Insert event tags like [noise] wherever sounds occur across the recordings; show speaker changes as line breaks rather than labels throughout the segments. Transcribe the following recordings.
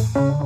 you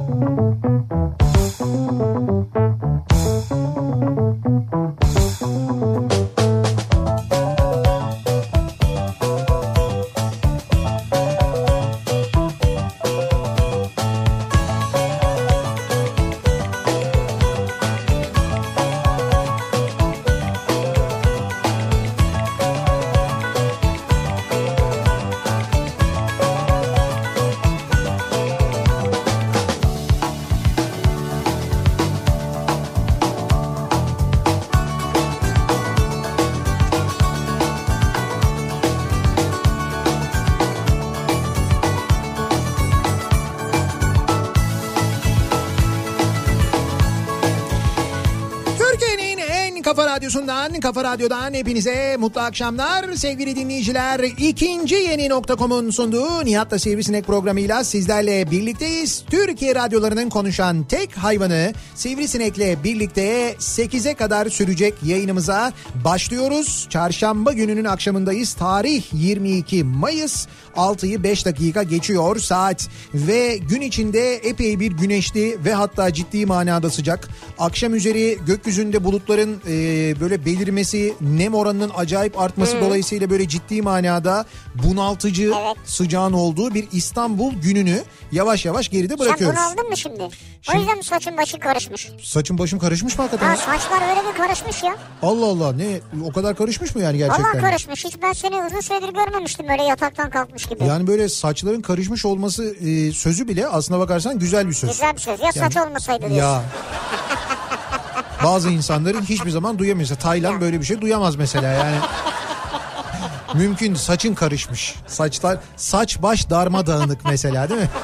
kafa radyosundan, kafa radyodan hepinize mutlu akşamlar. Sevgili dinleyiciler, ikinci yeni nokta.com'un sunduğu Nihat'la Sivrisinek programıyla sizlerle birlikteyiz. Türkiye radyolarının konuşan tek hayvanı Sivrisinek'le birlikte 8'e kadar sürecek yayınımıza başlıyoruz. Çarşamba gününün akşamındayız. Tarih 22 Mayıs 6'yı 5 dakika geçiyor saat ve gün içinde epey bir güneşli ve hatta ciddi manada sıcak. Akşam üzeri gökyüzünde bulutların e, böyle belirmesi, nem oranının acayip artması dolayısıyla böyle ciddi manada bunaltıcı
Evet.
sıcağın olduğu bir İstanbul gününü yavaş yavaş geride
Sen
bırakıyoruz.
bunu aldın mı şimdi?
Şimdi-
O yüzden mi saçın başın karışmış?
Saçım başım karışmış mı hakikaten?
Ha saçlar öyle bir karışmış ya.
Allah Allah ne o kadar karışmış mı yani gerçekten?
Vallahi karışmış. Hiç ben seni uzun süredir görmemiştim böyle yataktan kalkmış gibi.
Yani böyle saçların karışmış olması e, sözü bile aslına bakarsan güzel bir söz.
Güzel bir söz. Ya saç olmasaydı diyorsun.
Ya. [laughs] Bazı insanların hiçbir zaman duyamıyor. Mesela Taylan böyle bir şey duyamaz mesela yani. Mümkün saçın karışmış. Saçlar saç baş darmadağınık mesela değil mi? [laughs]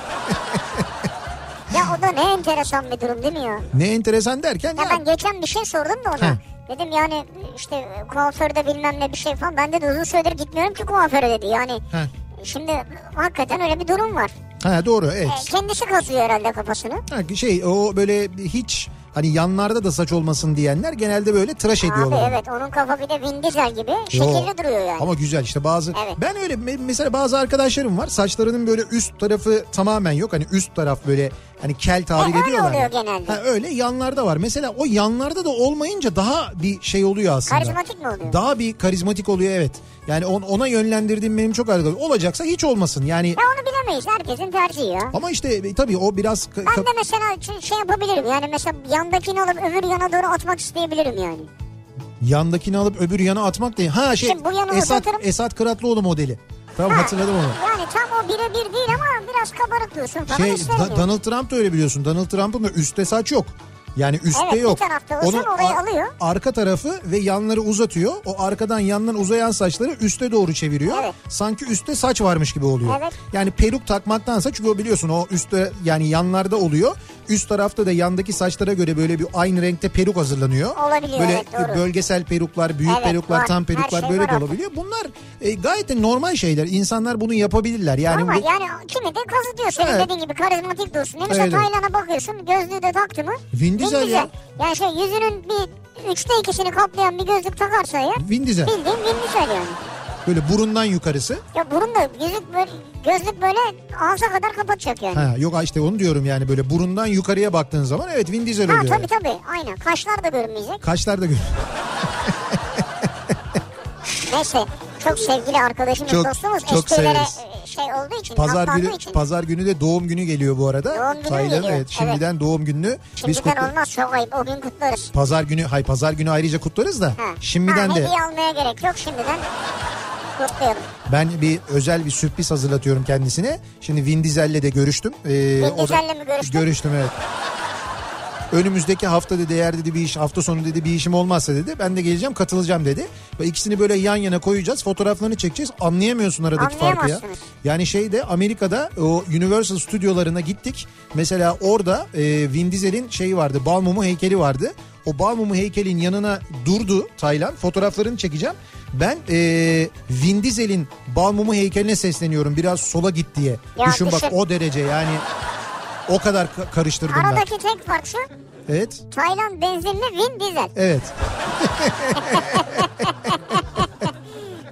Ya o da ne enteresan bir durum değil mi ya?
Ne enteresan derken
Ya
ya,
ben geçen bir şey sordum da ona.
Heh.
Dedim yani işte kuaförde bilmem ne bir şey falan. Ben de uzun süredir gitmiyorum ki kuaföre dedi. Yani
Heh.
şimdi hakikaten öyle bir durum var.
Ha, doğru evet.
E, kendisi kazıyor herhalde kafasını.
Ha, şey o böyle hiç hani yanlarda da saç olmasın diyenler genelde böyle tıraş
Abi
ediyorlar. onu.
evet onun kafa bir de Vin Diesel gibi şekilli duruyor yani.
Ama güzel işte bazı
Evet.
ben öyle me- mesela bazı arkadaşlarım var saçlarının böyle üst tarafı tamamen yok hani üst taraf böyle hani kel tabir
E, öyle
ediyorlar. ya.
oluyor genelde.
Ha, öyle yanlarda var. Mesela o yanlarda da olmayınca daha bir şey oluyor aslında.
Karizmatik mi oluyor?
Daha bir karizmatik oluyor evet. Yani on- ona yönlendirdiğim benim çok arkadaşım. Olacaksa hiç olmasın yani.
Ya onu bilemeyiz. Herkesin tercihi ya.
Ama işte e, tabii o biraz
Ben de mesela şey yapabilirim. Yani mesela yandakini alıp öbür yana doğru atmak isteyebilirim yani.
yandakini alıp öbür yana atmak değil. Ha şey
Şimdi bu yana
Esat
uzatırım.
Esat Kıratlıoğlu modeli. Tamam
Ha,
hatırladım onu.
Yani tam o birebir değil ama biraz kabarık diyorsun
Şey Da-. Donald Trump da öyle biliyorsun. Donald Trump'ın da üstte saç yok. Yani üstte
Evet,
yok.
olsun, orayı alıyor.
Arka tarafı ve yanları uzatıyor. O arkadan yandan uzayan saçları üste doğru çeviriyor.
Evet.
Sanki üstte saç varmış gibi oluyor.
Evet.
Yani peruk takmaktansa çünkü o biliyorsun o üstte yani yanlarda oluyor. Üst tarafta da yandaki saçlara göre böyle bir aynı renkte peruk hazırlanıyor.
Olabiliyor,
Böyle
evet, doğru.
bölgesel peruklar, büyük
Evet,
peruklar,
var.
tam peruklar
şey
böyle de olabiliyor. Bunlar e, gayet de normal şeyler. İnsanlar bunu yapabilirler. Yani
Ama
bu-
yani kimi de kazıtıyor senin
Evet.
dediğin gibi karizmatik dursun. Mesela
Öyle.
Taylan'a bakıyorsun gözlüğü de taktı mı?
Vin Diesel ya.
Yani şey yüzünün bir üçte ikisini kaplayan bir gözlük takarsa eğer
Vin Diesel.
bildiğin Vin Diesel yani.
Böyle burundan yukarısı.
Ya burun da yüzük böyle, gözlük böyle ağza kadar kapatacak yani.
Ha yok işte onu diyorum yani böyle burundan yukarıya baktığın zaman evet Vin Diesel
Ha,
oluyor.
tabii tabii aynen kaşlar da görünmeyecek.
Kaşlar da gör. [laughs]
Neyse çok sevgili arkadaşımız
Çok-
dostumuz
çok
esprilere
severiz.
e, şey olduğu için
Pazar günü
için.
pazar günü de doğum günü geliyor bu arada.
Doğum günü
Taylan'ın,
geliyor?
evet şimdiden doğum gününü biz
Şimdiden
kutlu-
olmaz çok ayıp o gün kutlarız.
Pazar günü hay pazar günü ayrıca kutlarız da
Ha.
şimdiden
ha,
de
Hediye almaya gerek yok şimdiden
ben bir özel bir sürpriz hazırlatıyorum kendisine. Şimdi Vin Diesel'le de görüştüm. Ee,
Vin Diesel'le mi görüştün?
Görüştüm evet. Önümüzdeki hafta dedi eğer dedi bir iş hafta sonu dedi bir işim olmazsa dedi ben de geleceğim katılacağım dedi. Ve ikisini böyle yan yana koyacağız fotoğraflarını çekeceğiz anlayamıyorsun aradaki farkı ya. Yani şeyde Amerika'da o Universal stüdyolarına gittik. Mesela orada e, Vin Diesel'in şeyi vardı bal mumu heykeli vardı. O bal mumu heykelin yanına durdu Taylan fotoğraflarını çekeceğim. Ben e, Vin Diesel'in bal mumu heykeline sesleniyorum biraz sola git diye.
Ya
düşün bak
düşün.
o derece yani o kadar ka- karıştırdım ben.
Aradaki tek fark şu
Evet.
Tayland benzinli Vin Diesel.
Evet. [laughs]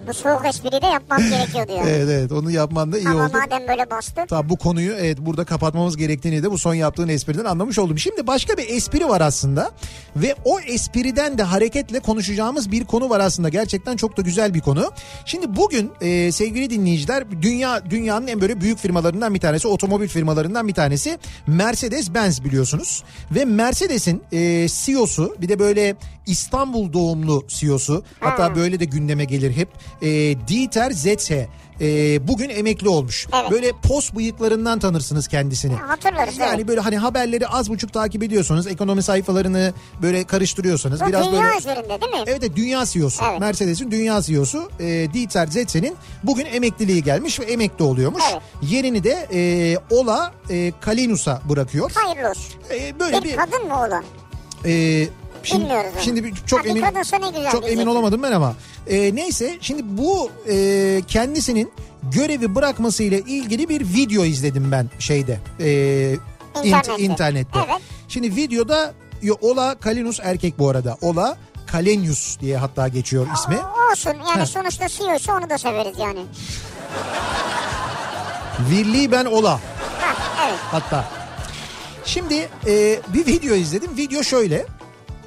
Bu soğuk espriyi de yapmam gerekiyordu [laughs] yani.
Evet evet onu yapman da iyi
Ama
oldu.
madem böyle bastı.
Tabii bu konuyu evet burada kapatmamız gerektiğini de bu son yaptığın espriden anlamış oldum. Şimdi başka bir espri var aslında ve o espriden de hareketle konuşacağımız bir konu var aslında. Gerçekten çok da güzel bir konu. Şimdi bugün e, sevgili dinleyiciler dünya dünyanın en böyle büyük firmalarından bir tanesi otomobil firmalarından bir tanesi Mercedes-Benz biliyorsunuz. Ve Mercedes'in e, CEO'su bir de böyle İstanbul doğumlu CEO'su hatta böyle de gündeme gelir hep e, Dieter Zetsche e, bugün emekli olmuş.
Evet.
Böyle pos bıyıklarından tanırsınız kendisini.
Hatırlarız
Yani
evet.
böyle hani haberleri az buçuk takip ediyorsanız ekonomi sayfalarını böyle karıştırıyorsanız
Bu
biraz
dünya
böyle
üzerinde değil mi?
Evet evet, dünya CEO'su.
Evet.
Mercedes'in dünya CEO'su e, Dieter Zetsen'in bugün emekliliği gelmiş ve emekli oluyormuş.
Evet.
Yerini de e, Ola e, Kalinus'a bırakıyor.
Hayırlı olsun.
E, böyle
Bir
bir
kadın mı oğlan?
e, şimdi,
Bilmiyoruz onu.
şimdi çok
Ha, bir
emin
kadınsa ne güzel
çok emin olamadım ben ama E, neyse şimdi bu e, kendisinin görevi bırakmasıyla ilgili bir video izledim ben şeyde e, int-
İnternette.
internette.
Evet.
Şimdi videoda yo, Ola Kalinus erkek bu arada. Ola Kalenius diye hatta geçiyor ismi.
O- Olsun yani
Heh.
sonuçta CEO'su onu da severiz yani.
Virliği ben Ola
Ha, evet.
hatta. Şimdi e, bir video izledim. Video şöyle.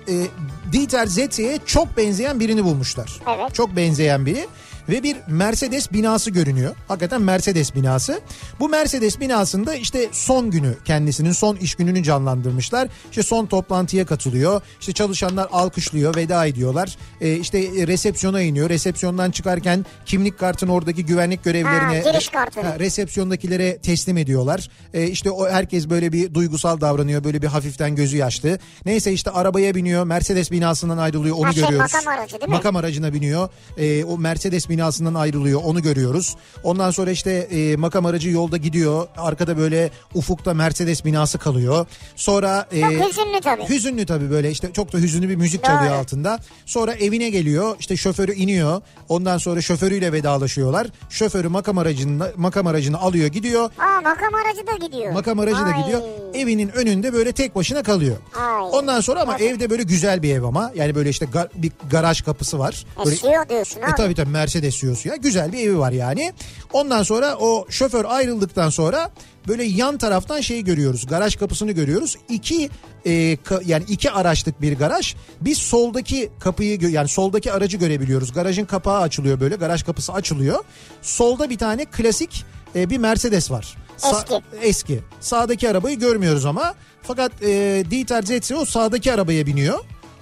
E, Dieter Zetze'ye çok benzeyen birini bulmuşlar.
Evet.
Çok benzeyen biri. Ve bir Mercedes binası görünüyor. Hakikaten Mercedes binası. Bu Mercedes binasında işte son günü kendisinin son iş gününü canlandırmışlar. İşte son toplantıya katılıyor. İşte çalışanlar alkışlıyor, veda ediyorlar. E, işte resepsiyona iniyor. Resepsiyondan çıkarken kimlik kartını oradaki güvenlik görevlilerine
Ha, giriş kartını.
Ha, resepsiyondakilere teslim ediyorlar. E, işte o herkes böyle bir duygusal davranıyor. Böyle bir hafiften gözü yaşlı. Neyse işte arabaya biniyor. Mercedes binasından ayrılıyor. Onu
Ha, şey,
görüyoruz.
makam aracı değil mi?
Makam aracına biniyor. E, o Mercedes binasından ayrılıyor. Onu görüyoruz. Ondan sonra işte e, makam aracı yolda gidiyor. Arkada böyle ufukta Mercedes binası kalıyor. Sonra e,
Çok hüzünlü tabii.
Hüzünlü tabii böyle işte çok da hüzünlü bir müzik
Doğru.
çalıyor altında. Sonra evine geliyor işte şoförü iniyor. Ondan sonra şoförüyle vedalaşıyorlar. Şoförü makam aracını, makam aracını alıyor gidiyor.
Aa makam aracı da gidiyor.
Makam aracı da
Ay.
gidiyor. Evinin önünde böyle tek başına kalıyor.
Ay.
Ondan sonra ama
Tabii.
evde böyle güzel bir ev ama. Yani böyle işte gar- bir garaj kapısı var.
E,
Böyle
CEO diyorsun
e
abi.
tabii tabii Mercedes CEO'su ya. Güzel bir evi var yani. Ondan sonra o şoför ayrıldıktan sonra böyle yan taraftan şeyi görüyoruz. Garaj kapısını görüyoruz. İki e, ka- yani iki araçlık bir garaj. Biz soldaki kapıyı yani soldaki aracı görebiliyoruz. Garajın kapağı açılıyor böyle. Garaj kapısı açılıyor. Solda bir tane klasik e, bir Mercedes var.
Eski.
Eski. Sağdaki arabayı görmüyoruz ama. Fakat e, Dieter Zetze o sağdaki arabaya biniyor.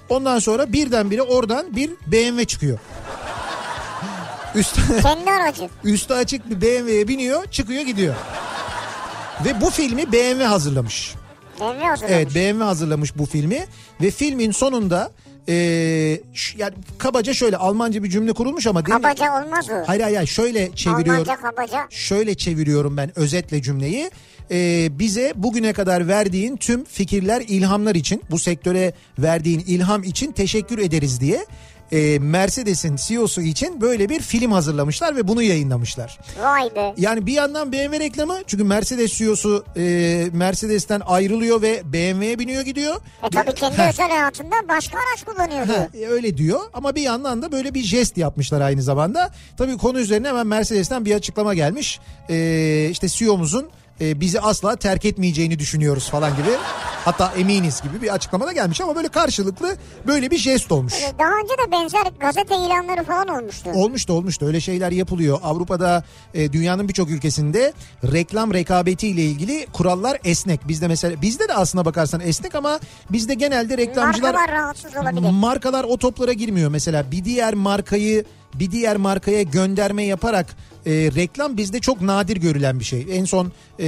Ondan sonra birdenbire oradan bir BMW çıkıyor. Üst,
Kendi [laughs] aracı.
üstü açık bir BMW'ye biniyor çıkıyor gidiyor. Ve bu filmi BMW hazırlamış.
BMW hazırlamış.
Evet BMW hazırlamış bu filmi ve filmin sonunda ş- yani kabaca şöyle Almanca bir cümle kurulmuş ama değil mi?
Kabaca olmaz o.
Hayır hayır şöyle çeviriyorum.
Almanca kabaca.
Şöyle çeviriyorum ben özetle cümleyi. Ee, bize bugüne kadar verdiğin tüm fikirler, ilhamlar için, bu sektöre verdiğin ilham için teşekkür ederiz diye e, Mercedes'in CEO'su için böyle bir film hazırlamışlar ve bunu yayınlamışlar.
Vay be.
Yani bir yandan BMW reklamı çünkü Mercedes CEO'su e, Mercedes'ten ayrılıyor ve BMW'ye biniyor gidiyor.
E tabii kendi
Heh.
özel hayatında başka araç kullanıyor diyor.
E, öyle diyor ama bir yandan da böyle bir jest yapmışlar aynı zamanda. Tabii konu üzerine hemen Mercedes'ten bir açıklama gelmiş. Ee, işte CEO'muzun e, bizi asla terk etmeyeceğini düşünüyoruz falan gibi. Hatta eminiz gibi bir açıklama da gelmiş ama böyle karşılıklı böyle bir jest olmuş.
E, Daha önce de benzer gazete ilanları falan olmuştu.
Olmuştu olmuştu öyle şeyler yapılıyor. Avrupa'da e, dünyanın birçok ülkesinde reklam rekabeti ile ilgili kurallar esnek. Bizde mesela bizde de aslına bakarsan esnek ama bizde genelde reklamcılar
Markalar rahatsız olabilir.
markalar o toplara girmiyor. Mesela bir diğer markayı bir diğer markaya gönderme yaparak e, reklam bizde çok nadir görülen bir şey. En son e,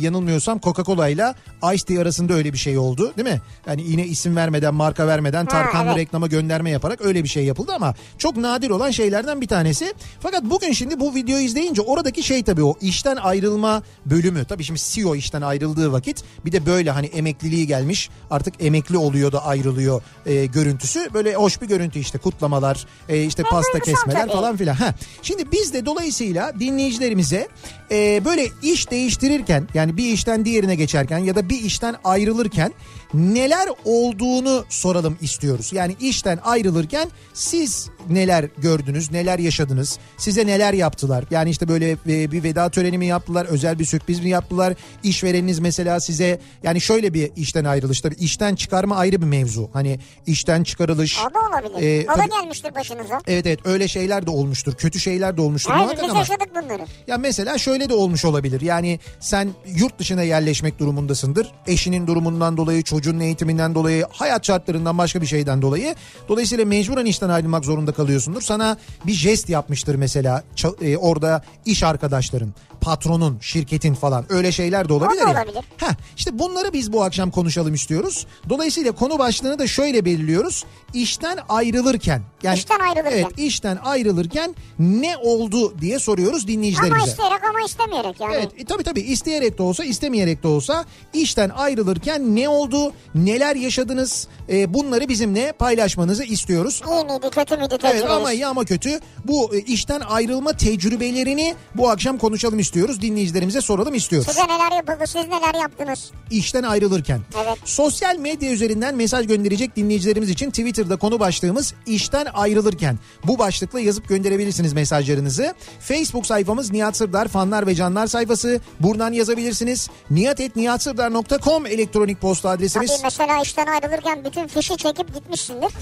yanılmıyorsam Coca-Cola ile Ice Tea arasında öyle bir şey oldu değil mi? Yani yine isim vermeden marka vermeden Tarkanlı
evet.
reklama gönderme yaparak öyle bir şey yapıldı ama çok nadir olan şeylerden bir tanesi. Fakat bugün şimdi bu videoyu izleyince oradaki şey tabii o işten ayrılma bölümü. Tabii şimdi CEO işten ayrıldığı vakit bir de böyle hani emekliliği gelmiş artık emekli oluyor da ayrılıyor e, görüntüsü. Böyle hoş bir görüntü işte kutlamalar e, işte pasta
duygusal
kesmeler falan filan. Ha. Şimdi biz de dolayısıyla Dolayısıyla dinleyicilerimize e, böyle iş değiştirirken yani bir işten diğerine geçerken ya da bir işten ayrılırken neler olduğunu soralım istiyoruz. Yani işten ayrılırken siz neler gördünüz, neler yaşadınız, size neler yaptılar? Yani işte böyle e, bir veda töreni mi yaptılar, özel bir sürpriz mi yaptılar? İşvereniniz mesela size yani şöyle bir işten ayrılış tabii işten çıkarma ayrı bir mevzu. Hani işten çıkarılış.
O da olabilir.
e,
o da
tabii-
gelmiştir başınıza.
Evet evet öyle şeyler de olmuştur. Kötü şeyler de olmuştur.
Hayır biz
ama-
yaşadık bunları.
ya mesela şöyle de olmuş olabilir. Yani sen yurt dışına yerleşmek durumundasındır. Eşinin durumundan dolayı, çocuğun eğitiminden dolayı, hayat şartlarından başka bir şeyden dolayı. Dolayısıyla mecburen işten ayrılmak zorunda kalıyorsundur. Sana bir jest yapmıştır mesela e, orada iş arkadaşların, patronun, şirketin falan öyle şeyler de olabilir.
da
ya.
olabilir.
Heh, işte bunları biz bu akşam konuşalım istiyoruz. Dolayısıyla konu başlığını da şöyle belirliyoruz. İşten ayrılırken. Yani,
İşten ayrılırken.
Evet işten ayrılırken ne oldu diye soruyoruz dinleyicilerimize.
Ama isteyerek ama istemeyerek yani.
Evet e, tabii tabii isteyerek de olsa istemeyerek de olsa işten ayrılırken ne oldu neler yaşadınız E, bunları bizimle paylaşmanızı istiyoruz.
İyi miydi kötü müydü
Evet
tecrübeniz?
ama iyi ama kötü bu e, işten ayrılma tecrübelerini bu akşam konuşalım istiyoruz dinleyicilerimize soralım istiyoruz.
Size neler yapıldı siz neler yaptınız?
işten ayrılırken.
Evet.
Sosyal medya üzerinden mesaj gönderecek dinleyicilerimiz için Twitter'da konu başlığımız işten ayrılırken. Bu başlıkla yazıp gönderebilirsiniz mesajlarınızı. Facebook sayfamız Nihat Sırdar fanlar ve canlar sayfası. Buradan yazabilirsiniz. niyatetniyatsırdar.com elektronik posta adresimiz.
mesela işten ayrılırken bütün fişi çekip gitmişsindir.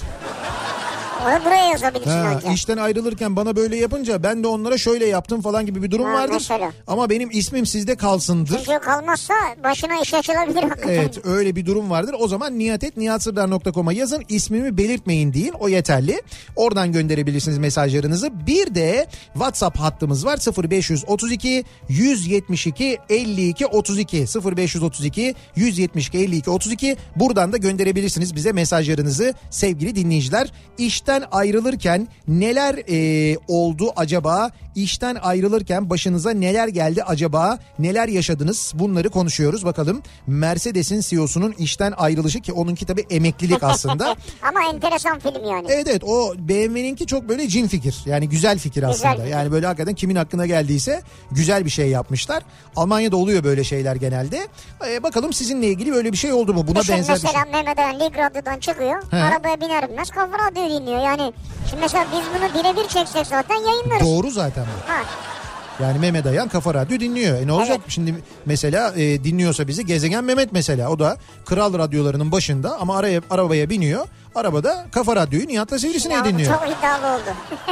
Onu buraya yazabilirsin
Ha,
önce.
işten ayrılırken bana böyle yapınca ben de onlara şöyle yaptım falan gibi bir durum
Ha,
vardır.
mesela.
Ama benim ismim sizde kalsındır.
Çünkü kalmazsa başına iş açılabilir hakikaten. [laughs]
Evet öyle bir durum vardır. O zaman niyatetniyatsırdar.com'a yazın ismimi belirtmeyin deyin o yeterli. Oradan gönderebilirsiniz mesajlarınızı. Bir de WhatsApp hattımız var 0532 172 52 32 0532 172 52 32 buradan da gönderebilirsiniz bize mesajlarınızı sevgili dinleyiciler. İşten ayrılırken neler e, oldu acaba? İşten ayrılırken başınıza neler geldi acaba? Neler yaşadınız? Bunları konuşuyoruz bakalım. Mercedes'in CEO'sunun işten ayrılışı ki onunki tabii emeklilik aslında. [laughs]
Ama enteresan film yani.
Evet evet o BMW'ninki çok böyle cin fikir. Yani güzel fikir aslında.
fikir.
Yani böyle hakikaten kimin hakkına geldiyse güzel bir şey yapmışlar. Almanya'da oluyor böyle şeyler genelde. Ee, bakalım sizinle ilgili böyle bir şey oldu mu? Buna
Düşün
benzer bir şey.
mesela Mehmet Lig Radyo'dan çıkıyor.
He.
Arabaya biner binmez kafa radyo dinliyor. Yani şimdi mesela biz bunu birebir çeksek zaten yayınlarız.
Doğru zaten bu.
Ha.
Yani Mehmet Ayan Kafa Radyo dinliyor. E ne olacak?
Evet.
Şimdi mesela e, dinliyorsa bizi Gezegen Mehmet mesela. O da kral radyolarının başında ama araya, arabaya biniyor. Arabada Kafa Radyo'yu Nihat'la Sivrisineği
Ya,
dinliyor.
Çok iddialı oldu. [laughs]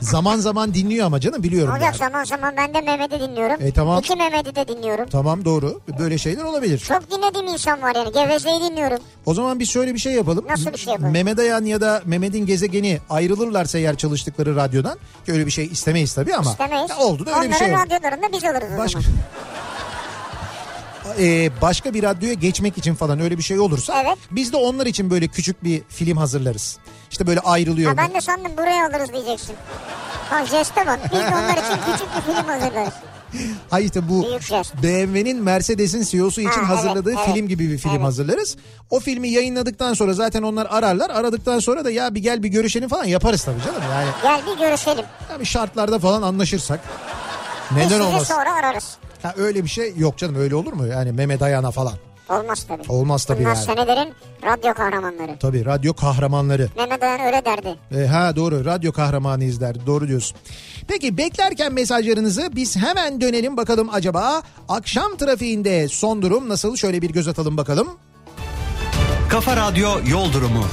Zaman zaman dinliyor ama canım biliyorum.
Olacak
yani.
zaman zaman ben de Mehmet'i dinliyorum.
E, tamam.
İki Mehmet'i de dinliyorum.
Tamam doğru. Böyle şeyler olabilir.
Çok dinlediğim insan var yani. Geveze'yi dinliyorum.
O zaman biz şöyle bir şey yapalım.
Nasıl bir şey yapalım?
Mehmet Ayan ya da Mehmet'in gezegeni ayrılırlarsa eğer çalıştıkları radyodan ki öyle bir şey istemeyiz tabii ama
İstemeyiz.
Ya oldu da öyle
Onların
bir şey oldu.
radyolarında biz alırız
Başka, Ee, başka bir radyoya geçmek için falan öyle bir şey olursa
Evet.
biz de onlar için böyle küçük bir film hazırlarız. İşte böyle ayrılıyor.
Ha, ben de sandım buraya alırız diyeceksin. Ha jeste bak. Biz de onlar için küçük bir film hazırlarız. [laughs]
Hayır işte bu. BMW'nin Mercedes'in CEO'su için
Ha, evet,
hazırladığı
evet.
film gibi bir film
Evet.
hazırlarız. O filmi yayınladıktan sonra zaten onlar ararlar. Aradıktan sonra da ya bir gel bir görüşelim falan yaparız tabii canım. Yani,
Gel bir görüşelim.
yani şartlarda falan anlaşırsak. Neden olmaz?
sonra ararız.
Ha, öyle bir şey yok canım öyle olur mu? Yani Mehmet Ayana falan.
Olmaz tabii.
Olmaz tabii
Bunlar
yani.
senelerin radyo kahramanları.
Tabii radyo kahramanları.
Mehmet Ayan öyle derdi.
E, ha doğru radyo kahramanı izler doğru diyorsun. Peki beklerken mesajlarınızı biz hemen dönelim bakalım acaba akşam trafiğinde son durum nasıl şöyle bir göz atalım bakalım.
Kafa Radyo Yol Durumu.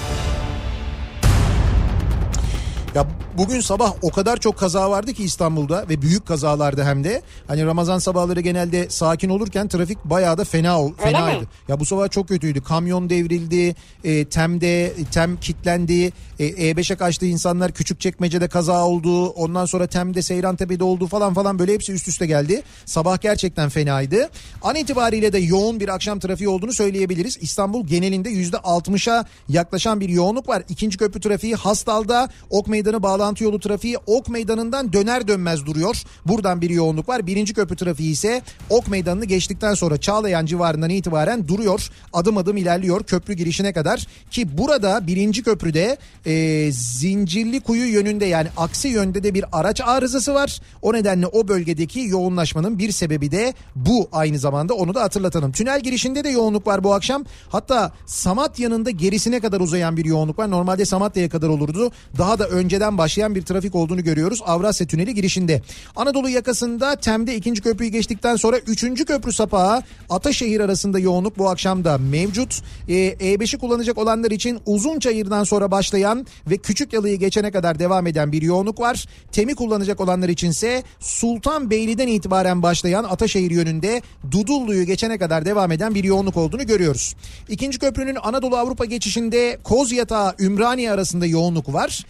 Ya bugün sabah o kadar çok kaza vardı ki İstanbul'da ve büyük kazalardı hem de. Hani Ramazan sabahları genelde sakin olurken trafik bayağı da fena ol,
Öyle
fenaydı.
mi?
Ya bu sabah çok kötüydü. Kamyon devrildi, e, Tem'de Tem kitlendi, e, E5'e kaçtı insanlar Küçükçekmece'de kaza oldu. Ondan sonra Tem'de Seyrantepe'de oldu falan falan böyle hepsi üst üste geldi. Sabah gerçekten fenaydı. An itibariyle de yoğun bir akşam trafiği olduğunu söyleyebiliriz. İstanbul genelinde %60'a yaklaşan bir yoğunluk var. İkinci köprü trafiği Hastal'da Ok Meydanı bağlantı bağlantı yolu trafiği Ok Meydanı'ndan döner dönmez duruyor. Buradan bir yoğunluk var. Birinci köprü trafiği ise Ok Meydanı'nı geçtikten sonra Çağlayan civarından itibaren duruyor. Adım adım ilerliyor köprü girişine kadar. Ki burada birinci köprüde e, Zincirli Kuyu yönünde yani aksi yönde de bir araç arızası var. O nedenle o bölgedeki yoğunlaşmanın bir sebebi de bu aynı zamanda onu da hatırlatalım. Tünel girişinde de yoğunluk var bu akşam. Hatta Samatya'nın da gerisine kadar uzayan bir yoğunluk var. Normalde Samatya'ya kadar olurdu. Daha da önceden başlayan bir trafik olduğunu görüyoruz. Avrasya Tüneli girişinde. Anadolu yakasında Tem'de ikinci köprüyü geçtikten sonra üçüncü köprü sapağı Ataşehir arasında yoğunluk bu akşam da mevcut. Ee, E5'i kullanacak olanlar için Uzunçayır'dan sonra başlayan ve Küçük Yalı'yı geçene kadar devam eden bir yoğunluk var. Tem'i kullanacak olanlar içinse Sultanbeyli'den itibaren başlayan Ataşehir yönünde Dudullu'yu geçene kadar devam eden bir yoğunluk olduğunu görüyoruz. İkinci köprünün Anadolu Avrupa geçişinde Kozyatağı Ümraniye arasında yoğunluk var.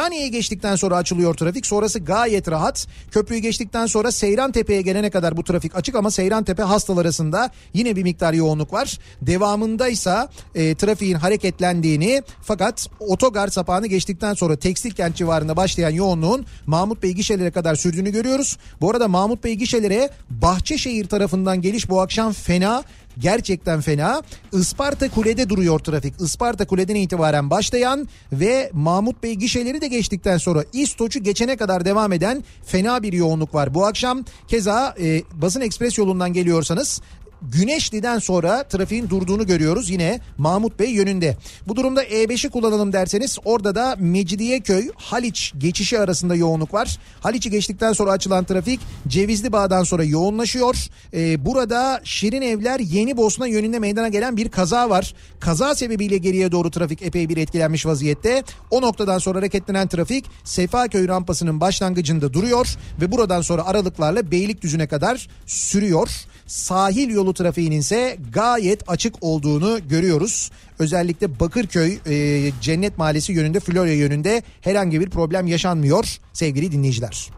Ümraniye'ye geçtikten sonra açılıyor trafik. Sonrası gayet rahat. Köprüyü geçtikten sonra Seyran Tepe'ye gelene kadar bu trafik açık ama Seyran Tepe hastal arasında yine bir miktar yoğunluk var. Devamındaysa e, trafiğin hareketlendiğini fakat otogar sapağını geçtikten sonra tekstil kent civarında başlayan yoğunluğun Mahmut Bey gişelere kadar sürdüğünü görüyoruz. Bu arada Mahmut Bey gişelere Bahçeşehir tarafından geliş bu akşam fena gerçekten fena. Isparta Kule'de duruyor trafik. Isparta Kule'den itibaren başlayan ve Mahmut Bey gişeleri de geçtikten sonra İstoç'u geçene kadar devam eden fena bir yoğunluk var. Bu akşam keza e, Basın Ekspres yolundan geliyorsanız Güneşli'den sonra trafiğin durduğunu görüyoruz yine Mahmut Bey yönünde. Bu durumda E5'i kullanalım derseniz orada da Mecidiyeköy Haliç geçişi arasında yoğunluk var. Haliç'i geçtikten sonra açılan trafik Cevizli Bağ'dan sonra yoğunlaşıyor. Ee, burada Şirin Evler Yeni Bosna yönünde meydana gelen bir kaza var. Kaza sebebiyle geriye doğru trafik epey bir etkilenmiş vaziyette. O noktadan sonra hareketlenen trafik Sefaköy rampasının başlangıcında duruyor ve buradan sonra aralıklarla Beylikdüzü'ne kadar sürüyor. Sahil yolu trafiğinin ise gayet açık olduğunu görüyoruz. Özellikle Bakırköy e, Cennet Mahallesi yönünde Florya yönünde herhangi bir problem yaşanmıyor sevgili dinleyiciler.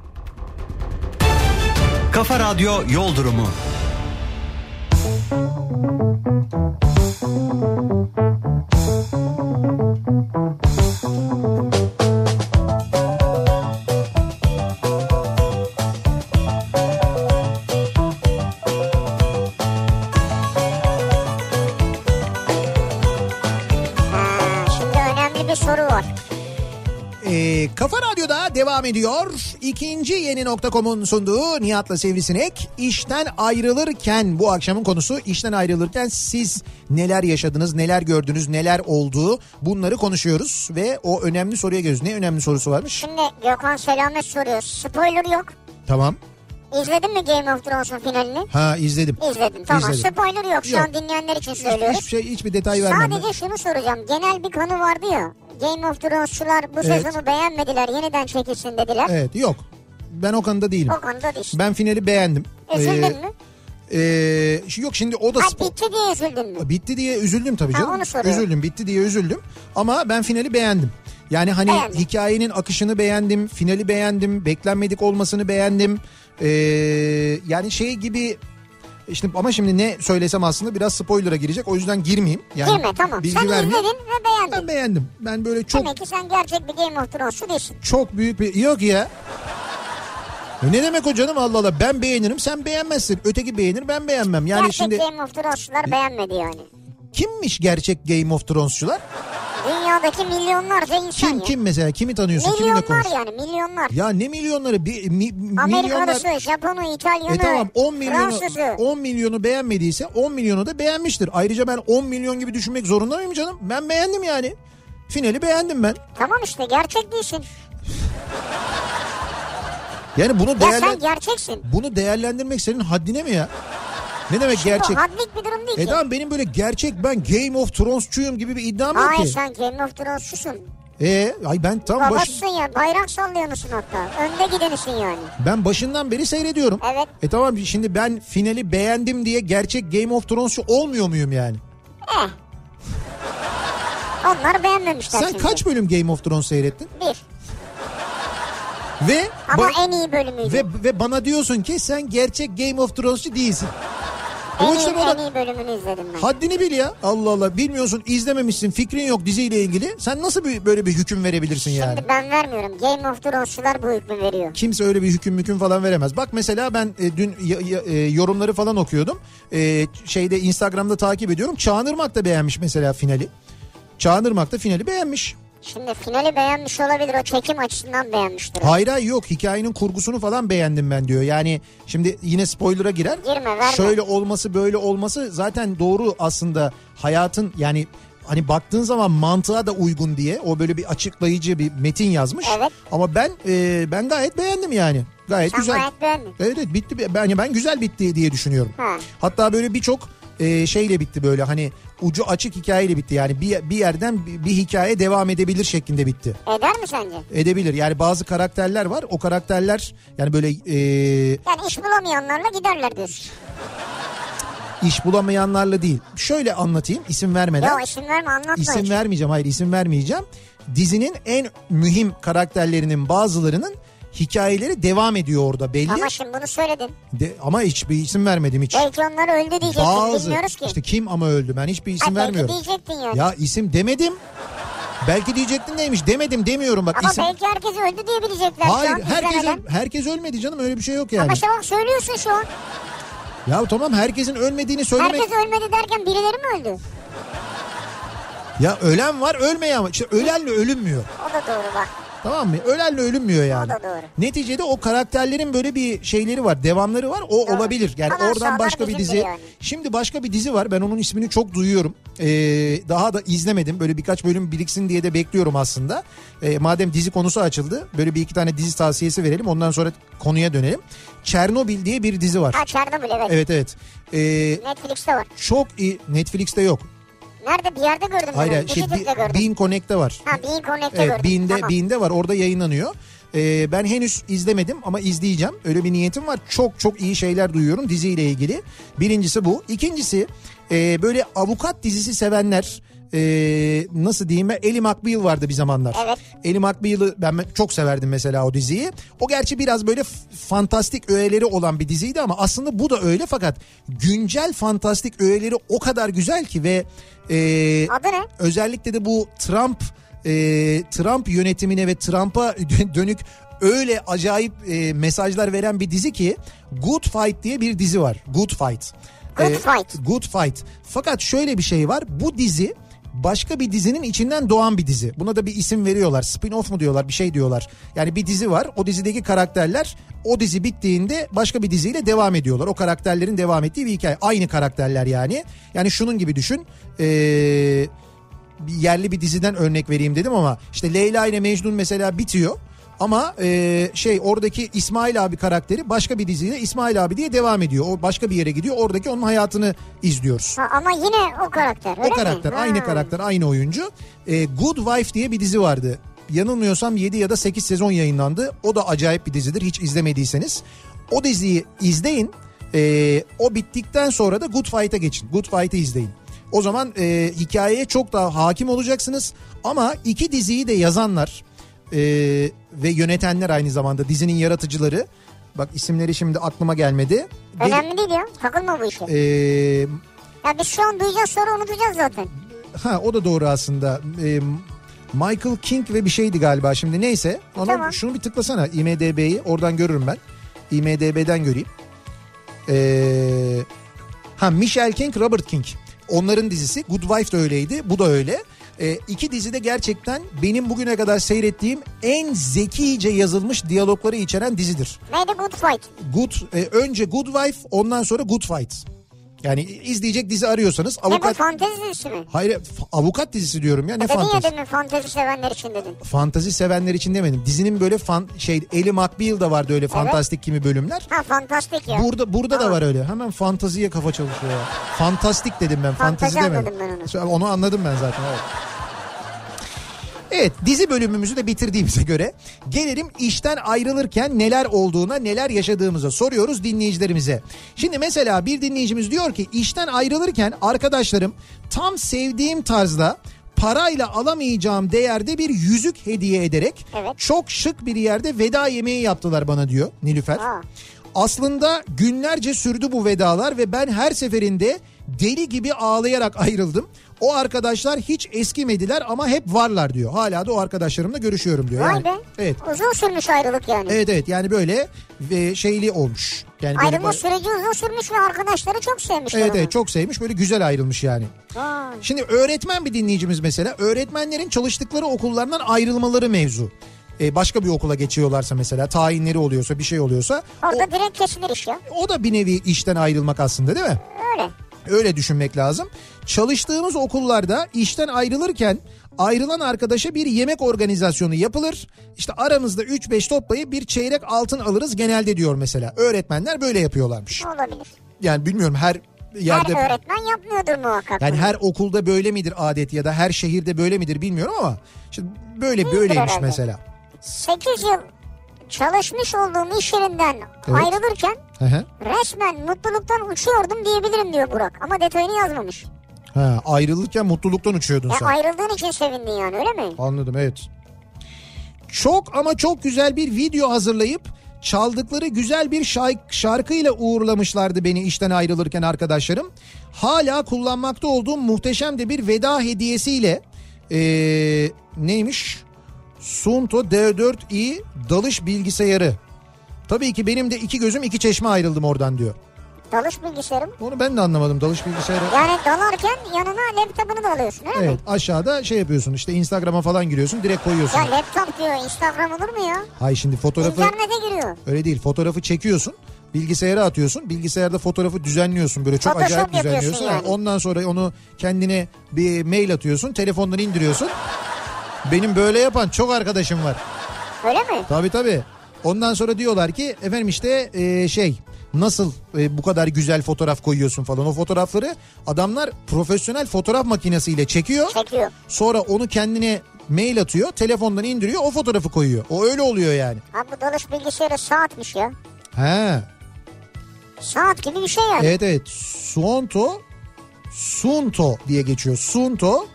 Kafa Radyo Yol Durumu.
Ha,
E, Kafa Radyo'da devam ediyor. İkinci yeni nokta.com'un sunduğu Nihat'la Sivrisinek. İşten ayrılırken bu akşamın konusu işten ayrılırken siz neler yaşadınız, neler gördünüz, neler oldu bunları konuşuyoruz. Ve o önemli soruya göz. Ne önemli sorusu varmış?
Şimdi Gökhan Selamet soruyor. Spoiler yok.
Tamam.
İzledin mi Game of Thrones'un finalini?
Ha izledim.
İzledim. Tamam.
İzledim.
Spoiler yok. Şu
Yok.
an dinleyenler için söylüyoruz.
Hiçbir şey, hiçbir detay vermem. ben.
Sadece şunu soracağım. Genel bir konu vardı ya. Game of Thrones'çular bu
Evet.
sezonu beğenmediler. Yeniden çekilsin dediler.
Evet yok. Ben o konuda değilim.
O konuda değil.
Ben finali beğendim.
Üzüldün
Ee,
mü?
ee, yok şimdi o da
Ha, bitti diye üzüldün mü?
bitti diye üzüldüm tabii
Ha,
canım.
onu soruyorum.
üzüldüm bitti diye üzüldüm. Ama ben finali beğendim. Yani hani
Beğendin.
hikayenin akışını beğendim, finali beğendim, beklenmedik olmasını beğendim. Ee, yani şey gibi işte ama şimdi ne söylesem aslında biraz spoiler'a girecek. O yüzden girmeyeyim. Yani
Girme tamam.
bilgi
Sen
vermeyeyim.
izledin ve beğendin.
Ben beğendim. Ben böyle çok
Demek ki sen gerçek bir Game of Thrones'u değilsin.
çok büyük bir yok ya. E Ne demek o canım Allah Allah ben beğenirim sen beğenmezsin. Öteki beğenir ben beğenmem. Yani
gerçek
şimdi
Game of Thrones'çular beğenmedi yani.
kimmiş gerçek Game of Thrones'çular?
Dünyadaki milyonlarca insan
Kim
ya.
kim mesela kimi tanıyorsun kiminle
Milyonlar
konuş?
yani milyonlar.
Ya ne milyonları bir mi,
Amerikalısı,
milyonlar
Japonu, İtalyonu,
e tamam 10 milyonu
Fransızı.
10 milyonu beğenmediyse 10 milyonu da beğenmiştir. Ayrıca ben 10 milyon gibi düşünmek zorunda mıyım canım? Ben beğendim yani. Finali beğendim ben.
Tamam işte gerçek değilsin.
Yani bunu
Ya
değerlen
sen gerçeksin.
bunu değerlendirmek senin haddine mi ya? Ne demek gerçek?
Bu hadlik bir durum değil
E
ki.
tamam benim böyle gerçek ben Game of Thrones'çuyum gibi bir iddiam yok
Hayır
ki.
sen Game of Thrones'çusun.
E ay ben tam baş,
Babasısın ya bayrak sallıyor musun hatta? Önde gidenisin yani.
ben başından beri seyrediyorum.
Evet.
E tamam şimdi ben finali beğendim diye gerçek Game of Thrones'cu olmuyor muyum yani?
Eh. Onlar beğenmemişler
Sen
şimdi.
kaç bölüm Game of Thrones seyrettin?
Bir.
Ve
Ama
ba-
en iyi bölümüydü.
ve ve bana diyorsun ki sen gerçek Game of Thrones'cu değilsin.
En iyi, en iyi bölümünü izledim ben.
Haddini bil ya. Allah Allah. Bilmiyorsun, izlememişsin, fikrin yok diziyle ilgili. Sen nasıl bir, böyle bir hüküm verebilirsin yani?
Şimdi ben vermiyorum. Game of Thrones'çular bu hükmü veriyor.
Kimse öyle bir hüküm müküm falan veremez. Bak mesela ben e, dün ya- ya- e, yorumları falan okuyordum. E, şeyde Instagram'da takip ediyorum. Çağınırmak da beğenmiş mesela finali. Çağınırmak da finali beğenmiş.
Şimdi finali beğenmiş olabilir. O çekim açısından beğenmiştir.
Hayır hayır yok hikayenin kurgusunu falan beğendim ben diyor. Yani şimdi yine spoiler'a girer.
Girme, verme.
Şöyle olması böyle olması zaten doğru aslında hayatın yani hani baktığın zaman mantığa da uygun diye o böyle bir açıklayıcı bir metin yazmış.
Evet.
Ama ben e, ben gayet beğendim yani. Gayet
Sen
güzel.
gayet beğendin.
Evet evet bitti. Ben, ben güzel bitti diye düşünüyorum.
Ha.
Hatta böyle birçok e, şeyle bitti böyle hani ucu açık hikayeyle bitti. Yani bir, bir yerden bir, bir hikaye devam edebilir şeklinde bitti.
Eder mi sence?
Edebilir. Yani bazı karakterler var. O karakterler yani böyle e,
Yani iş bulamayanlarla giderler diyorsun.
iş bulamayanlarla değil. Şöyle anlatayım isim vermeden.
Ya isim verme anlatma
İsim
hiç.
vermeyeceğim. Hayır isim vermeyeceğim. Dizinin en mühim karakterlerinin bazılarının hikayeleri devam ediyor orada belli.
Ama şimdi bunu söyledin.
De- ama hiçbir isim vermedim hiç.
Belki onlar öldü diyeceksin
Bazı
bilmiyoruz ki.
işte kim ama öldü ben hiçbir isim
belki
vermiyorum.
diyecektin ya.
Ya isim demedim. Belki diyecektin neymiş demedim demiyorum bak
Ama
isim.
belki herkes öldü diyebilecekler
Hayır
şu an
herkes
izlemeden.
öl- herkes ölmedi canım öyle bir şey yok yani.
Ama işte bak söylüyorsun şu an.
Ya tamam herkesin ölmediğini söylemek.
Herkes ölmedi derken birileri mi öldü?
Ya ölen var ölmeyen var. İşte ölenle ölünmüyor.
O da doğru bak.
Tamam mı? Ölenle ölünmüyor yani.
O da doğru.
Neticede o karakterlerin böyle bir şeyleri var, devamları var. O
Doğru.
olabilir. Yani
Ama
oradan başka bir dizi.
yani.
Şimdi başka bir dizi var. Ben onun ismini çok duyuyorum. Ee, daha da izlemedim. Böyle birkaç bölüm biriksin diye de bekliyorum aslında. Ee, madem dizi konusu açıldı, böyle bir iki tane dizi tavsiyesi verelim. Ondan sonra konuya dönelim. Çernobil diye bir dizi var.
Ha Çernobil evet.
Evet evet. Ee,
Netflix'te var.
çok iyi. Netflix'te yok.
Nerede bir yerde gördüm.
Hayır, hayır, şey,
gördüm.
Bean Connect'te var.
Ha Bean Connect'te
Evet,
gördüm.
Bean'de,
tamam.
Bean'de var orada yayınlanıyor. Ee, ben henüz izlemedim ama izleyeceğim. Öyle bir niyetim var. Çok çok iyi şeyler duyuyorum diziyle ilgili. Birincisi bu. İkincisi e, böyle avukat dizisi sevenler e, nasıl diyeyim Ellie McBeal vardı bir zamanlar.
Evet.
Ellie McBeal'ı ben çok severdim mesela o diziyi. O gerçi biraz böyle fantastik öğeleri olan bir diziydi ama aslında bu da öyle fakat güncel fantastik öğeleri o kadar güzel ki ve e,
Adı ne?
özellikle de bu Trump e, Trump yönetimine ve Trump'a [laughs] dönük öyle acayip e, mesajlar veren bir dizi ki Good Fight diye bir dizi var. Good Fight.
Good
E,
Fight.
Good Fight. Fakat şöyle bir şey var. Bu dizi başka bir dizinin içinden doğan bir dizi. Buna da bir isim veriyorlar. Spin-off mu diyorlar bir şey diyorlar. Yani bir dizi var. O dizideki karakterler o dizi bittiğinde başka bir diziyle devam ediyorlar. O karakterlerin devam ettiği bir hikaye. Aynı karakterler yani. Yani şunun gibi düşün. Eee yerli bir diziden örnek vereyim dedim ama işte Leyla ile Mecnun mesela bitiyor. Ama e, şey oradaki İsmail abi karakteri başka bir diziyle İsmail abi diye devam ediyor. O başka bir yere gidiyor. Oradaki onun hayatını izliyoruz.
Ha, ama yine o karakter öyle
o karakter
mi?
aynı
Ha.
karakter aynı oyuncu. E, Good Wife diye bir dizi vardı. Yanılmıyorsam 7 ya da 8 sezon yayınlandı. O da acayip bir dizidir hiç izlemediyseniz. O diziyi izleyin. E, o bittikten sonra da Good Fight'a geçin. Good Fight'ı izleyin. O zaman e, hikayeye çok daha hakim olacaksınız. Ama iki diziyi de yazanlar e, ve yönetenler aynı zamanda dizinin yaratıcıları. Bak isimleri şimdi aklıma gelmedi.
Önemli değil ya. Takılma bu işe.
e,
Ya biz şu an duyacağız sonra unutacağız zaten.
Ha o da doğru aslında. Ee, Michael King ve bir şeydi galiba şimdi neyse. Ona
Tamam.
şunu bir tıklasana IMDB'yi oradan görürüm ben. IMDB'den göreyim. Ee, ha Michelle King, Robert King. Onların dizisi Good Wife de öyleydi. Bu da öyle. Ee, iki dizi de gerçekten benim bugüne kadar seyrettiğim en zekice yazılmış diyalogları içeren dizidir.
Neydi Good Fight?
Good e, önce Good Wife ondan sonra Good Fight. Yani izleyecek dizi arıyorsanız
Ne bu
avukat
fantezi dizisi mi?
Hayır avukat dizisi diyorum ya ne
Dedin ya
fantezi.
demin fantezi sevenler için dedin.
Fantazi sevenler için demedim. Dizinin böyle fan şey Ellie McBeal da vardı öyle fantastik kimi bölümler.
Ha fantastik ya.
Burada burada da
Tamam.
var öyle. Hemen fantaziye kafa çalışıyor ya. Fantastik dedim ben.
Fantazi
Fantazi demedim.
ben onu.
Onu anladım ben zaten. Evet. Evet dizi bölümümüzü de bitirdiğimize göre gelelim işten ayrılırken neler olduğuna neler yaşadığımıza soruyoruz dinleyicilerimize. Şimdi mesela bir dinleyicimiz diyor ki işten ayrılırken arkadaşlarım tam sevdiğim tarzda parayla alamayacağım değerde bir yüzük hediye ederek
Evet.
çok şık bir yerde veda yemeği yaptılar bana diyor Nilüfer.
Ha.
Aslında günlerce sürdü bu vedalar ve ben her seferinde deli gibi ağlayarak ayrıldım. O arkadaşlar hiç eskimediler ama hep varlar diyor. Hala da o arkadaşlarımla görüşüyorum diyor.
Vay
Yani,
be.
Evet.
Uzun sürmüş ayrılık yani.
Evet evet yani böyle ve şeyli olmuş. Yani böyle
Ayrılma
ba-
süreci uzun sürmüş ve arkadaşları çok sevmişler
Evet evet çok sevmiş böyle güzel ayrılmış yani.
Vay.
Şimdi öğretmen bir dinleyicimiz mesela öğretmenlerin çalıştıkları okullardan ayrılmaları mevzu. Ee, başka bir okula geçiyorlarsa mesela tayinleri oluyorsa bir şey oluyorsa
Orada direkt kesilir iş ya.
o, o da bir nevi işten ayrılmak aslında değil mi?
Öyle.
Öyle düşünmek lazım. Çalıştığımız okullarda işten ayrılırken ayrılan arkadaşa bir yemek organizasyonu yapılır. İşte aramızda 3-5 toplayıp bir çeyrek altın alırız genelde diyor mesela. Öğretmenler böyle yapıyorlarmış.
Olabilir.
Yani bilmiyorum her yerde...
Her öğretmen yapmıyordur muhakkak.
Yani her okulda böyle midir adet ya da her şehirde böyle midir bilmiyorum ama işte böyle
Değildir
böyleymiş
herhalde.
mesela.
8 yıl çalışmış olduğum iş yerinden
Evet.
ayrılırken Resmen mutluluktan uçuyordum diyebilirim diyor Burak. Ama detayını yazmamış.
Ha, ayrılırken mutluluktan uçuyordun
Ya
sen.
ayrıldığın için sevindin yani öyle mi?
Anladım evet. Çok ama çok güzel bir video hazırlayıp çaldıkları güzel bir şarkıyla uğurlamışlardı beni işten ayrılırken arkadaşlarım. Hala kullanmakta olduğum muhteşem de bir veda hediyesiyle ee, neymiş? Sunto D4i dalış bilgisayarı. Tabii ki benim de iki gözüm iki çeşme ayrıldım oradan diyor.
Dalış bilgisayarım.
Onu ben de anlamadım dalış bilgisayarı.
Yani dalarken yanına laptopunu da alıyorsun öyle
Evet
mi?
aşağıda şey yapıyorsun işte Instagram'a falan giriyorsun direkt koyuyorsun.
Ya laptop diyor Instagram olur mu ya?
Hay şimdi fotoğrafı
İnternete giriyor.
öyle değil fotoğrafı çekiyorsun bilgisayara atıyorsun bilgisayarda fotoğrafı düzenliyorsun böyle çok
Photoshop
acayip düzenliyorsun.
Yani.
Ondan sonra onu kendine bir mail atıyorsun telefondan indiriyorsun. Benim böyle yapan çok arkadaşım var.
Öyle mi?
Tabii tabii. Ondan sonra diyorlar ki efendim işte e, şey nasıl e, bu kadar güzel fotoğraf koyuyorsun falan. O fotoğrafları adamlar profesyonel fotoğraf makinesiyle çekiyor.
Çekiyor.
Sonra onu kendine mail atıyor. Telefondan indiriyor o fotoğrafı koyuyor. O öyle oluyor yani.
Ha bu dalış bilgisayarı saatmiş ya.
He.
Saat gibi bir şey yani.
Evet evet. Suonto Sunto diye geçiyor. Sunto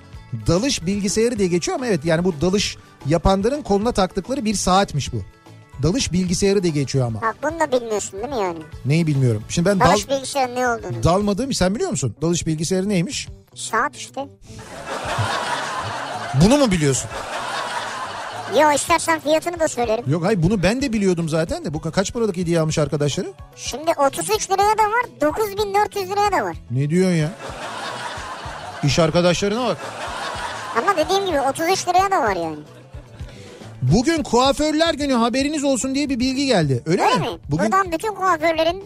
dalış bilgisayarı diye geçiyor ama evet yani bu dalış yapanların koluna taktıkları bir saatmiş bu. Dalış bilgisayarı diye geçiyor ama.
Bak bunu da bilmiyorsun değil mi yani?
Neyi bilmiyorum. Şimdi ben dal,
Dalış bilgisayarın ne olduğunu.
dalmadığım sen biliyor musun? Dalış bilgisayarı neymiş?
Saat işte.
Bunu mu biliyorsun?
Yo istersen fiyatını da söylerim.
Yok hayır bunu ben de biliyordum zaten de. Bu ka- kaç paralık hediye almış arkadaşları?
Şimdi 33 liraya da var 9400 liraya da var.
Ne diyorsun ya? İş arkadaşlarına bak.
Ama dediğim gibi 33 liraya da var yani.
Bugün kuaförler günü haberiniz olsun diye bir bilgi geldi. Öyle,
Öyle
mi?
mi?
Bugün
Buradan bütün kuaförlerin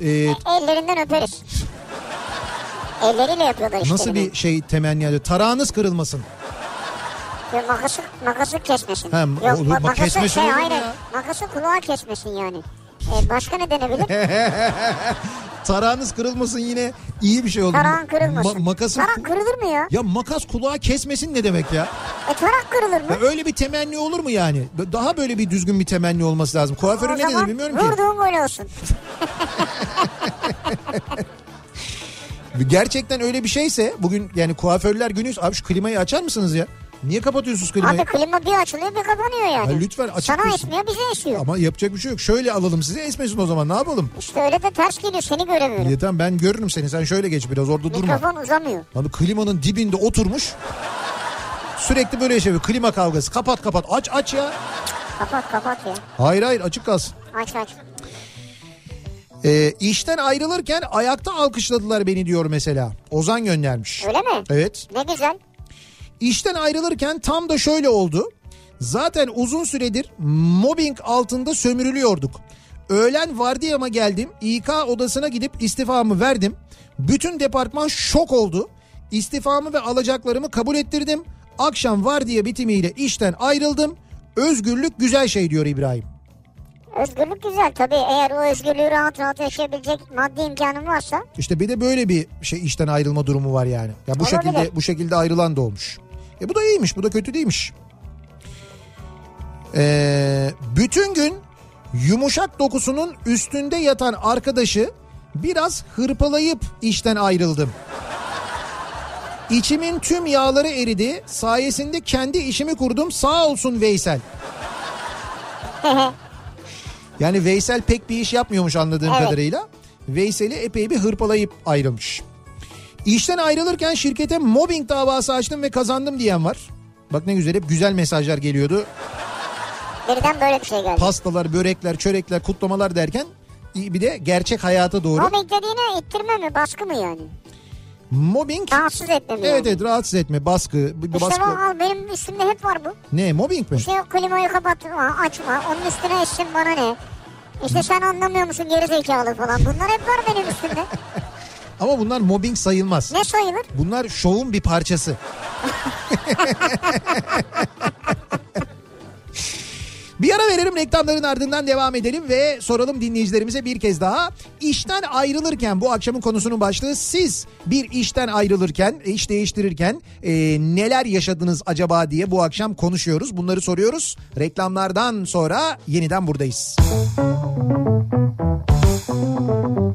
e,
ellerinden öperiz. Elleriyle yapıyorlar işte.
nasıl bir şey temenni ediyor? Tarağınız kırılmasın.
Yok, makası, makası kesmesin.
Ha,
Yok
olur,
ma-
ma-
makası
kesmesin
şey
olur mu
hayır.
ya?
Makası kulağa kesmesin yani. Ee, başka ne denebilir? [laughs]
Tarağınız kırılmasın yine iyi bir şey oldu.
Tarağın kırılmasın.
Ma- makasın
Tarak kırılır mı ya?
Ya makas kulağa kesmesin ne demek ya?
E tarak kırılır mı?
Ya öyle bir temenni olur mu yani? Daha böyle bir düzgün bir temenni olması lazım. Kuaförün
o
ne dedi
zaman
bilmiyorum ki.
vurduğun gol olsun. [laughs]
Gerçekten öyle bir şeyse bugün yani kuaförler günü abi şu klimayı açar mısınız ya? Niye kapatıyorsunuz klimayı?
Abi klima bir açılıyor bir kapanıyor yani.
Ya lütfen açık
Sana
dursun.
esmiyor bize esiyor.
Ama yapacak bir şey yok. Şöyle alalım size esmesin o zaman ne yapalım?
İşte öyle de ters geliyor seni göremiyorum.
Ya tamam ben görürüm seni sen şöyle geç biraz orada durma.
Mikrofon uzamıyor.
Lan klimanın dibinde oturmuş. Sürekli böyle yaşıyor. Klima kavgası. Kapat kapat. Aç aç ya.
Kapat kapat ya.
Hayır hayır açık kalsın.
Aç aç.
Ee, işten ayrılırken ayakta alkışladılar beni diyor mesela. Ozan göndermiş.
Öyle mi?
Evet.
Ne güzel.
İşten ayrılırken tam da şöyle oldu. Zaten uzun süredir mobbing altında sömürülüyorduk. Öğlen vardiyama geldim. İK odasına gidip istifamı verdim. Bütün departman şok oldu. İstifamı ve alacaklarımı kabul ettirdim. Akşam vardiya bitimiyle işten ayrıldım. Özgürlük güzel şey diyor İbrahim.
Özgürlük güzel tabii. Eğer o özgürlüğü rahat rahat yaşayabilecek maddi imkanın varsa
İşte bir de böyle bir şey işten ayrılma durumu var yani. Ya bu
Olabilir.
şekilde bu şekilde ayrılan da olmuş. E bu da iyiymiş, bu da kötü değilmiş. Ee, bütün gün yumuşak dokusunun üstünde yatan arkadaşı biraz hırpalayıp işten ayrıldım. İçimin tüm yağları eridi. Sayesinde kendi işimi kurdum. Sağ olsun Veysel. Yani Veysel pek bir iş yapmıyormuş anladığım
Evet.
kadarıyla. Veysel'i epey bir hırpalayıp ayrılmış. İşten ayrılırken şirkete mobbing davası açtım ve kazandım diyen var. Bak ne güzel hep güzel mesajlar geliyordu.
Birden böyle bir şey geldi.
Pastalar, börekler, çörekler, kutlamalar derken bir de gerçek hayata doğru.
Mobbing dediğine ittirme mi baskı mı yani?
Mobbing
Rahatsız etme mi
evet
yani?
evet rahatsız etme, baskı,
İşte
baskı.
al benim üstümde hep var bu.
Ne mobbing mi?
İşte klimayı kapatma açma onun üstüne essin bana ne? İşte sen anlamıyor musun geri zekalı falan. Bunlar hep var benim üstümde. [laughs]
Ama bunlar mobbing sayılmaz.
Ne sayılır?
Bunlar şovun bir parçası. Bir ara verelim reklamların ardından devam edelim ve soralım dinleyicilerimize bir kez daha. İşten ayrılırken bu akşamın konusunun başlığı siz bir işten ayrılırken, iş değiştirirken e, neler yaşadınız acaba diye bu akşam konuşuyoruz. Bunları soruyoruz. Reklamlardan sonra yeniden buradayız. Kafa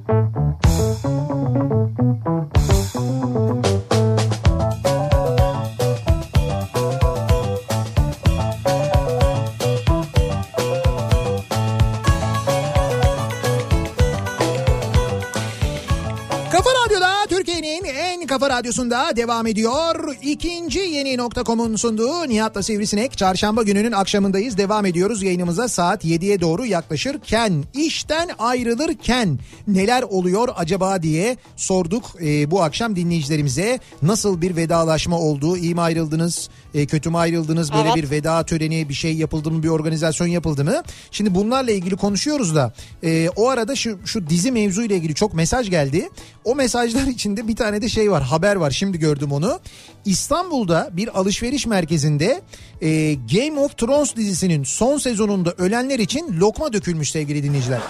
radyosunda devam ediyor. İkinci yeni nokta.com'un sunduğu Nihat'la Sivrisinek. Çarşamba gününün akşamındayız. Devam ediyoruz yayınımıza saat 7'ye doğru yaklaşırken, işten ayrılırken neler oluyor acaba diye sorduk Ee, bu akşam dinleyicilerimize. Nasıl bir vedalaşma oldu? İyi mi ayrıldınız? Ee, kötü mü ayrıldınız? Böyle
Evet.
bir veda töreni bir şey yapıldı mı? Bir organizasyon yapıldı mı? Şimdi bunlarla ilgili konuşuyoruz da e, o arada şu, şu dizi mevzuyla ilgili çok mesaj geldi. O mesajlar [laughs] içinde bir tane de şey var haber var şimdi gördüm onu. İstanbul'da bir alışveriş merkezinde e, Game of Thrones dizisinin son sezonunda ölenler için lokma dökülmüş sevgili dinleyiciler. [laughs]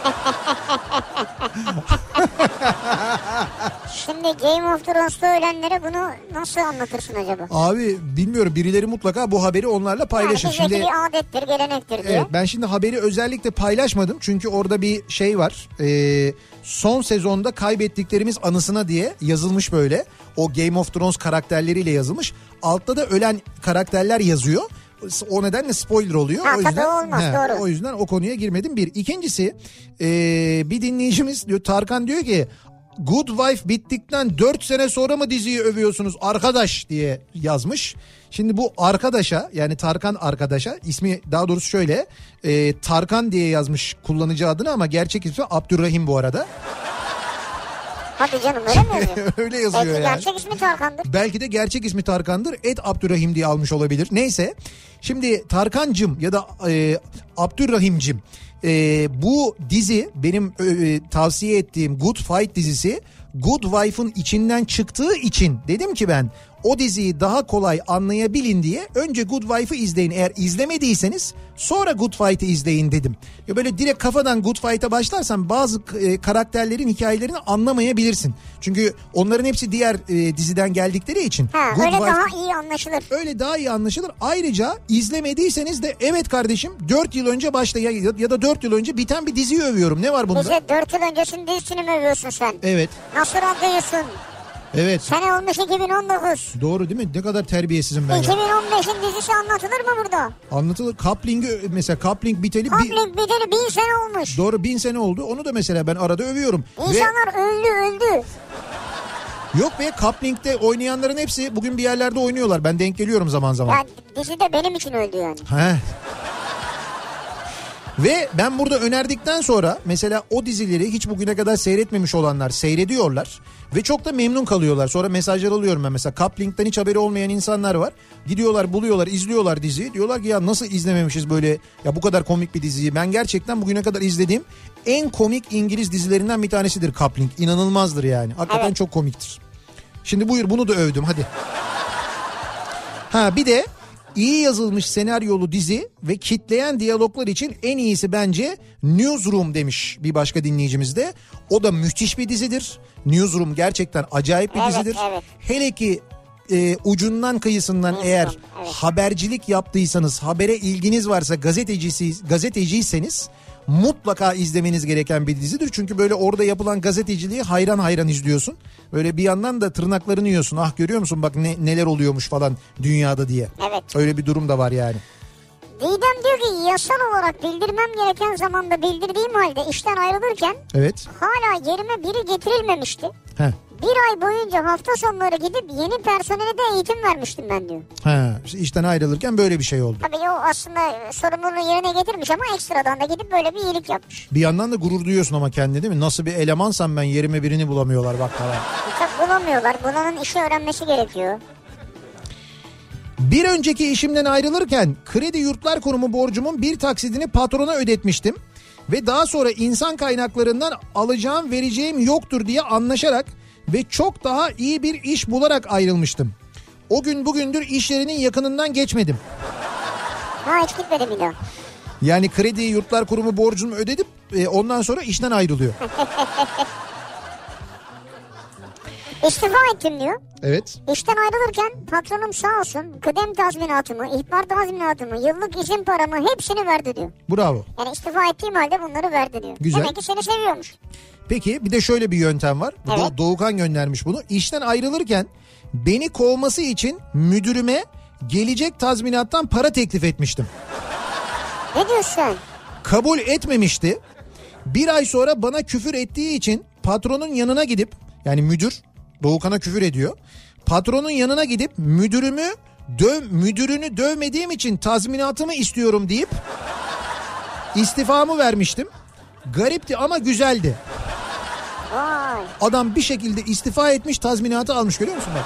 Şimdi Game of Thrones'ta ölenlere bunu nasıl anlatırsın acaba?
Abi bilmiyorum birileri mutlaka bu haberi onlarla paylaşır.
Yani
Şimdi
bir adettir, gelenektir diye.
Evet ben şimdi haberi özellikle paylaşmadım çünkü orada bir şey var. Ee, son sezonda kaybettiklerimiz anısına diye yazılmış böyle. O Game of Thrones karakterleriyle yazılmış. Altta da ölen karakterler yazıyor. O nedenle spoiler oluyor.
Ha,
o yüzden
olmaz, doğru.
o yüzden o konuya girmedim bir. İkincisi ee, bir dinleyicimiz diyor Tarkan diyor ki Good Wife bittikten 4 sene sonra mı diziyi övüyorsunuz arkadaş diye yazmış. Şimdi bu arkadaşa yani Tarkan arkadaşa ismi daha doğrusu şöyle e, Tarkan diye yazmış kullanıcı adını ama gerçek ismi Abdurrahim bu arada.
Hadi canım öyle mi yazıyor? [laughs]
Öyle yazıyor
Belki
yani.
gerçek ismi Tarkan'dır.
Belki de gerçek ismi Tarkan'dır. Ed Abdurrahim diye almış olabilir. Neyse. Şimdi Tarkancım ya da e, Abdurrahimcim e, bu dizi benim e, tavsiye ettiğim Good Fight dizisi Good Wife'ın içinden çıktığı için dedim ki ben o diziyi daha kolay anlayabilin diye önce Good Wife'ı izleyin. Eğer izlemediyseniz sonra Good Fight'ı izleyin dedim. Ya böyle direkt kafadan Good Fight'a başlarsan bazı e, karakterlerin hikayelerini anlamayabilirsin. Çünkü onların hepsi diğer e, diziden geldikleri için.
Ha,
Good
öyle
Wife-
daha iyi anlaşılır.
öyle daha iyi anlaşılır. Ayrıca izlemediyseniz de evet kardeşim 4 yıl önce başta ya, ya da 4 yıl önce biten bir diziyi övüyorum. Ne var bunda?
Bize 4 yıl öncesinin dizisini mi övüyorsun sen?
Evet.
Nasıl radyosun?
Evet.
Sene olmuş 2019.
Doğru değil mi? Ne kadar terbiyesizim ben ya.
2015'in dizisi anlatılır mı burada?
Anlatılır. Coupling'i mesela coupling biteli
Coupling biteli bin sene olmuş.
doğru bin sene oldu. Onu da mesela ben arada övüyorum.
İnsanlar öldü öldü.
Ve yok be coupling'de oynayanların hepsi bugün bir yerlerde oynuyorlar. Ben denk geliyorum zaman zaman.
Ya dizi de benim için öldü yani.
He. Ve ben burada önerdikten sonra mesela o dizileri hiç bugüne kadar seyretmemiş olanlar seyrediyorlar ve çok da memnun kalıyorlar. Sonra mesajlar alıyorum ben mesela Coupling'den hiç haberi olmayan insanlar var. Gidiyorlar buluyorlar izliyorlar diziyi. Diyorlar ki ya nasıl izlememişiz böyle ya bu kadar komik bir diziyi. Ben gerçekten bugüne kadar izlediğim en komik İngiliz dizilerinden bir tanesidir Coupling. İnanılmazdır yani. Hakikaten
Evet.
çok komiktir. Şimdi buyur bunu da övdüm hadi. Ha bir de iyi yazılmış senaryolu dizi ve kitleyen diyaloglar için en iyisi bence Newsroom demiş bir başka dinleyicimiz de. O da müthiş bir dizidir. Newsroom gerçekten acayip bir
Evet,
dizidir.
evet.
Hele ki e, ucundan kıyısından
Newsroom,
eğer
evet.
habercilik yaptıysanız, habere ilginiz varsa gazetecisi gazeteciyseniz mutlaka izlemeniz gereken bir dizidir. Çünkü böyle orada yapılan gazeteciliği hayran hayran izliyorsun. Böyle bir yandan da tırnaklarını yiyorsun. Ah görüyor musun bak ne, neler oluyormuş falan dünyada diye.
Evet.
Öyle bir durum da var yani.
Didem diyor ki yasal olarak bildirmem gereken zamanda bildirdiğim halde işten ayrılırken
Evet.
hala yerime biri getirilmemişti.
He.
Bir ay boyunca hafta sonları gidip yeni personele de eğitim vermiştim ben diyor.
He. İşte işten ayrılırken böyle bir şey oldu.
Tabii o aslında sorumluluğunu yerine getirmiş ama ekstradan da gidip böyle bir iyilik yapmış.
Bir yandan da gurur duyuyorsun ama kendine değil mi? Nasıl bir elemansam ben yerime birini bulamıyorlar bak falan.
Tabii bulamıyorlar. Bunun işi öğrenmesi gerekiyor.
Bir önceki işimden ayrılırken kredi yurtlar kurumu borcumun bir taksidini patrona ödetmiştim. Ve daha sonra insan kaynaklarından alacağım vereceğim yoktur diye anlaşarak ve çok daha iyi bir iş bularak ayrılmıştım. O gün bugündür iş yerinin yakınından geçmedim.
Ha hiç gitmedi bir daha.
Yani kredi yurtlar kurumu borcumu ödedip e, ondan sonra işten ayrılıyor. [laughs]
İstifa ettim diyor.
Evet.
İşten ayrılırken patronum sağ olsun kıdem tazminatımı, ihbar tazminatımı, yıllık izin paramı hepsini verdi diyor.
Bravo.
Yani istifa ettiğim halde bunları verdi diyor.
Güzel.
Demek ki seni seviyormuş.
Peki bir de şöyle bir yöntem var.
Evet.
Do- Doğukan göndermiş bunu. İşten ayrılırken beni kovması için müdürüme gelecek tazminattan para teklif etmiştim.
Ne diyorsun?
Kabul etmemişti. Bir ay sonra bana küfür ettiği için patronun yanına gidip yani müdür Doğukan'a küfür ediyor. Patronun yanına gidip müdürümü döv müdürünü dövmediğim için tazminatımı istiyorum deyip istifamı vermiştim. Garipti ama güzeldi. Adam bir şekilde istifa etmiş tazminatı almış görüyor musun bak?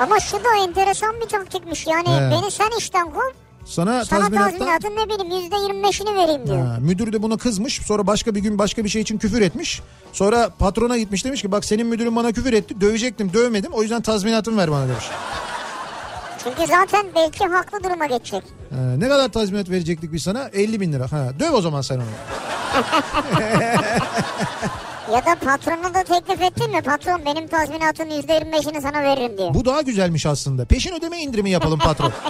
Ama şu da enteresan bir taktikmiş. Yani
He.
beni sen işten kov.
Sana,
Sana
tazminatta
tazminatın ne bileyim yüzde yirmi beşini vereyim diyor.
Ha, müdür de buna kızmış. Sonra başka bir gün başka bir şey için küfür etmiş. Sonra patrona gitmiş demiş ki bak senin müdürün bana küfür etti. Dövecektim dövmedim. O yüzden tazminatımı ver bana demiş.
Çünkü zaten belki haklı duruma geçecek.
Ha, ne kadar tazminat verecektik biz sana? 50 bin lira. Ha, döv o zaman sen onu. [laughs]
Ya da patrona da teklif ettin mi? Patron benim tazminatın yüzde yirmi beşini sana veririm diyor.
Bu daha güzelmiş aslında. Peşin ödeme indirimi yapalım patron. [laughs]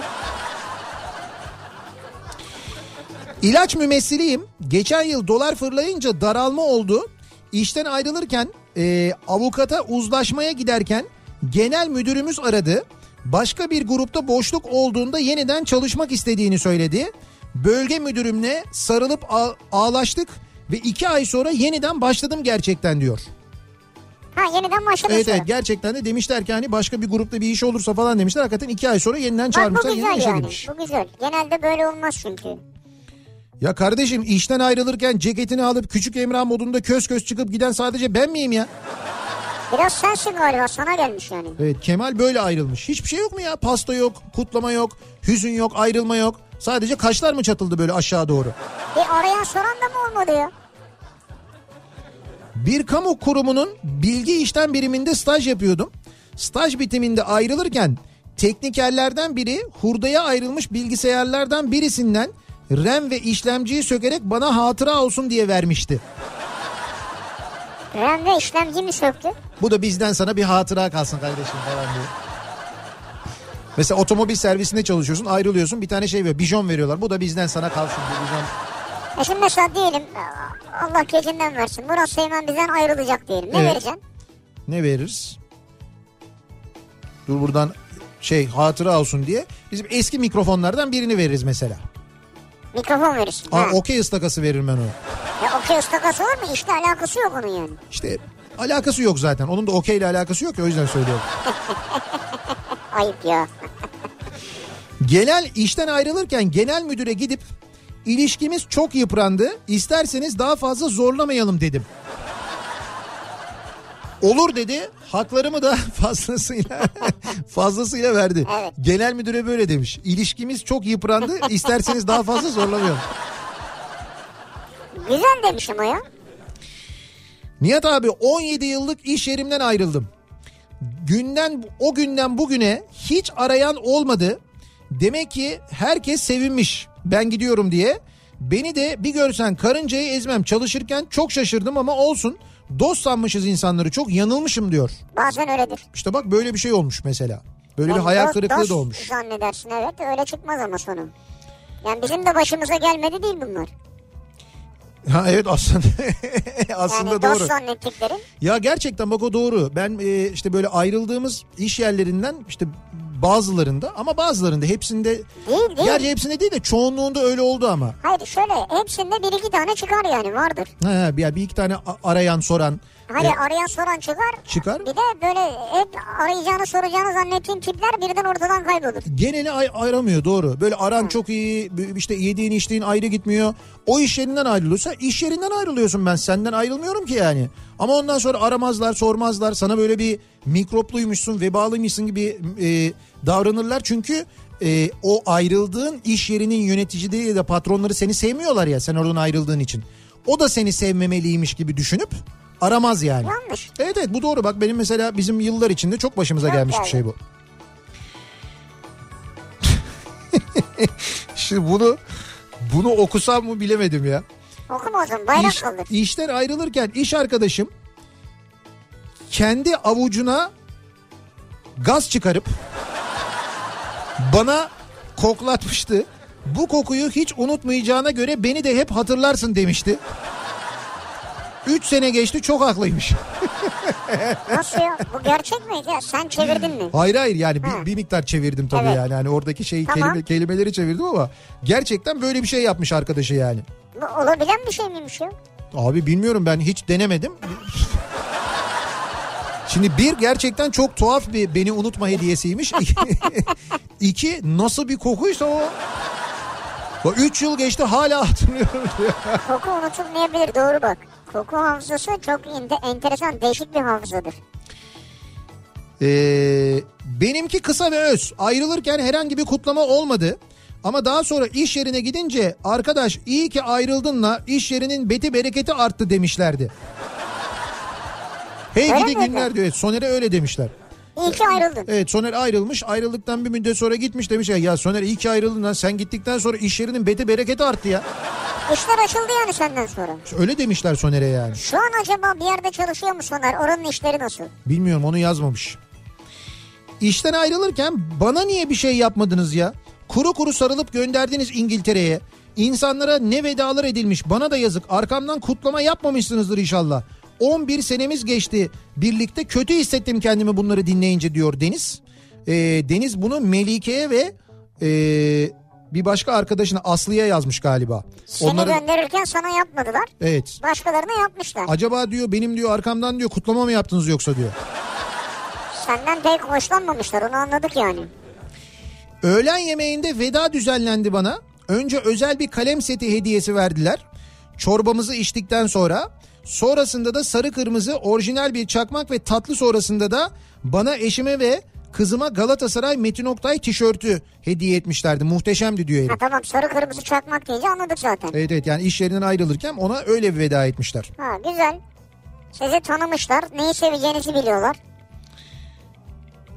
İlaç mümessiliyim. Geçen yıl dolar fırlayınca daralma oldu. İşten ayrılırken e, avukata uzlaşmaya giderken genel müdürümüz aradı. Başka bir grupta boşluk olduğunda yeniden çalışmak istediğini söyledi. Bölge müdürümle sarılıp ağ- ağlaştık ve iki ay sonra yeniden başladım gerçekten diyor.
Ha yeniden başladın
Evet
sonra.
evet gerçekten de demişler ki hani başka bir grupta bir iş olursa falan demişler. Hakikaten iki ay sonra yeniden
Bak bu
çağırmışlar
güzel
işe
yani.
girmiş.
Bu güzel. Genelde böyle olmaz çünkü.
Ya kardeşim işten ayrılırken ceketini alıp küçük Emrah modunda köz köz çıkıp giden sadece ben miyim ya?
Biraz sensin galiba sana gelmiş yani.
Evet Kemal böyle ayrılmış. Hiçbir şey yok mu ya? Pasta yok, kutlama yok, hüzün yok, ayrılma yok. Sadece kaşlar mı çatıldı böyle aşağı doğru?
Bir arayan soran da mı olmadı ya?
Bir kamu kurumunun bilgi işlem biriminde staj yapıyordum. Staj bitiminde ayrılırken teknikerlerden biri hurdaya ayrılmış bilgisayarlardan birisinden RAM ve işlemciyi sökerek bana hatıra olsun diye vermişti.
RAM ve işlemci mi söktü?
Bu da bizden sana bir hatıra kalsın kardeşim falan diye. Mesela otomobil servisinde çalışıyorsun ayrılıyorsun bir tane şey veriyor bijon veriyorlar. Bu da bizden sana kalsın diye bijon.
E şimdi mesela diyelim Allah gecinden versin. Murat Seymen bizden ayrılacak diyelim. Ne
Evet.
vereceksin?
Ne veririz? Dur buradan şey hatıra olsun diye bizim eski mikrofonlardan birini veririz mesela.
Mikrofon verirsin.
Aa,
Ha.
okey ıstakası veririm ben ona.
Ya okey ıstakası olur mu? İşte alakası yok onun yani.
İşte alakası yok zaten. Onun da okey ile alakası yok ya o yüzden söylüyorum. [laughs]
Ayıp ya.
Genel işten ayrılırken genel müdüre gidip ilişkimiz çok yıprandı. İsterseniz daha fazla zorlamayalım dedim. Olur dedi. Haklarımı da [laughs] fazlasıyla fazlasıyla verdi.
Evet.
Genel müdüre böyle demiş. İlişkimiz çok yıprandı. İsterseniz daha fazla zorlamayalım.
Güzel demiş ama ya.
Nihat abi 17 yıllık iş yerimden ayrıldım. Günden o günden bugüne hiç arayan olmadı. Demek ki herkes sevinmiş ben gidiyorum diye. Beni de bir görsen karıncayı ezmem çalışırken çok şaşırdım ama olsun. Dost sanmışız insanları çok yanılmışım diyor.
Bazen öyledir.
İşte bak böyle bir şey olmuş mesela. Böyle bir
Yani
hayal
dost-
kırıklığı
dost
da olmuş.
Zannedersin evet öyle çıkmaz ama sonu. Yani bizim de başımıza gelmedi değil bunlar.
Ha evet aslında [laughs] aslında
Yani
doğru.
dost zannettiklerin.
Ya gerçekten bak o doğru. Ben e, işte böyle ayrıldığımız iş yerlerinden işte bazılarında ama bazılarında hepsinde
Değil değil.
gerçi hepsinde değil de çoğunluğunda öyle oldu ama.
Hayır şöyle hepsinde bir iki tane çıkar yani vardır.
Ha, bir, bir iki tane arayan soran
Hani
e,
arayan soran çıkar.
çıkar.
Bir de böyle hep arayacağını soracağını zannettiğin tipler birden ortadan kaybolur.
Geneli ay- aramıyor doğru. Böyle aran çok iyi işte yediğin içtiğin ayrı gitmiyor. O iş yerinden ayrılıyorsa iş yerinden ayrılıyorsun ben senden ayrılmıyorum ki yani. Ama ondan sonra aramazlar sormazlar sana böyle bir mikropluymuşsun vebalıymışsın gibi e, davranırlar. Çünkü e, o ayrıldığın iş yerinin yöneticileri ya da patronları seni sevmiyorlar ya sen oradan ayrıldığın için. O da seni sevmemeliymiş gibi düşünüp aramaz yani.
Yanlış.
Evet evet bu doğru bak benim mesela bizim yıllar içinde çok başımıza
Çok
gelmiş bir
geldi.
şey bu. [laughs] Şimdi bunu bunu okusam mı bilemedim ya.
Okuma o zaman bayrak
İş,
kalır.
işten ayrılırken iş arkadaşım kendi avucuna gaz çıkarıp bana koklatmıştı. Bu kokuyu hiç unutmayacağına göre beni de hep hatırlarsın demişti. Üç sene geçti çok haklıymış. [laughs]
Nasıl ya? Bu gerçek mi? Ya sen çevirdin mi?
Hayır hayır yani bir, bir miktar çevirdim tabii
Evet.
yani. Hani oradaki şey
Tamam.
kelime, kelimeleri çevirdim ama gerçekten böyle bir şey yapmış arkadaşı yani.
Bu olabilen bir şey miymiş ya?
Abi bilmiyorum ben hiç denemedim. Şimdi bir gerçekten çok tuhaf bir beni unutma hediyesiymiş. [laughs] İki nasıl bir kokuysa o. Bak üç yıl geçti hala hatırlıyorum diyor.
Koku unutulmayabilir doğru bak. Koku hafızası çok ente- enteresan değişik bir hafızadır.
Ee, benimki kısa ve öz. Ayrılırken herhangi bir kutlama olmadı. Ama daha sonra iş yerine gidince arkadaş iyi ki ayrıldınla iş yerinin beti bereketi arttı demişlerdi. Hey
Öyle
gidi günler diyor. Evet, Soner'e öyle demişler.
İyi ki ayrıldın.
Evet Soner ayrılmış. Ayrıldıktan bir müddet sonra gitmiş demiş ya, ya Soner iyi ki ayrıldın lan. Sen gittikten sonra iş yerinin beti bereketi arttı ya.
İşler açıldı yani senden sonra.
Öyle demişler Soner'e yani.
Şu an acaba bir yerde çalışıyor mu Soner? Oranın işleri nasıl?
Bilmiyorum onu yazmamış. İşten ayrılırken bana niye bir şey yapmadınız ya? Kuru kuru sarılıp gönderdiniz İngiltere'ye. İnsanlara ne vedalar edilmiş bana da yazık. Arkamdan kutlama yapmamışsınızdır inşallah. 11 senemiz geçti. Birlikte kötü hissettim kendimi bunları dinleyince diyor Deniz. Ee, Deniz bunu Melike'ye ve ee, bir başka arkadaşına Aslı'ya yazmış galiba.
Seni
Onların-
gönderirken sana yapmadılar.
Evet.
Başkalarına yapmışlar.
Acaba diyor benim diyor arkamdan diyor kutlama mı yaptınız yoksa diyor.
Senden pek hoşlanmamışlar onu anladık yani.
Öğlen yemeğinde veda düzenlendi bana. Önce özel bir kalem seti hediyesi verdiler. Çorbamızı içtikten sonra. Sonrasında da sarı kırmızı orijinal bir çakmak ve tatlı sonrasında da bana eşime ve kızıma Galatasaray Metin Oktay tişörtü hediye etmişlerdi. Muhteşemdi diyor
Ha
herif.
tamam sarı kırmızı çakmak deyince anladık zaten.
Evet evet yani iş yerinden ayrılırken ona öyle bir veda etmişler.
Ha güzel. Sizi tanımışlar. Neyi seveceğinizi biliyorlar.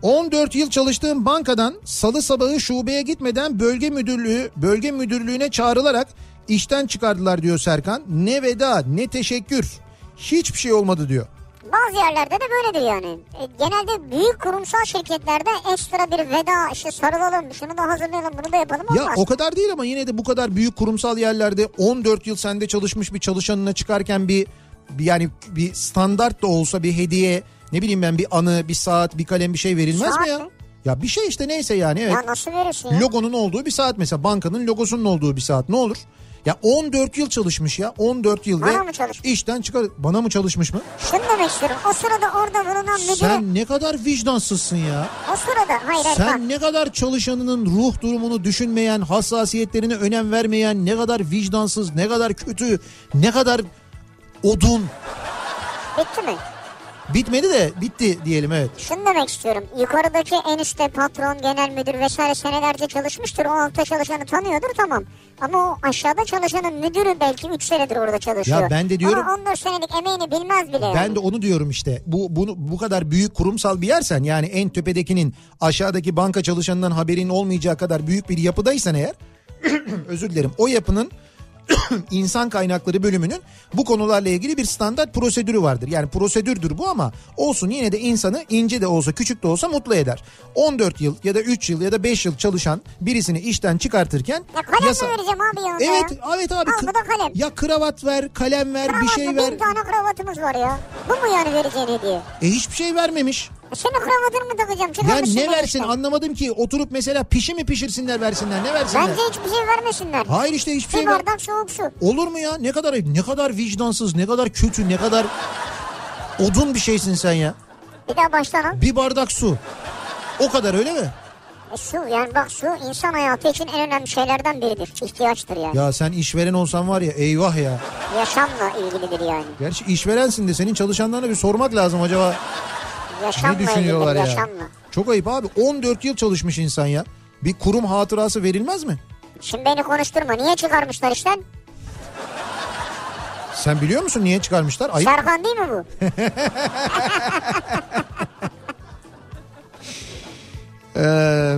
14 yıl çalıştığım bankadan salı sabahı şubeye gitmeden bölge müdürlüğü bölge müdürlüğüne çağrılarak işten çıkardılar diyor Serkan. Ne veda ne teşekkür. Hiçbir şey olmadı diyor.
Bazı yerlerde de böyledir yani. E, genelde büyük kurumsal şirketlerde ekstra bir veda işte sarılalım şunu da hazırlayalım bunu da yapalım
Ya
olmaz.
o kadar değil ama yine de bu kadar büyük kurumsal yerlerde 14 yıl sende çalışmış bir çalışanına çıkarken bir, bir yani bir standart da olsa bir hediye ne bileyim ben bir anı bir saat bir kalem bir şey verilmez
Saat
mi ya?
mi?
Ya bir şey işte neyse yani evet.
Ya nasıl verirsin ya?
Logonun olduğu bir saat mesela bankanın logosunun olduğu bir saat ne olur? Ya 14 yıl çalışmış ya 14 yıl
Bana
ve
mı çalışmış?
işten çıkar bana mı çalışmış mı?
Şunu demek istiyorum. O sırada orada bulunan müdürü...
Sen ne kadar vicdansızsın ya.
O sırada hayır hayır bak.
Sen ne kadar çalışanının ruh durumunu düşünmeyen, hassasiyetlerine önem vermeyen, ne kadar vicdansız, ne kadar kötü, ne kadar odun.
Bitti mi?
Bitmedi de bitti diyelim evet.
Şunu demek istiyorum. Yukarıdaki en üstte patron, genel müdür vesaire senelerce çalışmıştır. O altta çalışanı tanıyordur tamam. Ama o aşağıda çalışanın müdürü belki 3 senedir orada çalışıyor.
Ya ben de diyorum-
Ama 14 senelik emeğini bilmez bile yani.
Ben de onu diyorum işte. Bu bunu bu kadar büyük kurumsal bir yersen yani en tepedekinin aşağıdaki banka çalışanından haberin olmayacağı kadar büyük bir yapıdaysan eğer [coughs] özür dilerim. O yapının [coughs] insan kaynakları bölümünün bu konularla ilgili bir standart prosedürü vardır. Yani prosedürdür bu ama olsun yine de insanı ince de olsa küçük de olsa mutlu eder. 14 yıl ya da 3 yıl ya da 5 yıl çalışan birisini işten çıkartırken
Ya kalem
yasa-
vereceğim abi yanında
Evet
ya?
evet abi.
Al bu da kalem.
Ya kravat ver, kalem ver, bir
Kravatlı
şey ver.
bin tane kravatımız var ya. Bu mu yani vereceğin hediye?
E hiçbir şey vermemiş.
E senin kravatını mı takacağım?
Ya ne versin
işte.
anlamadım ki. Oturup mesela pişi mi pişirsinler versinler ne versinler?
Bence hiçbir şey vermesinler.
Hayır işte hiçbir
Bir
şey ver-
bardak soğuk su.
Olur mu ya? Ne kadar ne kadar vicdansız, ne kadar kötü, ne kadar odun bir şeysin sen ya.
Bir daha baştan.
Bir bardak su. O kadar öyle mi?
E su yani bak su insan hayatı için en önemli şeylerden biridir. İhtiyaçtır yani.
Ya sen işveren olsan var ya eyvah ya.
Yaşamla ilgilidir yani.
Gerçi işverensin de senin çalışanlarına bir sormak lazım acaba
Yaşamla
ne düşünüyorlar ya.
yaşamla.
Çok ayıp abi 14 yıl çalışmış insan ya. Bir kurum hatırası verilmez mi?
Şimdi beni konuşturma. Niye çıkarmışlar işten?
Sen biliyor musun niye çıkarmışlar? Ayıp.
Serkan değil mi bu? [laughs]
Ee,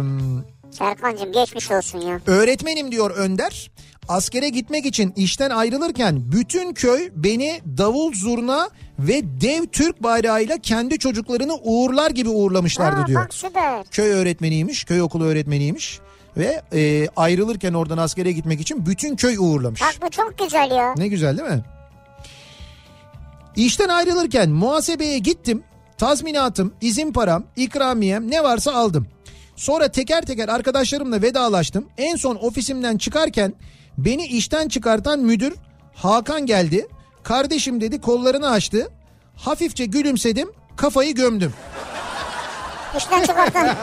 Serkancığım geçmiş olsun ya.
öğretmenim diyor Önder. Askere gitmek için işten ayrılırken bütün köy beni davul zurna ve dev Türk bayrağıyla kendi çocuklarını uğurlar gibi uğurlamışlardı
Aa,
diyor.
bak süper.
Köy öğretmeniymiş, köy okulu öğretmeniymiş ve e, ayrılırken oradan askere gitmek için bütün köy uğurlamış.
Bak bu çok güzel ya.
Ne güzel değil mi? İşten ayrılırken muhasebeye gittim. Tazminatım, izin param, ikramiyem ne varsa aldım. Sonra teker teker arkadaşlarımla vedalaştım. En son ofisimden çıkarken beni işten çıkartan müdür Hakan geldi. Kardeşim dedi kollarını açtı. Hafifçe gülümsedim, kafayı gömdüm.
İşten çıkartan.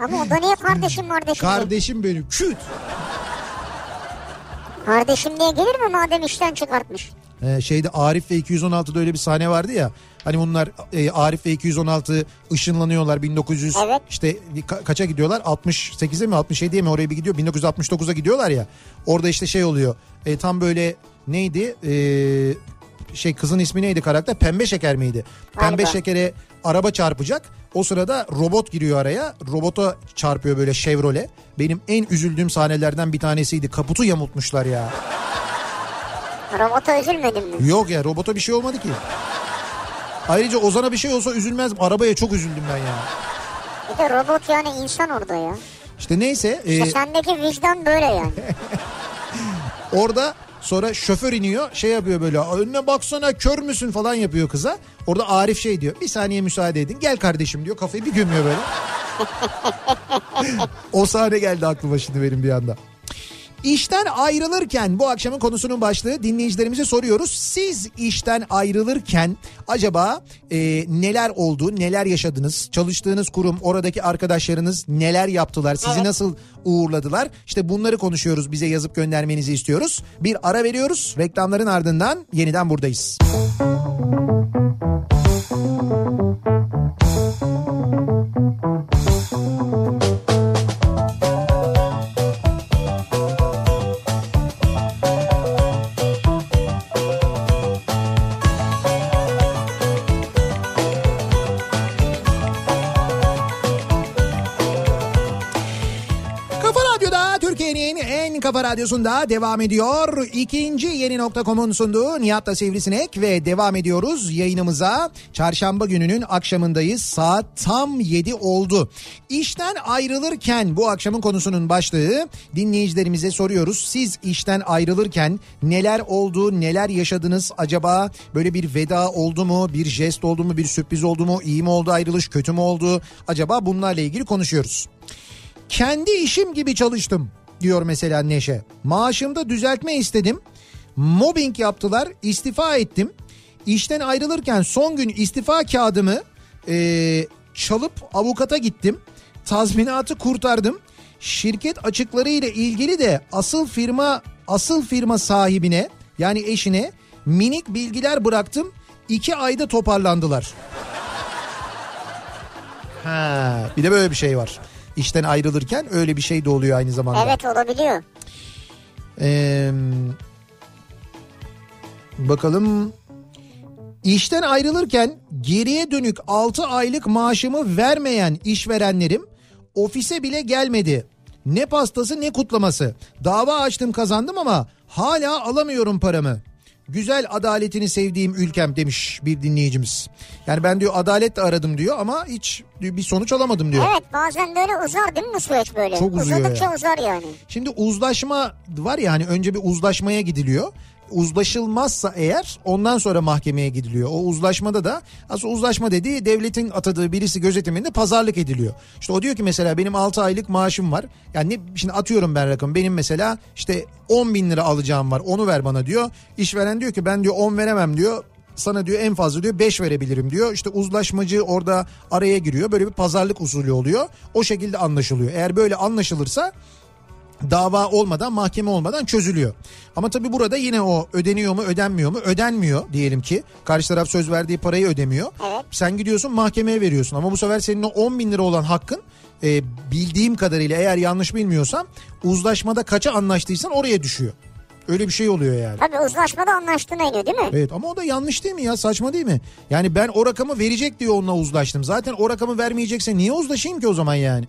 Ama o da niye kardeşim kardeşim?
Kardeşim benim küt.
Kardeşim diye gelir mi madem işten çıkartmış?
Ee, şeyde Arif ve 216'da öyle bir sahne vardı ya. Hani bunlar e, Arif ve 216 ışınlanıyorlar 1900
Evet.
işte ka- kaça gidiyorlar 68'e mi 67'ye mi oraya bir gidiyor 1969'a gidiyorlar ya. Orada işte şey oluyor e, tam böyle neydi e, şey kızın ismi neydi karakter pembe şeker miydi? Pembe
Galiba.
şekere araba çarpacak o sırada robot giriyor araya robota çarpıyor böyle Chevrolet. Benim en üzüldüğüm sahnelerden bir tanesiydi kaputu yamultmuşlar ya.
Robota üzülmedin mi?
Yok ya robota bir şey olmadı ki. Ayrıca Ozan'a bir şey olsa üzülmezdim. Arabaya çok üzüldüm ben ya.
Bir de robot yani insan orada ya.
İşte neyse e,
İşte sendeki vicdan böyle yani. [laughs]
orada sonra şoför iniyor şey yapıyor böyle önüne baksana kör müsün falan yapıyor kıza. Orada Arif şey diyor bir saniye müsaade edin gel kardeşim diyor kafayı bir gömüyor böyle. [laughs] o sahne geldi aklıma şimdi benim bir anda. İşten ayrılırken bu akşamın konusunun başlığı dinleyicilerimize soruyoruz. Siz işten ayrılırken acaba e, neler oldu, neler yaşadınız? Çalıştığınız kurum, oradaki arkadaşlarınız neler yaptılar? Sizi
Evet.
nasıl uğurladılar? İşte bunları konuşuyoruz. Bize yazıp göndermenizi istiyoruz. Bir ara veriyoruz. Reklamların ardından yeniden buradayız. Kafa radyosunda devam ediyor. İkinci yeni nokta.com'un sunduğu Nihat'la Sivrisinek ve devam ediyoruz yayınımıza. Çarşamba gününün akşamındayız. Saat tam 7 oldu. İşten ayrılırken bu akşamın konusunun başlığı dinleyicilerimize soruyoruz. Siz işten ayrılırken neler oldu, neler yaşadınız acaba? Böyle bir veda oldu mu, bir jest oldu mu, bir sürpriz oldu mu, iyi mi oldu ayrılış, kötü mü oldu? Acaba bunlarla ilgili konuşuyoruz. Kendi işim gibi çalıştım diyor mesela Neşe. Maaşımda düzeltme istedim. Mobbing yaptılar istifa ettim. İşten ayrılırken son gün istifa kağıdımı eee, çalıp avukata gittim. Tazminatı kurtardım. Şirket açıkları ile ilgili de asıl firma asıl firma sahibine yani eşine minik bilgiler bıraktım. İki ayda toparlandılar. Ha, bir de böyle bir şey var. İşten ayrılırken öyle bir şey de oluyor aynı zamanda.
Evet olabiliyor.
Ee, bakalım. İşten ayrılırken geriye dönük 6 aylık maaşımı vermeyen işverenlerim ofise bile gelmedi. Ne pastası ne kutlaması. Dava açtım kazandım ama hala alamıyorum paramı. Güzel adaletini sevdiğim ülkem demiş bir dinleyicimiz. Yani ben diyor adaletle aradım diyor ama hiç bir sonuç alamadım diyor.
Evet bazen böyle uzar değil mi bu süreç böyle?
Çok uzuyor
Uzadıkça
ya.
uzar yani.
Şimdi uzlaşma var ya hani önce bir uzlaşmaya gidiliyor. Uzlaşılmazsa eğer ondan sonra mahkemeye gidiliyor. O uzlaşmada da aslında uzlaşma dediği devletin atadığı birisi gözetiminde pazarlık ediliyor. İşte o diyor ki mesela benim 6 aylık maaşım var. Yani ne, şimdi atıyorum ben rakam benim mesela işte 10 bin lira alacağım var onu ver bana diyor. İşveren diyor ki ben diyor 10 veremem diyor sana diyor en fazla diyor 5 verebilirim diyor. İşte uzlaşmacı orada araya giriyor. Böyle bir pazarlık usulü oluyor. O şekilde anlaşılıyor. Eğer böyle anlaşılırsa dava olmadan mahkeme olmadan çözülüyor. Ama tabii burada yine o ödeniyor mu ödenmiyor mu ödenmiyor diyelim ki. Karşı taraf söz verdiği parayı ödemiyor.
Evet.
Sen gidiyorsun mahkemeye veriyorsun ama bu sefer senin o 10 bin lira olan hakkın e, bildiğim kadarıyla eğer yanlış bilmiyorsam uzlaşmada kaça anlaştıysan oraya düşüyor. Öyle bir şey oluyor yani.
Tabii uzlaşmada anlaştığına iniyor değil mi?
Evet ama o da yanlış değil mi ya saçma değil mi? Yani ben o rakamı verecek diye onunla uzlaştım. Zaten o rakamı vermeyecekse niye uzlaşayım ki o zaman yani?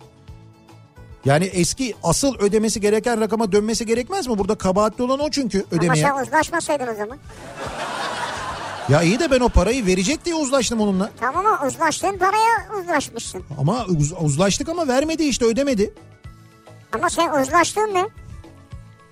Yani eski asıl ödemesi gereken rakama dönmesi gerekmez mi? Burada kabahatli olan o çünkü
Ama
ödemeye.
sen uzlaşmasaydın o zaman.
Ya iyi de ben o parayı verecek diye uzlaştım onunla.
Tamam ama uzlaştığın paraya uzlaşmışsın.
Ama uz- uzlaştık ama vermedi işte ödemedi.
Ama sen uzlaştığın ne?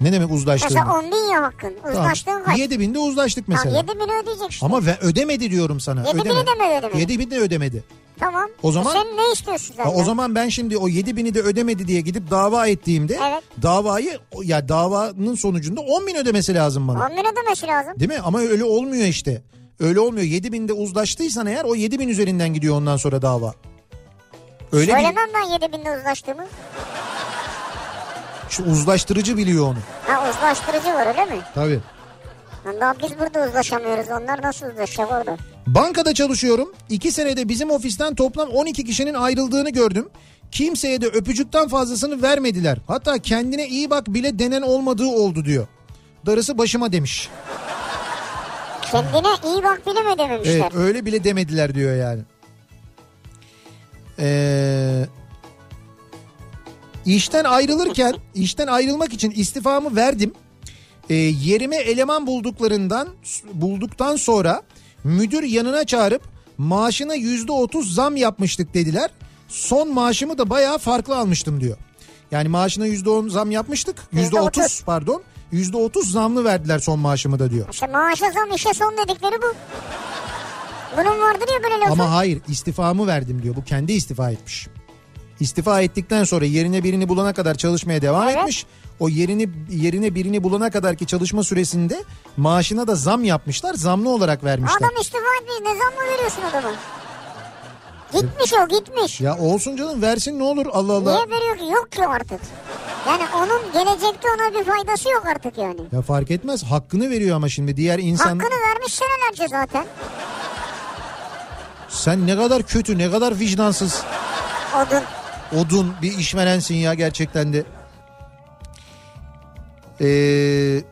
Ne demek uzlaştığım?
Mesela 10 bin ya hakkın. Uzlaştığın kaç?
7 binde uzlaştık
Tamam
mesela.
7 bini ödeyeceksin.
Ama ve ödemedi diyorum sana.
Yedi bini
ödemedi.
de mi ödemedi?
7 bin de ödemedi.
Tamam.
O zaman-
E sen ne istiyorsun zaten?
o zaman ben şimdi o 7 bini de ödemedi diye gidip dava ettiğimde
Evet.
davayı ya davanın sonucunda 10 bin ödemesi lazım bana.
10 bin ödemesi lazım.
Değil mi? Ama öyle olmuyor işte. Öyle olmuyor. 7 binde uzlaştıysan eğer o 7 bin üzerinden gidiyor ondan sonra dava. Öyle bir
Söylemem ben 7 binde uzlaştığımı.
şu uzlaştırıcı biliyor onu.
Ha uzlaştırıcı var öyle mi?
Tabii.
Daha biz burada uzlaşamıyoruz. Onlar nasıl uzlaşacak orada?
Bankada çalışıyorum. 2 senede bizim ofisten toplam 12 kişinin ayrıldığını gördüm. Kimseye de öpücükten fazlasını vermediler. Hatta kendine iyi bak bile denen olmadığı oldu diyor. Darısı başıma demiş.
Kendine iyi bak bile mi dememişler?
Evet öyle bile demediler diyor yani. Ee, işten ayrılırken işten ayrılmak için istifamı verdim. Ee, yerime eleman bulduklarından bulduktan sonra müdür yanına çağırıp maaşına yüzde otuz zam yapmıştık dediler. Son maaşımı da bayağı farklı almıştım diyor. Yani maaşına yüzde on zam yapmıştık. Yüzde otuz pardon. Yüzde otuz zamlı verdiler son maaşımı da diyor.
İşte maaşa zam işe son dedikleri bu. Bunun vardır ya böyle lafı.
Ama hayır istifamı verdim diyor. Bu kendi istifa etmiş. İstifa ettikten sonra yerine birini bulana kadar çalışmaya devam
Evet.
etmiş. O yerini yerine birini bulana kadar ki çalışma süresinde maaşına da zam yapmışlar. Zamlı olarak vermişler.
Adam istifa etmiş. Ne zam mı veriyorsun adama? Gitmiş o gitmiş.
Ya olsun canım versin ne olur Allah Allah.
Niye veriyor ki? Yok ki artık. Yani onun gelecekte ona bir faydası yok artık yani.
Ya fark etmez hakkını veriyor ama şimdi diğer insan
Hakkını vermiş senelerce zaten.
sen ne kadar kötü ne kadar vicdansız
Odun.
Odun bir işverensin ya gerçekten de. Ee,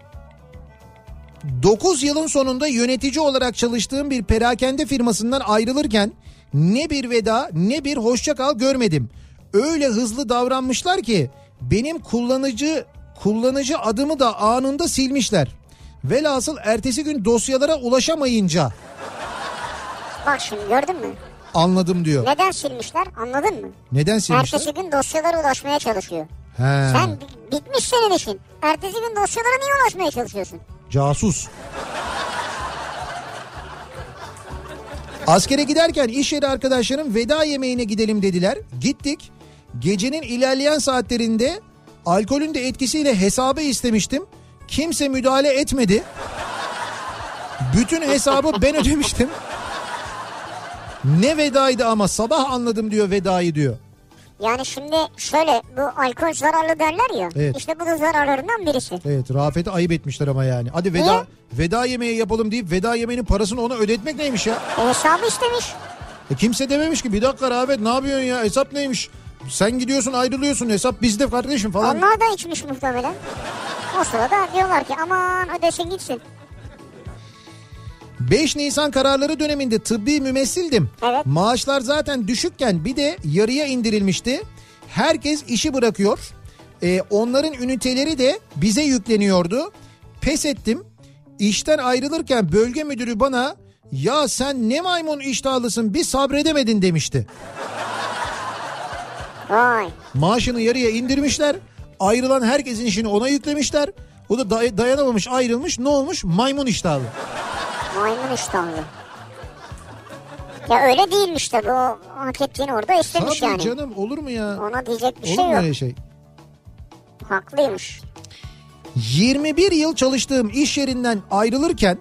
9 yılın sonunda yönetici olarak çalıştığım bir perakende firmasından ayrılırken ne bir veda ne bir hoşça kal görmedim. Öyle hızlı davranmışlar ki benim kullanıcı kullanıcı adımı da anında silmişler. Velhasıl ertesi gün dosyalara ulaşamayınca
Bak şimdi gördün mü?
Anladım diyor.
Neden silmişler anladın mı?
Neden silmişler?
Ertesi gün dosyalara ulaşmaya çalışıyor.
He,
Sen bi- bitmiş senin işin. Ertesi gün dosyalara niye ulaşmaya çalışıyorsun?
casus. Askere giderken iş yeri arkadaşlarım veda yemeğine gidelim dediler. Gittik. Gecenin ilerleyen saatlerinde alkolün de etkisiyle hesabı istemiştim. Kimse müdahale etmedi. Bütün hesabı ben ödemiştim. Ne vedaydı ama sabah anladım diyor vedayı diyor.
Yani şimdi şöyle bu alkol zararlı derler ya.
Evet.
İşte bu da zararlarından birisi.
Evet Rafet'i ayıp etmişler ama yani. Hadi veda
Niye?
veda yemeği yapalım deyip veda yemeğinin parasını ona ödetmek neymiş ya?
E, hesabı istemiş.
E kimse dememiş ki bir dakika Rafet ne yapıyorsun ya hesap neymiş? Sen gidiyorsun ayrılıyorsun hesap bizde kardeşim falan.
Onlar da içmiş muhtemelen. O sırada diyorlar ki aman ödesin gitsin.
5 Nisan kararları döneminde tıbbi mümessildim.
Evet.
Maaşlar zaten düşükken bir de yarıya indirilmişti. Herkes işi bırakıyor. E, onların üniteleri de bize yükleniyordu. Pes ettim. İşten ayrılırken bölge müdürü bana ya sen ne maymun iştahlısın bir sabredemedin demişti.
Vay.
Maaşını yarıya indirmişler. Ayrılan herkesin işini ona yüklemişler. O da day- dayanamamış ayrılmış ne olmuş? Maymun iştahlı.
Maymun iştahlı. Ya öyle değilmiş tabii o hak ettiğini orada istemiş
Tabii
yani.
canım olur mu ya?
Ona diyecek bir
Olur
şey
mu
yok.
öyle şey?
Haklıymış.
21 yıl çalıştığım iş yerinden ayrılırken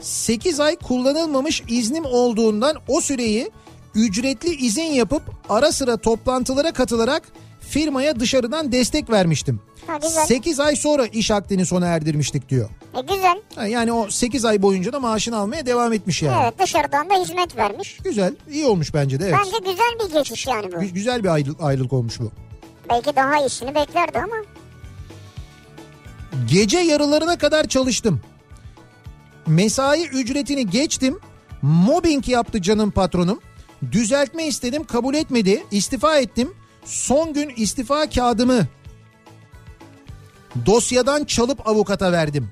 8 ay kullanılmamış iznim olduğundan o süreyi ücretli izin yapıp ara sıra toplantılara katılarak firmaya dışarıdan destek vermiştim.
Ha, güzel.
8 ay sonra iş akdini sona erdirmiştik diyor.
E güzel.
Ha, Yani o 8 ay boyunca da maaşını almaya devam etmiş yani.
Evet dışarıdan da hizmet vermiş.
Güzel, iyi olmuş bence de evet.
Bence güzel bir geçiş yani bu.
Gü- Güzel bir ayrılık, ayrılık olmuş bu.
Belki daha iyisini beklerdi ama.
Gece yarılarına kadar çalıştım. Mesai ücretini geçtim. Mobbing yaptı canım patronum. Düzeltme istedim kabul etmedi. İstifa ettim. Son gün istifa kağıdımı dosyadan çalıp avukata verdim.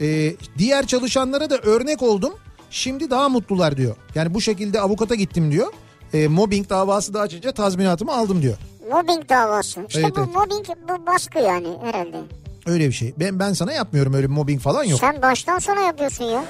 Ee, diğer çalışanlara da örnek oldum. Şimdi daha mutlular diyor. Yani bu şekilde avukata gittim diyor. Ee, mobbing davası da açınca tazminatımı aldım diyor.
Mobbing davası. İşte
Evet,
bu
evet.
mobbing bu baskı yani herhalde.
Öyle bir şey. Ben ben sana yapmıyorum öyle bir mobbing falan yok.
Sen baştan sona yapıyorsun ya.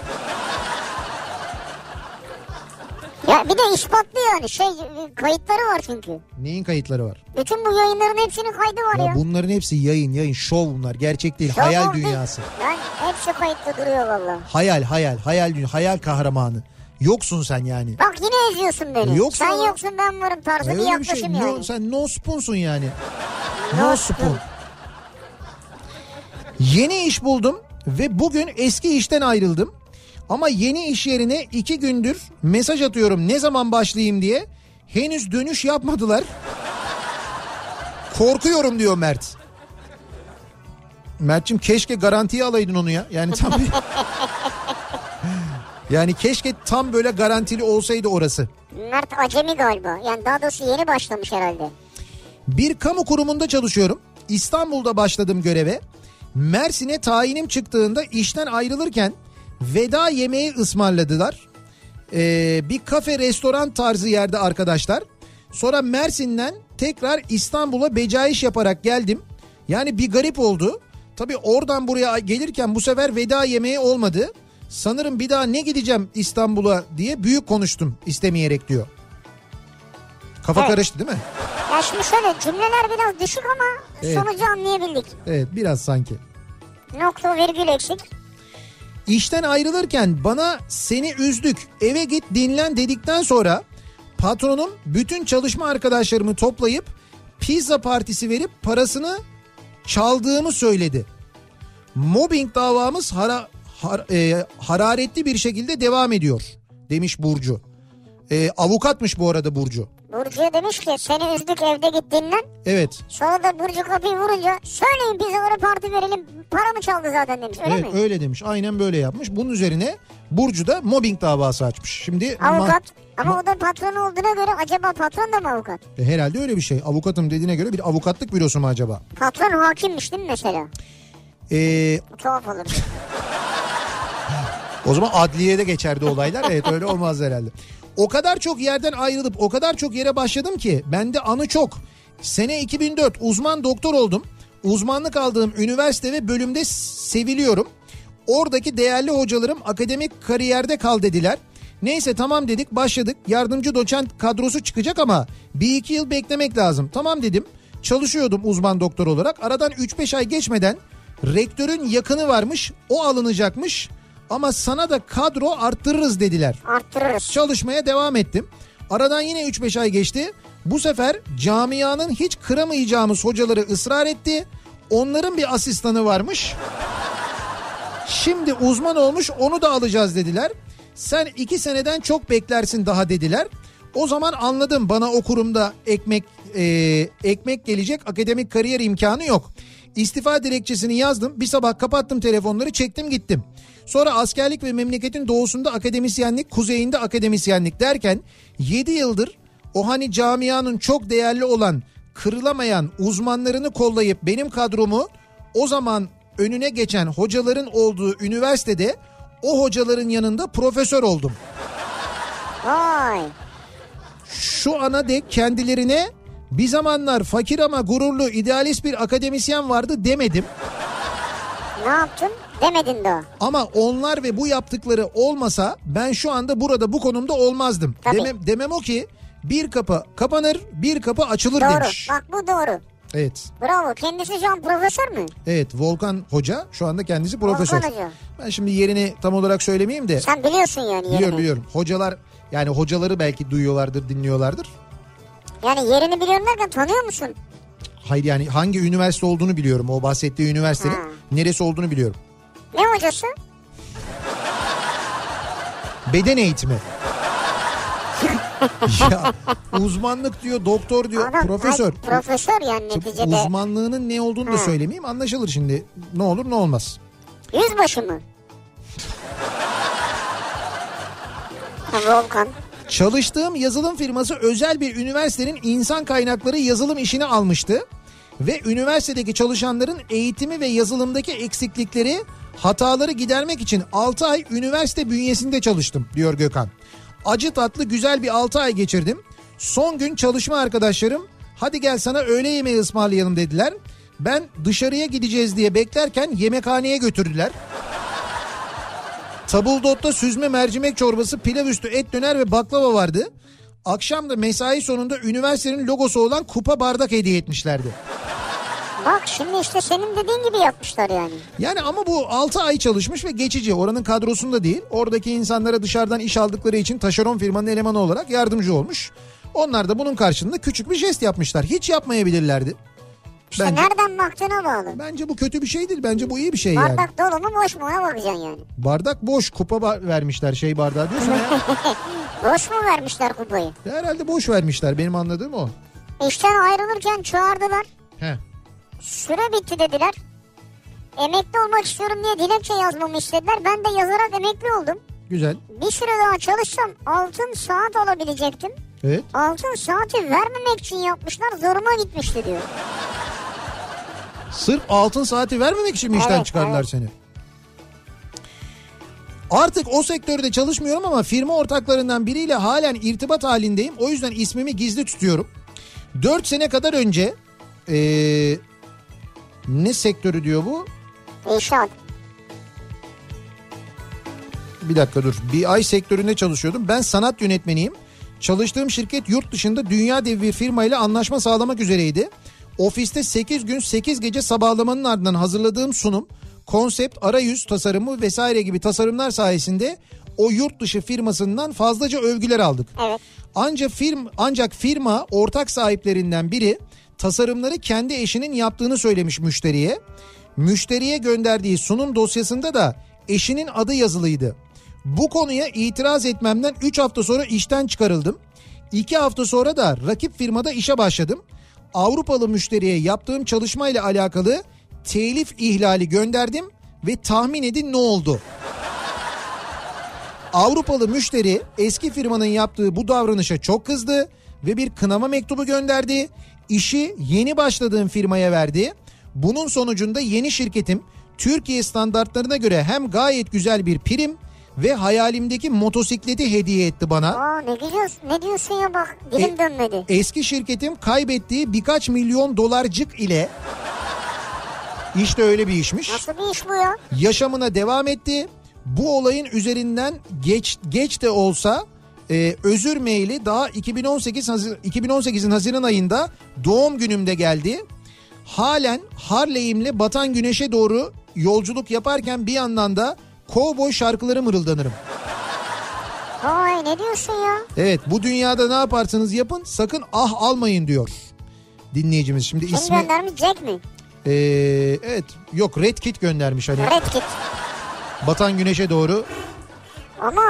Ya bir de ispatlı yani şey kayıtları var çünkü.
Neyin kayıtları var?
Bütün bu yayınların hepsinin kaydı var ya.
Ya bunların hepsi yayın yayın şov bunlar gerçek değil
Şov
hayal
oldu.
dünyası.
Lan hepsi kayıtlı duruyor valla.
Hayal hayal hayal dünya hayal kahramanı. Yoksun sen yani.
Bak yine eziyorsun beni.
Yoksa-
Sen yoksun ben varım tarzı bir
bir şey.
yaklaşım
No,
yani.
sen no spoonsun yani.
No
No
spoon.
spoon. Yeni iş buldum ve bugün eski işten ayrıldım. Ama yeni iş yerine iki gündür mesaj atıyorum ne zaman başlayayım diye. Henüz dönüş yapmadılar. Korkuyorum diyor Mert. Mert'cim keşke garantiye alaydın onu ya. Yani tam. [laughs] Yani keşke tam böyle garantili olsaydı orası.
Mert acemi galiba. Yani daha doğrusu yeni başlamış herhalde.
Bir kamu kurumunda çalışıyorum. İstanbul'da başladım göreve. Mersin'e tayinim çıktığında işten ayrılırken veda yemeği ısmarladılar. Ee, bir kafe restoran tarzı yerde arkadaşlar. Sonra Mersin'den tekrar İstanbul'a becaiş yaparak geldim. Yani bir garip oldu. Tabii oradan buraya gelirken bu sefer veda yemeği olmadı. Sanırım bir daha ne gideceğim İstanbul'a diye büyük konuştum istemeyerek diyor. Kafa
Evet.
karıştı değil mi?
Ya şimdi şöyle cümleler biraz düşük ama
Evet.
sonucu anlayabildik.
Evet biraz sanki.
Nokta virgül eksik.
İşten ayrılırken bana seni üzdük eve git dinlen dedikten sonra patronum bütün çalışma arkadaşlarımı toplayıp pizza partisi verip parasını çaldığımı söyledi. Mobbing davamız hara, har- e, hararetli bir şekilde devam ediyor demiş Burcu. E, avukatmış bu arada Burcu.
Burcu'ya demiş ki seni üzdük evde git dinlen.
Evet.
Sonra da Burcu kapıyı vurunca söyleyin pizzalara parti verelim. Para mı çaldı zaten demiş öyle
evet
mi?
öyle demiş. Aynen böyle yapmış. Bunun üzerine Burcu da mobbing davası açmış. Şimdi ma-
Avukat. Ama o da patron olduğuna göre acaba patron da mı avukat?
E, Herhalde öyle bir şey. Avukatım dediğine göre bir avukatlık bürosu mu acaba?
Patron hakimmiş değil mi mesela?
Ee,
Tuhaf olur.
o zaman adliyede geçerdi olaylar. Evet öyle olmaz herhalde. O kadar çok yerden ayrılıp o kadar çok yere başladım ki bende anı çok. Sene 2004 uzman doktor oldum. Uzmanlık aldığım üniversite ve bölümde seviliyorum. Oradaki değerli hocalarım akademik kariyerde kal dediler. Neyse tamam dedik başladık. Yardımcı doçent kadrosu çıkacak ama bir iki yıl beklemek lazım. Tamam dedim. Çalışıyordum uzman doktor olarak. Aradan 3-5 ay geçmeden rektörün yakını varmış. O alınacakmış. Ama sana da kadro arttırırız dediler.
Arttırırız.
Çalışmaya devam ettim. Aradan yine 3-5 ay geçti. Bu sefer camianın hiç kıramayacağımız hocaları ısrar etti. Onların bir asistanı varmış. Şimdi uzman olmuş onu da alacağız dediler. Sen iki seneden çok beklersin daha dediler. O zaman anladım bana o kurumda ekmek e, ekmek gelecek akademik kariyer imkanı yok. İstifa dilekçesini yazdım. Bir sabah kapattım telefonları çektim gittim. Sonra askerlik ve memleketin doğusunda akademisyenlik, kuzeyinde akademisyenlik derken 7 yıldır o hani camianın çok değerli olan, kırılamayan uzmanlarını kollayıp benim kadromu o zaman önüne geçen hocaların olduğu üniversitede o hocaların yanında profesör oldum.
Vay.
Şu ana dek kendilerine bir zamanlar fakir ama gururlu idealist bir akademisyen vardı demedim.
Ne yaptın? Demedin de o.
Ama onlar ve bu yaptıkları olmasa ben şu anda burada bu konumda olmazdım.
Tabii.
Demem, demem o ki bir kapı kapanır bir kapı açılır
Doğru.
demiş.
Bak bu doğru.
Evet.
Bravo. Kendisi şu an profesör mü?
Evet Volkan Hoca şu anda kendisi profesör.
Volkan Hoca.
Ben şimdi yerini tam olarak söylemeyeyim de.
Sen biliyorsun yani yerini.
Biliyorum biliyorum. Hocalar yani hocaları belki duyuyorlardır dinliyorlardır.
Yani yerini biliyorum derken tanıyor musun?
Hayır yani hangi üniversite olduğunu biliyorum. O bahsettiği üniversitenin
Ha.
neresi olduğunu biliyorum.
Ne hocası?
Beden eğitimi. [laughs] ya uzmanlık diyor, doktor diyor,
Adam,
profesör.
ay, profesör yani
Şimdi
neticede.
uzmanlığının ne olduğunu da
Ha.
söylemeyeyim. Anlaşılır şimdi. Ne olur ne olmaz.
Yüzbaşı mı? Volkan.
Çalıştığım yazılım firması özel bir üniversitenin insan kaynakları yazılım işini almıştı. Ve üniversitedeki çalışanların eğitimi ve yazılımdaki eksiklikleri, hataları gidermek için 6 ay üniversite bünyesinde çalıştım diyor Gökhan. Acı tatlı güzel bir 6 ay geçirdim. Son gün çalışma arkadaşlarım hadi gel sana öğle yemeği ısmarlayalım dediler. Ben dışarıya gideceğiz diye beklerken yemekhaneye götürdüler. Tabuldotta süzme mercimek çorbası, pilav üstü et döner ve baklava vardı. Akşam da mesai sonunda üniversitenin logosu olan kupa bardak hediye etmişlerdi.
Bak şimdi işte senin dediğin gibi yapmışlar yani.
Yani ama bu 6 ay çalışmış ve geçici. Oranın kadrosunda değil. Oradaki insanlara dışarıdan iş aldıkları için taşeron firmanın elemanı olarak yardımcı olmuş. Onlar da bunun karşılığında küçük bir jest yapmışlar. Hiç yapmayabilirlerdi.
İşte
Bence,
nereden baktığına bağlı.
bence bu kötü bir şey değil. Bence bu iyi bir şey yani.
Bardak dolu mu boş mu ona bakacaksın yani.
Bardak boş. Kupa ba- vermişler şey bardağı diyorsun ya. [laughs]
Boş mu vermişler kupayı?
Herhalde boş vermişler. Benim anladığım o.
İşten ayrılırken çağırdılar.
He.
Süre bitti dediler. Emekli olmak istiyorum diye dilekçe yazmamı istediler. Ben de yazarak emekli oldum.
Güzel.
Bir süre daha çalışsam altın saat alabilecektim.
Evet.
Altın saati vermemek için yapmışlar zoruma gitmişti diyor.
Sırf altın saati vermemek için mi işten
Evet,
çıkardılar
evet.
seni? Artık o sektörde çalışmıyorum ama firma ortaklarından biriyle halen irtibat halindeyim. O yüzden ismimi gizli tutuyorum. 4 sene kadar önce ee, ne sektörü diyor bu?
İnşaat.
Bir dakika dur. Bir ay sektöründe çalışıyordum. Ben sanat yönetmeniyim. Çalıştığım şirket yurt dışında dünya devi bir firmayla anlaşma sağlamak üzereydi. Ofiste 8 gün 8 gece sabahlamanın ardından hazırladığım sunum, konsept, arayüz tasarımı vesaire gibi tasarımlar sayesinde o yurt dışı firmasından fazlaca övgüler aldık.
Evet.
Ancak firm ancak firma ortak sahiplerinden biri tasarımları kendi eşinin yaptığını söylemiş müşteriye. Müşteriye gönderdiği sunum dosyasında da eşinin adı yazılıydı. Bu konuya itiraz etmemden 3 hafta sonra işten çıkarıldım. 2 hafta sonra da rakip firmada işe başladım. Avrupalı müşteriye yaptığım çalışmayla alakalı telif ihlali gönderdim ve tahmin edin ne oldu? Avrupalı müşteri eski firmanın yaptığı bu davranışa çok kızdı ve bir kınama mektubu gönderdi. İşi yeni başladığım firmaya verdi. Bunun sonucunda yeni şirketim Türkiye standartlarına göre hem gayet güzel bir prim ve hayalimdeki motosikleti hediye etti bana.
Aa ne diyorsun, ne diyorsun ya bak dilim
E-
dönmedi.
Eski şirketim kaybettiği birkaç milyon dolarcık ile işte öyle bir işmiş.
Nasıl bir iş bu ya?
yaşamına devam etti. Bu olayın üzerinden geç geç de olsa e, özür maili daha 2018 Hazir- 2018'in Haziran ayında doğum günümde geldi. Halen Harley'imle batan güneşe doğru yolculuk yaparken bir yandan da kovboy şarkıları mırıldanırım.
Vay ne diyorsun ya?
Evet bu dünyada ne yaparsanız yapın sakın ah almayın diyor dinleyicimiz. Şimdi
Kim
ismi
göndermiş Jack mi?
e, evet yok Red Kit göndermiş hani
Red Kit.
batan güneşe doğru
Ama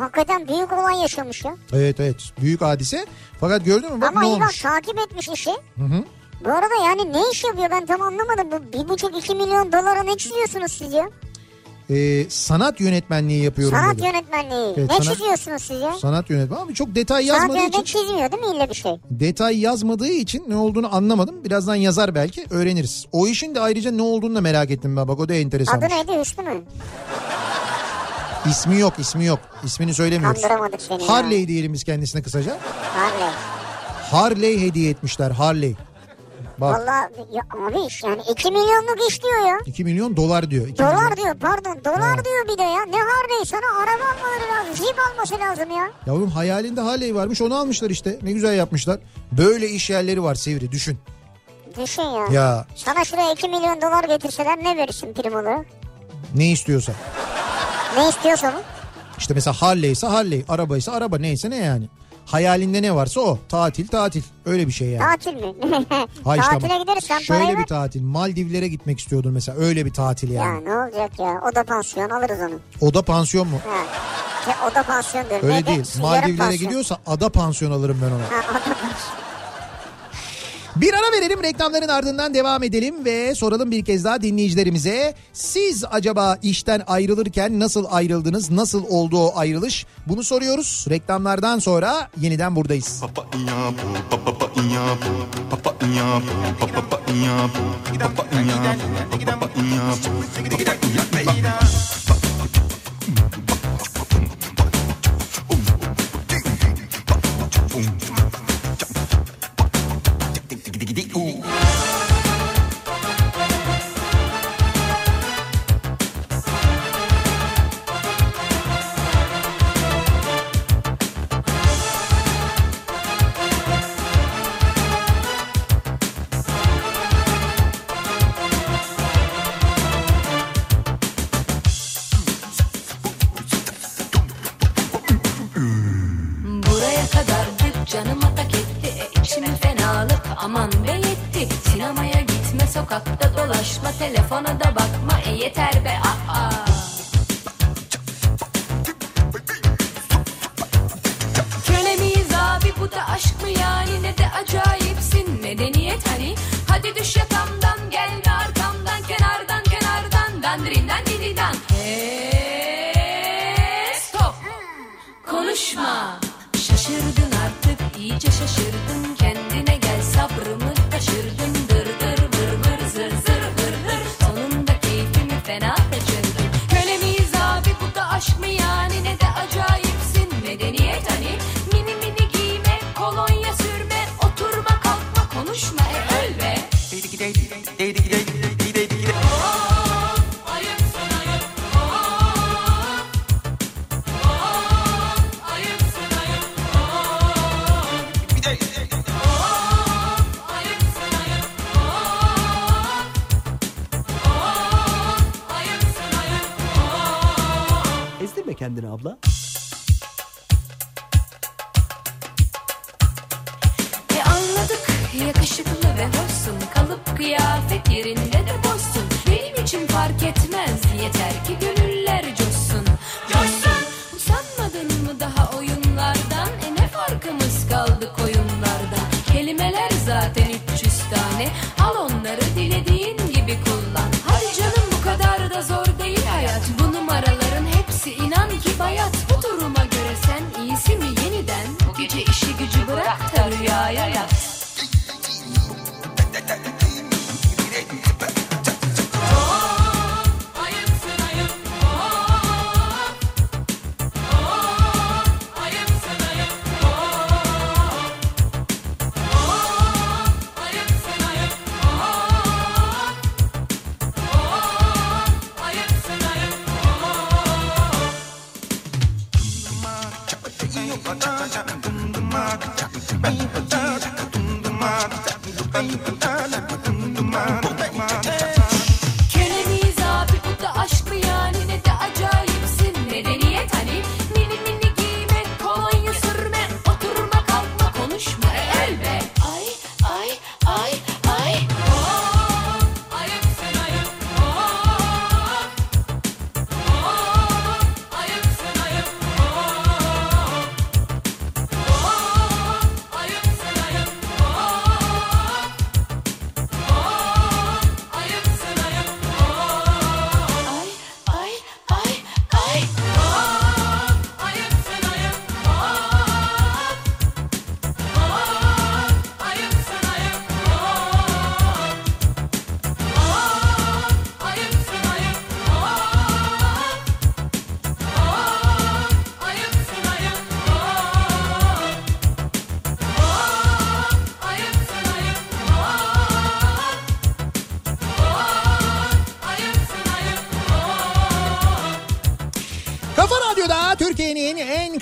hakikaten büyük olay yaşamış ya.
Evet evet büyük hadise. Fakat gördün mü bak
Ama
ne olmuş.
takip etmiş işi.
Hı hı.
Bu arada yani ne iş yapıyor ben tam anlamadım. Bu bir buçuk iki milyon dolara ne çiziyorsunuz siz ya?
Ee, sanat yönetmenliği yapıyorum
Sanat
dedi.
yönetmenliği.
Evet,
ne
sanat-
çiziyorsunuz siz ya?
Sanat yönetmeni ama çok detay
Sanat
yazmadığı için
çizmiyor değil mi illa bir şey?
detay yazmadığı için ne olduğunu anlamadım. Birazdan yazar belki öğreniriz. O işin de ayrıca ne olduğunu da merak ettim ben bak o da enteresan.
Adı neydi Hüsnü mü?
İsmi yok ismi yok. İsmini söylemiyoruz.
Kandıramadık seni ya.
Harley diyelim biz kendisine kısaca.
Harley.
Harley hediye etmişler Harley. Bak
Valla ya abi yani 2 milyonluk iş diyor ya.
2 milyon dolar diyor. 2 milyon.
Dolar diyor pardon dolar
Ha.
diyor bir de ya. Ne Harley sana araba almaları lazım. Jeep alması lazım ya.
Yavrum hayalinde Harley varmış onu almışlar işte. Ne güzel yapmışlar. Böyle iş yerleri var Sivri düşün.
Düşün ya.
Ya
Sana şuraya 2 milyon dolar getirseler ne verirsin prim olarak?
ne istiyorsa.
Ne istiyorsa mı?
İşte mesela Harley ise Harley, araba ise araba neyse ne yani. Hayalinde ne varsa o. Tatil tatil. Öyle bir şey yani.
Tatil mi? [laughs]
Hayır işte
Tatile
ama
gideriz sen
Şöyle bir
ver.
tatil. Maldivlere gitmek istiyordun mesela. Öyle bir tatil
Ya
yani.
ne olacak ya? O da pansiyon alırız onu.
Oda pansiyon mu?
Ha. Ya o da pansiyon diyorum.
Öyle
Ne-
değil.
yarım
Maldivlere gidiyorsa ada pansiyon alırım ben ona.
Ha, o da pansiyon.
Bir ara verelim reklamların ardından devam edelim ve soralım bir kez daha dinleyicilerimize. Siz acaba işten ayrılırken nasıl ayrıldınız? Nasıl oldu o ayrılış? Bunu soruyoruz. Reklamlardan sonra yeniden buradayız.
Papa Iyabu, Papa
telefona da bakma e yeter be aa Köle miyiz abi bu da aşk mı yani ne de acayipsin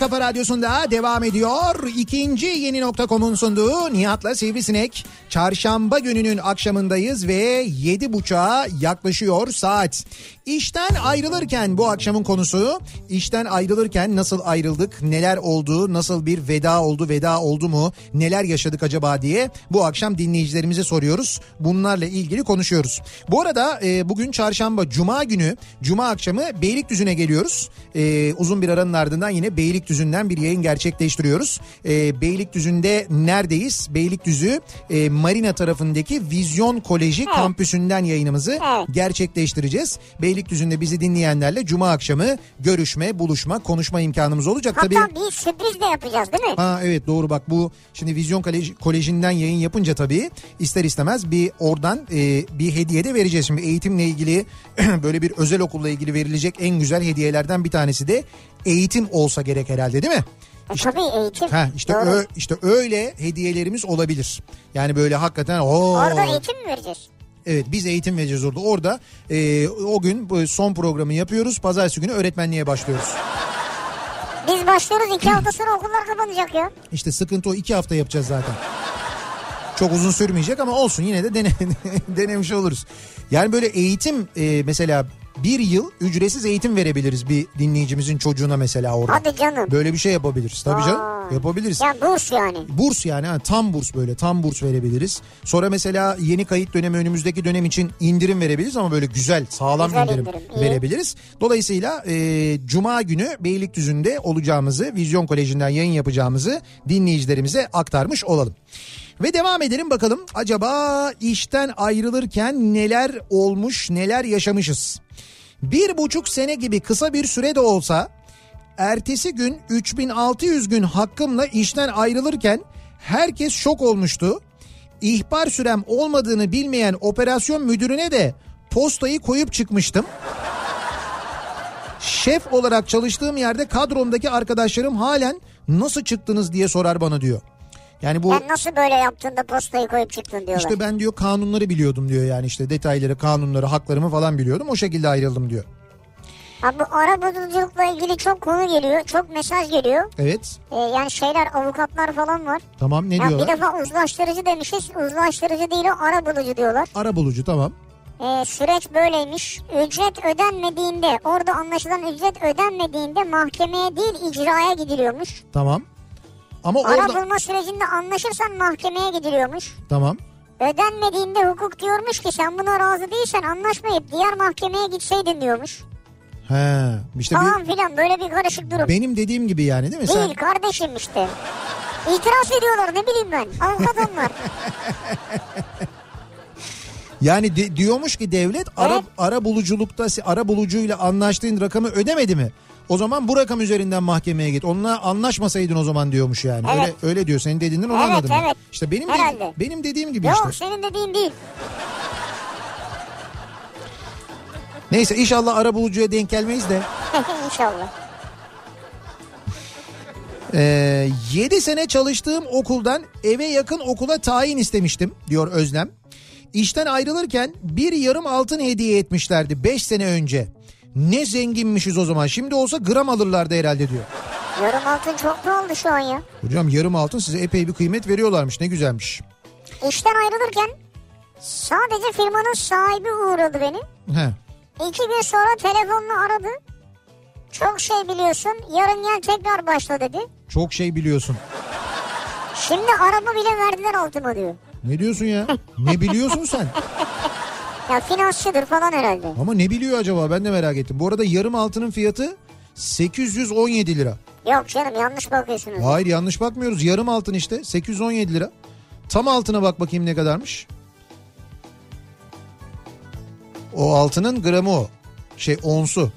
Kafa Radyosu'nda devam ediyor. İkinci yeni nokta.com'un sunduğu Nihat'la Sivrisinek. Çarşamba gününün akşamındayız ve yedi buçuğa yaklaşıyor saat. İşten ayrılırken bu akşamın konusu işten ayrılırken nasıl ayrıldık, neler oldu, nasıl bir veda oldu, veda oldu mu, neler yaşadık acaba diye bu akşam dinleyicilerimize soruyoruz. Bunlarla ilgili konuşuyoruz. Bu arada e, bugün çarşamba, cuma günü, cuma akşamı Beylikdüzü'ne geliyoruz. E, uzun bir aranın ardından yine Beylikdüzü'nden bir yayın gerçekleştiriyoruz. E, Beylikdüzü'nde neredeyiz? Beylikdüzü e, Marina tarafındaki Vizyon Koleji kampüsünden yayınımızı
Evet.
gerçekleştireceğiz. Beylikdüzü'nde bizi dinleyenlerle cuma akşamı görüşme, buluşma, konuşma imkanımız olacak.
Hatta
Tabii
bir sürpriz de yapacağız değil mi?
Ha evet doğru bak bu şimdi Vizyon Kolej, Koleji'nden yayın yapınca tabii ister istemez bir oradan e, bir hediye de vereceğiz. Şimdi eğitimle ilgili [clears throat] böyle bir özel okulla ilgili verilecek en güzel hediyelerden bir tanesi de eğitim olsa gerek herhalde değil mi?
E, tabii eğitim.
Ha işte
Doğru.
ö, işte öyle hediyelerimiz olabilir. Yani böyle hakikaten o
Orada eğitim mi vereceğiz?
Evet biz eğitim vereceğiz orada. Orada e, o gün son programı yapıyoruz. Pazartesi günü öğretmenliğe başlıyoruz.
Biz başlıyoruz iki hafta sonra okullar kapanacak ya.
İşte sıkıntı o iki hafta yapacağız zaten. Çok uzun sürmeyecek ama olsun yine de dene, [laughs] denemiş oluruz. Yani böyle eğitim e, mesela bir yıl ücretsiz eğitim verebiliriz bir dinleyicimizin çocuğuna mesela orada.
Hadi canım.
Böyle bir şey yapabiliriz tabii canım
Aa.
yapabiliriz.
Ya burs yani.
Burs yani ha, tam burs böyle tam burs verebiliriz. Sonra mesela yeni kayıt dönemi önümüzdeki dönem için indirim verebiliriz ama böyle güzel sağlam
Güzel
indirim,
indirim, iyi.
verebiliriz. Dolayısıyla e, Cuma günü Beylikdüzü'nde olacağımızı Vizyon Koleji'nden yayın yapacağımızı dinleyicilerimize aktarmış olalım. Ve devam edelim bakalım acaba işten ayrılırken neler olmuş neler yaşamışız. Bir buçuk sene gibi kısa bir süre de olsa ertesi gün 3600 gün hakkımla işten ayrılırken herkes şok olmuştu. İhbar sürem olmadığını bilmeyen operasyon müdürüne de postayı koyup çıkmıştım. Şef olarak çalıştığım yerde kadromdaki arkadaşlarım halen nasıl çıktınız diye sorar bana diyor. Yani bu
Ben nasıl böyle yaptığında postayı koyup çıktın diyorlar.
işte ben diyor kanunları biliyordum diyor yani işte detayları, kanunları, haklarımı falan biliyordum. O şekilde ayrıldım diyor.
Ha, bu ara buluculukla ilgili çok konu geliyor. Çok mesaj geliyor.
Evet.
Ee, yani şeyler avukatlar falan var.
Tamam ne
Ya bir
diyorlar?
defa uzlaştırıcı demişiz. Uzlaştırıcı değil o ara bulucu diyorlar.
Ara bulucu tamam.
Ee, süreç böyleymiş. Ücret ödenmediğinde orada anlaşılan ücret ödenmediğinde mahkemeye değil icraya gidiliyormuş.
Tamam. Ama
Ara
orada
bulma sürecinde anlaşırsan mahkemeye gidiliyormuş.
tamam.
Ödenmediğinde hukuk diyormuş ki sen buna razı değilsen anlaşmayıp diğer mahkemeye gitseydin diyormuş.
He. işte bir-
Falan filan böyle bir karışık durum.
benim dediğim gibi yani değil mi? Sen
Değil kardeşim işte. İtiraz ediyorlar ne bileyim ben. Avukat onlar. [laughs]
yani de- diyormuş ki devlet ara
Evet.
ara buluculukta ara bulucuyla anlaştığın rakamı ödemedi mi? O zaman bu rakam üzerinden mahkemeye git. Onunla anlaşmasaydın o zaman diyormuş yani.
Evet.
Öyle öyle diyor. Senin dediğinden onu
Evet,
anladım. ben.
evet.
İşte benim de- benim dediğim gibi
Yok
işte.
senin dediğin değil.
Neyse inşallah ara bulucuya denk gelmeyiz de. [laughs]
İnşallah.
7 sene çalıştığım okuldan eve yakın okula tayin istemiştim diyor Özlem. İşten ayrılırken bir yarım altın hediye etmişlerdi 5 sene önce. Ne zenginmişiz o zaman. Şimdi olsa gram alırlardı herhalde diyor.
Yarım altın çok pahalı şu an ya.
Hocam yarım altın size epey bir kıymet veriyorlarmış. Ne güzelmiş.
İşten ayrılırken sadece firmanın sahibi uğradı beni.
He.
İki gün sonra telefonla aradı. Çok şey biliyorsun yarın gel tekrar başla dedi.
Çok şey biliyorsun.
Şimdi araba bile verdiler altıma diyor.
Ne diyorsun ya? Ne biliyorsun sen? [laughs]
Ya finansçıdır falan herhalde.
Ama ne biliyor acaba ben de merak ettim. Bu arada yarım altının fiyatı 817 lira.
Yok canım yanlış bakıyorsunuz.
Hayır yanlış bakmıyoruz. Yarım altın işte 817 lira. Tam altına bak bakayım ne kadarmış. O altının gramı o. Şey onsu.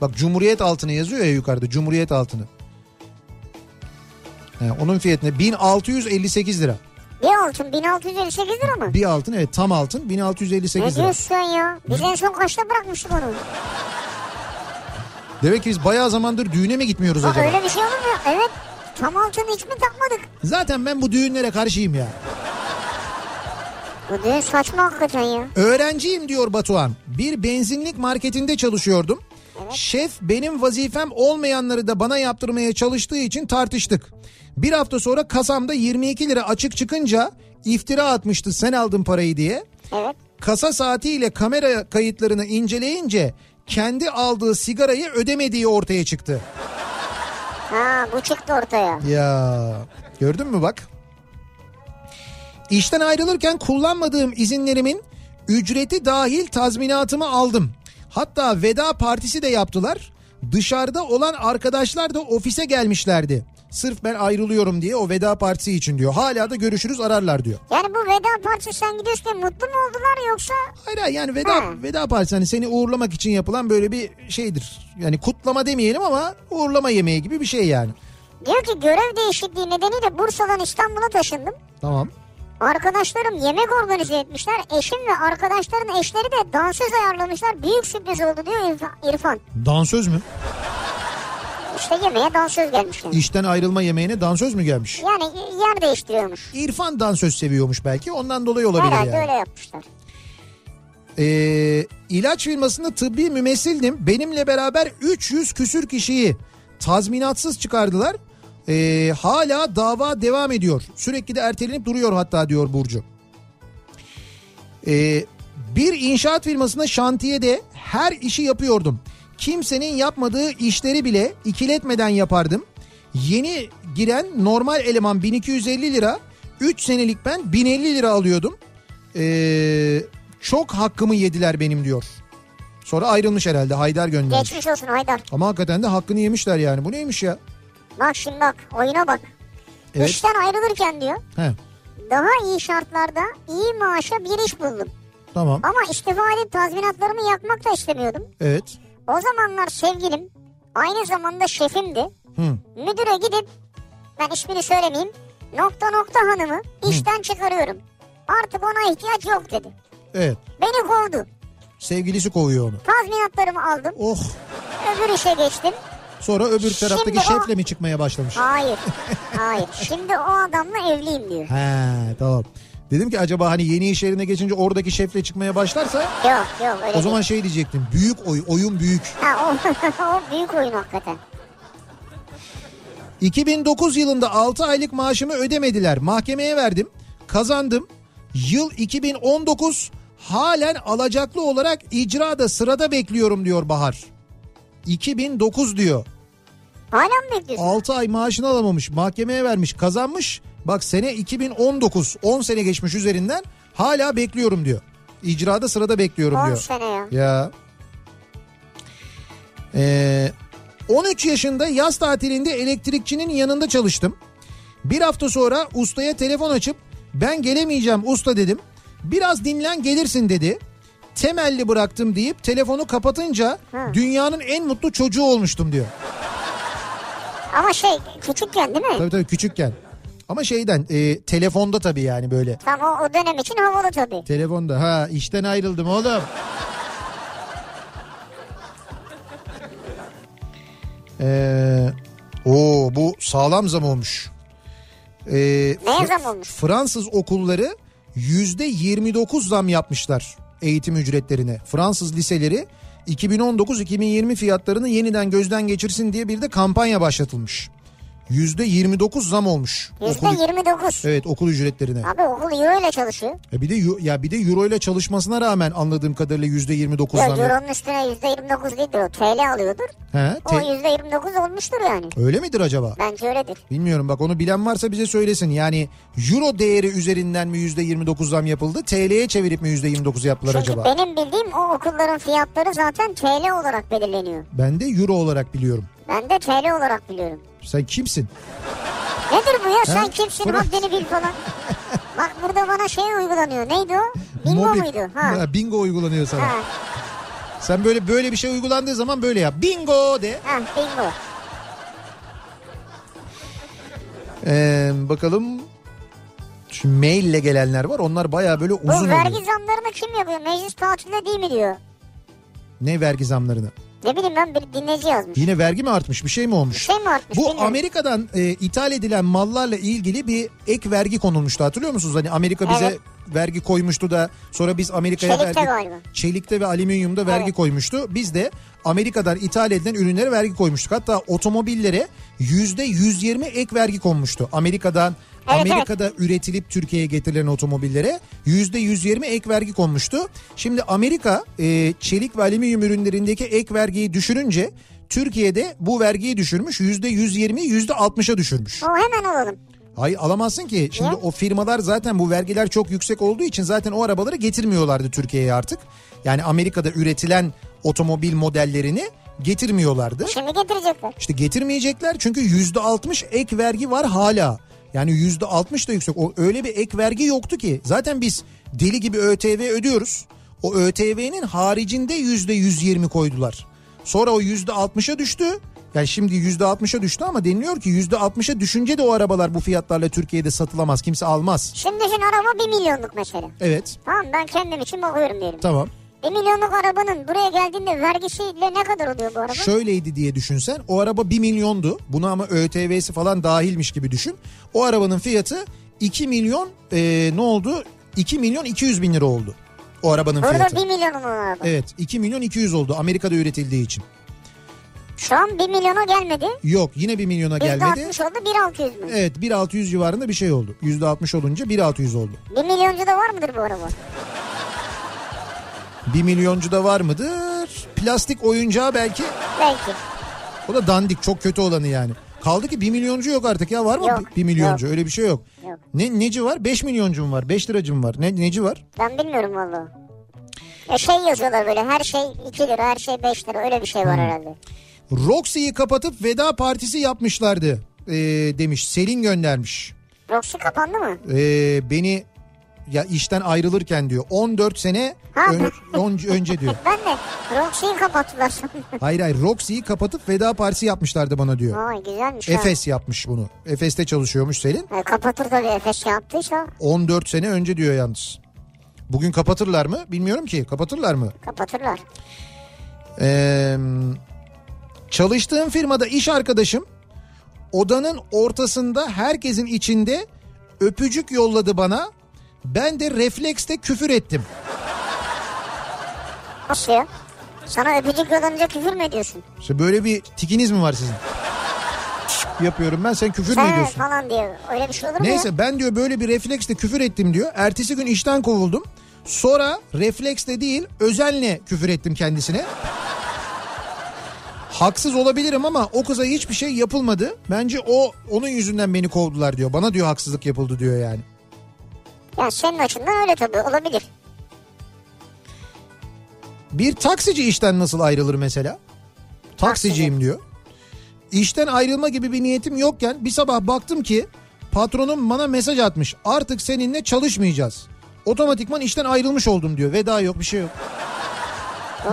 Bak Cumhuriyet altını yazıyor ya yukarıda. Cumhuriyet altını. He, onun fiyatı ne? 1658 lira.
Bir altın 1658 lira mı?
Bir altın evet tam altın
Ne
1658 lira.
diyorsun sen ya? Biz en son kaçta bırakmıştık onu?
Demek ki biz bayağı zamandır düğüne mi gitmiyoruz
Aa,
acaba?
öyle bir şey olur mu? Evet. Tam altın hiç mi takmadık?
Zaten ben bu düğünlere karşıyım ya.
Bu düğün saçma hakikaten ya.
Öğrenciyim diyor Batuhan. Bir benzinlik marketinde çalışıyordum. Şef benim vazifem olmayanları da bana yaptırmaya çalıştığı için tartıştık. Bir hafta sonra kasamda 22 lira açık çıkınca iftira atmıştı sen aldın parayı diye.
Evet.
Kasa saatiyle kamera kayıtlarını inceleyince kendi aldığı sigarayı ödemediği ortaya çıktı.
Ha bu çıktı ortaya.
Ya gördün mü bak. İşten ayrılırken kullanmadığım izinlerimin ücreti dahil tazminatımı aldım. Hatta veda partisi de yaptılar. Dışarıda olan arkadaşlar da ofise gelmişlerdi. Sırf ben ayrılıyorum diye o veda partisi için diyor. Hala da görüşürüz ararlar diyor.
Yani bu veda partisi sen gidiyorsun mutlu mu oldular yoksa?
Hayır hayır yani veda
Ha.
veda partisi hani seni uğurlamak için yapılan böyle bir şeydir. Yani kutlama demeyelim ama uğurlama yemeği gibi bir şey yani.
Diyor ki görev değişikliği nedeniyle Bursa'dan İstanbul'a taşındım.
Tamam.
Arkadaşlarım yemek organize etmişler. Eşim ve arkadaşların eşleri de dansöz ayarlamışlar. Büyük sürpriz oldu diyor İrfa- İrfan.
Dansöz mü?
İşte yemeğe dansöz gelmiş. Yani,
İşten ayrılma yemeğine dansöz mü gelmiş?
yani yer değiştiriyormuş.
İrfan dansöz seviyormuş belki ondan dolayı olabilir
Herhalde
yani.
öyle yapmışlar.
Ee, ilaç firmasında tıbbi mümessildim. Benimle beraber 300 küsür kişiyi tazminatsız çıkardılar. Ee, hala dava devam ediyor. Sürekli de ertelenip duruyor hatta diyor Burcu. Ee, bir inşaat firmasında şantiyede her işi yapıyordum. Kimsenin yapmadığı işleri bile ikiletmeden yapardım. Yeni giren normal eleman 1250 lira, 3 senelik ben 1050 lira alıyordum. Ee, çok hakkımı yediler benim diyor. Sonra ayrılmış herhalde Haydar göndermiş.
Geçmiş olsun Haydar.
Ama hakikaten de hakkını yemişler yani. Bu neymiş ya?
Bak şimdi bak oyuna bak.
Evet.
İşten ayrılırken diyor
He,
daha iyi şartlarda iyi maaşa bir iş buldum.
tamam.
Ama istifa edip tazminatlarımı yakmak da istemiyordum.
Evet.
O zamanlar sevgilim aynı zamanda şefimdi.
Hı.
Müdüre gidip ben ismini söylemeyeyim nokta nokta hanımı işten çıkarıyorum. Artık ona ihtiyaç yok dedi.
Evet.
Beni kovdu.
Sevgilisi kovuyor onu.
Tazminatlarımı aldım.
Oh.
Öbür işe geçtim.
Sonra öbür taraftaki
Şimdi o-
şefle mi çıkmaya başlamış?
Hayır. [laughs] Hayır. Şimdi o adamla evliyim diyor.
He tamam. Dedim ki acaba hani yeni iş yerine geçince oradaki şefle çıkmaya başlarsa
Yok yok öyle
o zaman
değil.
şey diyecektim. Büyük oy, oyun büyük.
Ha, o, [laughs] o büyük oyun hakikaten.
2009 yılında 6 aylık maaşımı ödemediler. Mahkemeye verdim. Kazandım. Yıl 2019 halen alacaklı olarak icrada sırada bekliyorum diyor Bahar. 2009 diyor.
Hala mı bekliyorsun?
6 ay maaşını alamamış. Mahkemeye vermiş. Kazanmış. Bak sene 2019. 10 sene geçmiş üzerinden. Hala bekliyorum diyor. İcrada sırada bekliyorum
10
diyor.
sene ya.
Ya. Ee, 13 yaşında yaz tatilinde elektrikçinin yanında çalıştım. Bir hafta sonra ustaya telefon açıp ben gelemeyeceğim usta dedim. Biraz dinlen gelirsin dedi. Temelli bıraktım deyip telefonu kapatınca dünyanın en mutlu çocuğu olmuştum diyor.
Ama şey küçükken değil mi?
Tabii tabii küçükken. Ama şeyden e, telefonda tabii yani böyle.
Tam o, o dönem için havalı tabii.
Telefonda ha işten ayrıldım oğlum. Ee, o bu sağlam zam olmuş. Ee,
Neye zam olmuş?
Fransız okulları yüzde 29 zam yapmışlar eğitim ücretlerine. Fransız liseleri 2019-2020 fiyatlarını yeniden gözden geçirsin diye bir de kampanya başlatılmış. Yüzde 29 zam olmuş.
Yüzde
Okul,
29.
evet okul ücretlerine.
Abi okul euro ile çalışıyor.
Ya bir de ya bir de euro ile çalışmasına rağmen anladığım kadarıyla yüzde 29
Ya
zam.
euronun üstüne yüzde 29 değildir o. TL alıyordur.
He,
O
te-
yüzde 29 olmuştur yani.
öyle midir acaba?
Bence öyledir.
Bilmiyorum bak onu bilen varsa bize söylesin. Yani euro değeri üzerinden mi yüzde 29 zam yapıldı? TL'ye çevirip mi yüzde 29 yaptılar
Çünkü
acaba?
benim bildiğim o okulların fiyatları zaten TL olarak belirleniyor.
Ben de euro olarak biliyorum.
Ben de TL olarak biliyorum.
Sen kimsin?
Nedir bu ya sen
Ha?
kimsin
Bırak.
haddini bil falan. Bak burada bana şey uygulanıyor. Neydi o? Bingo
Mobil-
muydu? Ha.
Bingo uygulanıyor sana.
Ha.
Sen böyle böyle bir şey uygulandığı zaman böyle yap. Bingo de.
Ha bingo.
Ee, bakalım. Şu maille gelenler var. Onlar baya böyle
Bu
uzun
vergi
oluyor.
zamlarını kim yapıyor? Meclis tatilde değil mi diyor.
Ne vergi zamlarını?
Ne bileyim ben bir dinleyici yazmış.
Yine vergi mi artmış? Bir şey mi olmuş?
Bir şey mi artmış
Bu
bilmiyorum.
Amerika'dan e, ithal edilen mallarla ilgili bir ek vergi konulmuştu hatırlıyor musunuz? Hani Amerika bize
Evet.
vergi koymuştu da sonra biz Amerika'ya
Çelikte
vergi
galiba.
çelikte ve alüminyumda vergi
Evet.
koymuştu. Biz de Amerika'dan ithal edilen ürünlere vergi koymuştuk. Hatta otomobillere yüzde 120 ek vergi konmuştu. Amerika'dan
Evet,
Amerika'da üretilip Türkiye'ye getirilen otomobillere yüzde 120 ek vergi konmuştu. Şimdi Amerika e, çelik ve alüminyum ürünlerindeki ek vergiyi düşürünce Türkiye'de bu vergiyi düşürmüş yüzde 120 yüzde 60'a düşürmüş.
O hemen alalım.
Hayır alamazsın ki. Şimdi
Niye?
o firmalar zaten bu vergiler çok yüksek olduğu için zaten o arabaları getirmiyorlardı Türkiye'ye artık. Yani Amerika'da üretilen otomobil modellerini getirmiyorlardı.
Şimdi getirecekler.
İşte getirmeyecekler çünkü yüzde altmış ek vergi var hala. Yani yüzde altmış da yüksek. O öyle bir ek vergi yoktu ki. Zaten biz deli gibi ÖTV ödüyoruz. O ÖTV'nin haricinde yüzde yüz yirmi koydular. Sonra o yüzde altmışa düştü. Yani şimdi yüzde altmışa düştü ama deniliyor ki yüzde altmışa düşünce de o arabalar bu fiyatlarla Türkiye'de satılamaz. Kimse almaz.
Şimdi düşün araba 1 milyonluk mesela.
Evet
Tamam ben kendim için bakıyorum diyelim.
tamam.
1 milyonluk arabanın buraya geldiğinde vergisiyle ne kadar oluyor bu araba?
Şöyleydi diye düşünsen o araba 1 milyondu. Buna ama ÖTV'si falan dahilmiş gibi düşün. O arabanın fiyatı 2 milyon e, ne oldu? 2 milyon 200 bin lira oldu. O arabanın
Burada
fiyatı.
1 milyon olan araba.
Evet 2 milyon 200 oldu Amerika'da üretildiği için.
Şu an 1 milyona gelmedi.
Yok yine 1 milyona gelmedi.
%60 oldu 1.600 mü?
Evet 1.600 civarında bir şey oldu. %60 olunca 1.600 oldu.
1 milyoncu da var mıdır bu araba?
1 milyoncu da var mıdır? Plastik oyuncağı belki.
Belki.
O da dandik çok kötü olanı yani. Kaldı ki 1 milyoncu yok artık ya var mı
Yok,
1 milyoncu öyle bir şey yok.
Yok.
Ne neci var? 5 milyoncu mu var? 5 liracı mı var? Ne neci var?
Ben bilmiyorum valla. E şey yazıyorlar böyle her şey 2 lira her şey 5 lira öyle bir şey var
Hmm.
herhalde.
Roxy'yi kapatıp veda partisi yapmışlardı ee, demiş. Selin göndermiş.
Roxy kapandı mı?
Ee, beni ya işten ayrılırken diyor 14 sene
Ha.
ön- ön- önce diyor. [laughs]
Ben de Roxy'yi kapattılar.
Hayır hayır Roxy'yi kapatıp veda partisi yapmışlardı bana diyor.
Vay güzelmiş ha.
Efes yapmış bunu. Efes'te çalışıyormuş Selin.
E, kapatır tabii Efes yaptıysa
14 sene önce diyor yalnız. Bugün kapatırlar mı? Bilmiyorum ki. Kapatırlar mı?
kapatırlar.
Ee, çalıştığım firmada iş arkadaşım odanın ortasında herkesin içinde öpücük yolladı bana. Ben de refleksle küfür ettim.
Nasıl ya? Sana öpücük yollanınca küfür mü ediyorsun?
İşte böyle bir tikiniz mi var sizin? Yapıyorum ben sen küfür mü ediyorsun?
falan diyor. Öyle bir şey olur mu ya?
Neyse ben diyor böyle bir refleksle küfür ettim diyor. Ertesi gün işten kovuldum. Sonra refleksle değil özenle küfür ettim kendisine. Haksız olabilirim ama o kıza hiçbir şey yapılmadı. Bence o onun yüzünden beni kovdular diyor. Bana diyor haksızlık yapıldı diyor yani.
Ya senin açından öyle tabii olabilir.
Bir taksici işten nasıl ayrılır mesela? Taksiciyim diyor. İşten ayrılma gibi bir niyetim yokken bir sabah baktım ki patronum bana mesaj atmış. Artık seninle çalışmayacağız. Otomatikman işten ayrılmış oldum diyor. Veda yok bir şey yok.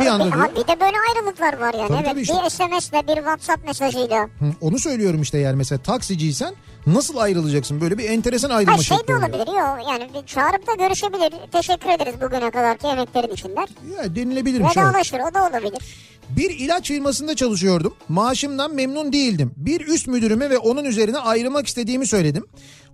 Bir anda
bir,
diyor.
ha, bir de böyle ayrılıklar var yani.
Tabii
evet
tabii işte.
bir SMS'le bir WhatsApp mesajıyla.
Hı, Onu söylüyorum işte yani mesela taksiciysen nasıl ayrılacaksın? Böyle bir enteresan ayrılma
Ha şey
şekli
de olabilir yok yani bir çağırıp da görüşebilir. Teşekkür ederiz bugüne kadarki emeklerin için der.
Ya denilebilir bir şey.
Vedalaşır o da olabilir.
Bir ilaç firmasında çalışıyordum. Maaşımdan memnun değildim. Bir üst müdürüme ve onun üzerine ayrılmak istediğimi söyledim.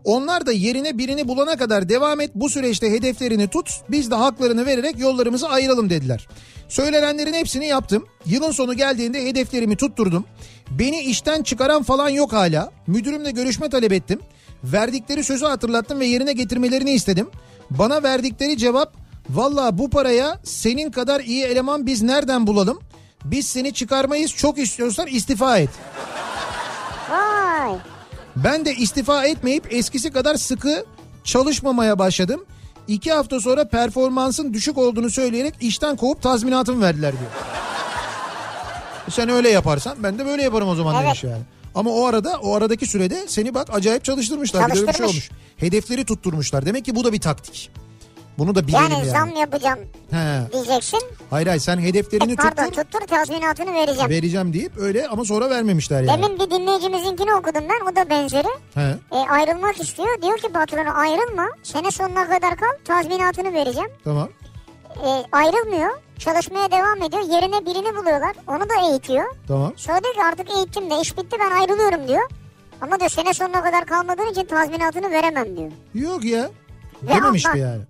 Onlar da yerine birini bulana kadar devam et bu süreçte hedeflerini tut biz de haklarını vererek yollarımızı ayıralım dediler. Söylenenlerin hepsini yaptım. Yılın sonu geldiğinde hedeflerimi tutturdum. Beni işten çıkaran falan yok hala. Müdürümle görüşme talep ettim. Verdikleri sözü hatırlattım ve yerine getirmelerini istedim. Bana verdikleri cevap valla bu paraya senin kadar iyi eleman biz nereden bulalım? Biz seni çıkarmayız çok istiyorsan istifa et.
Vay.
Ben de istifa etmeyip eskisi kadar sıkı çalışmamaya başladım. İki hafta sonra performansın düşük olduğunu söyleyerek işten kovup tazminatımı verdiler diyor. [laughs] Sen öyle yaparsan ben de böyle yaparım o zaman
Evet.
demiş yani. Ama o arada o aradaki sürede seni bak acayip çalıştırmışlar. Bir de öyle bir şey
Çalıştırmış.
olmuş. Hedefleri tutturmuşlar. Demek ki bu da bir taktik. Bunu da bilelim
Yani,
yani.
zam yapacağım
He.
diyeceksin.
Hayır hayır sen hedeflerini
E, Pardon
tuttur.
tuttur tazminatını vereceğim.
Vereceğim deyip öyle ama sonra vermemişler yani.
Demin bir dinleyicimizinkini okudum ben o da benzeri.
He.
E, ayrılmak istiyor. Diyor ki patronu ayrılma. Sene sonuna kadar kal tazminatını vereceğim.
Tamam.
E, ayrılmıyor. Çalışmaya devam ediyor. Yerine birini buluyorlar. Onu da eğitiyor.
Tamam.
Sonra diyor ki artık eğittim de iş bitti ben ayrılıyorum diyor. Ama diyor sene sonuna kadar kalmadığın için tazminatını veremem diyor.
Yok ya. Dememiş
bak-
mi yani?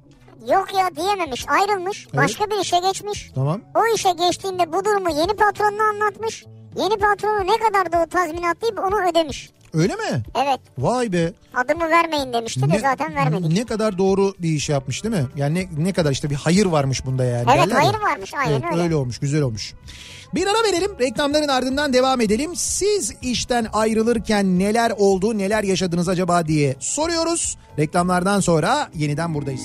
Yok ya diyememiş ayrılmış
Evet.
başka bir işe geçmiş.
Tamam.
O işe geçtiğinde bu durumu yeni patronuna anlatmış. Yeni patronu ne kadar da o tazminat deyip onu ödemiş.
Öyle mi?
Evet
Vay be.
adımı vermeyin demişti de zaten vermedik.
Ne kadar doğru bir iş yapmış değil mi? Yani ne, ne kadar işte bir hayır varmış bunda yani.
Evet,
derler ya.
hayır varmış, aynen
evet,
öyle.
olmuş güzel olmuş. Bir ara verelim reklamların ardından devam edelim. Siz işten ayrılırken neler oldu neler yaşadınız acaba diye soruyoruz. Reklamlardan sonra yeniden buradayız.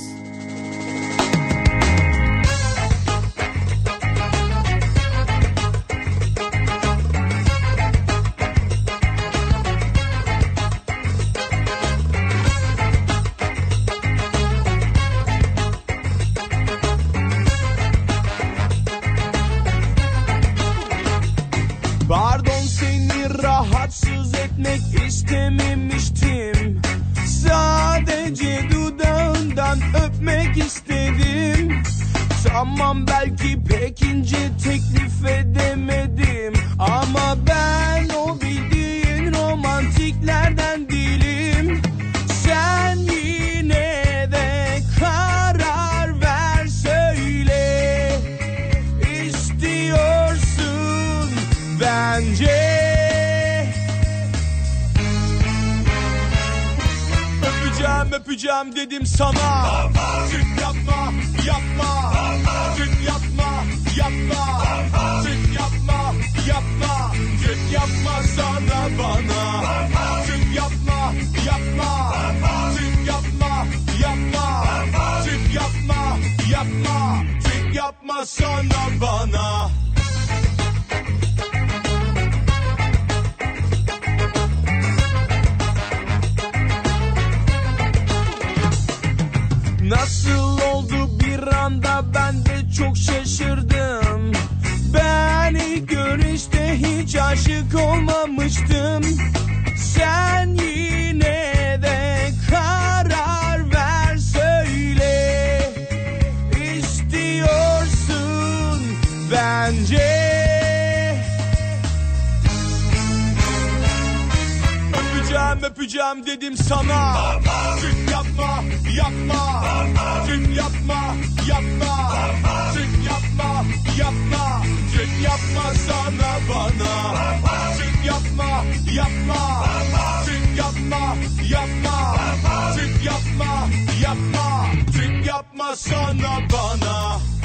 Tamam belki pek ince teklif edemedim. Ama ben o bildiğin romantiklerden değilim. Sen yine de karar ver söyle. İstiyorsun bence. Öpeceğim öpeceğim dedim sana. Çık yapma yapma yapma. Çık yapma yapma. Çık yapma sana bana. Çık yapma yapma. Çık yapma yapma. Çık yapma yapma. Çık yapma sana bana. Nasıl oldu bir anda? Ben de çok şaşırdım hiç aşık olmamıştım. Sen yine Öpeceğim dedim sana. Çık yapma yapma. Çık yapma yapma. Çık yapma yapma. Çık yapma sana bana. Çık yapma yapma. Çık yapma yapma. Çık yapma yapma. Çık yapma sana bana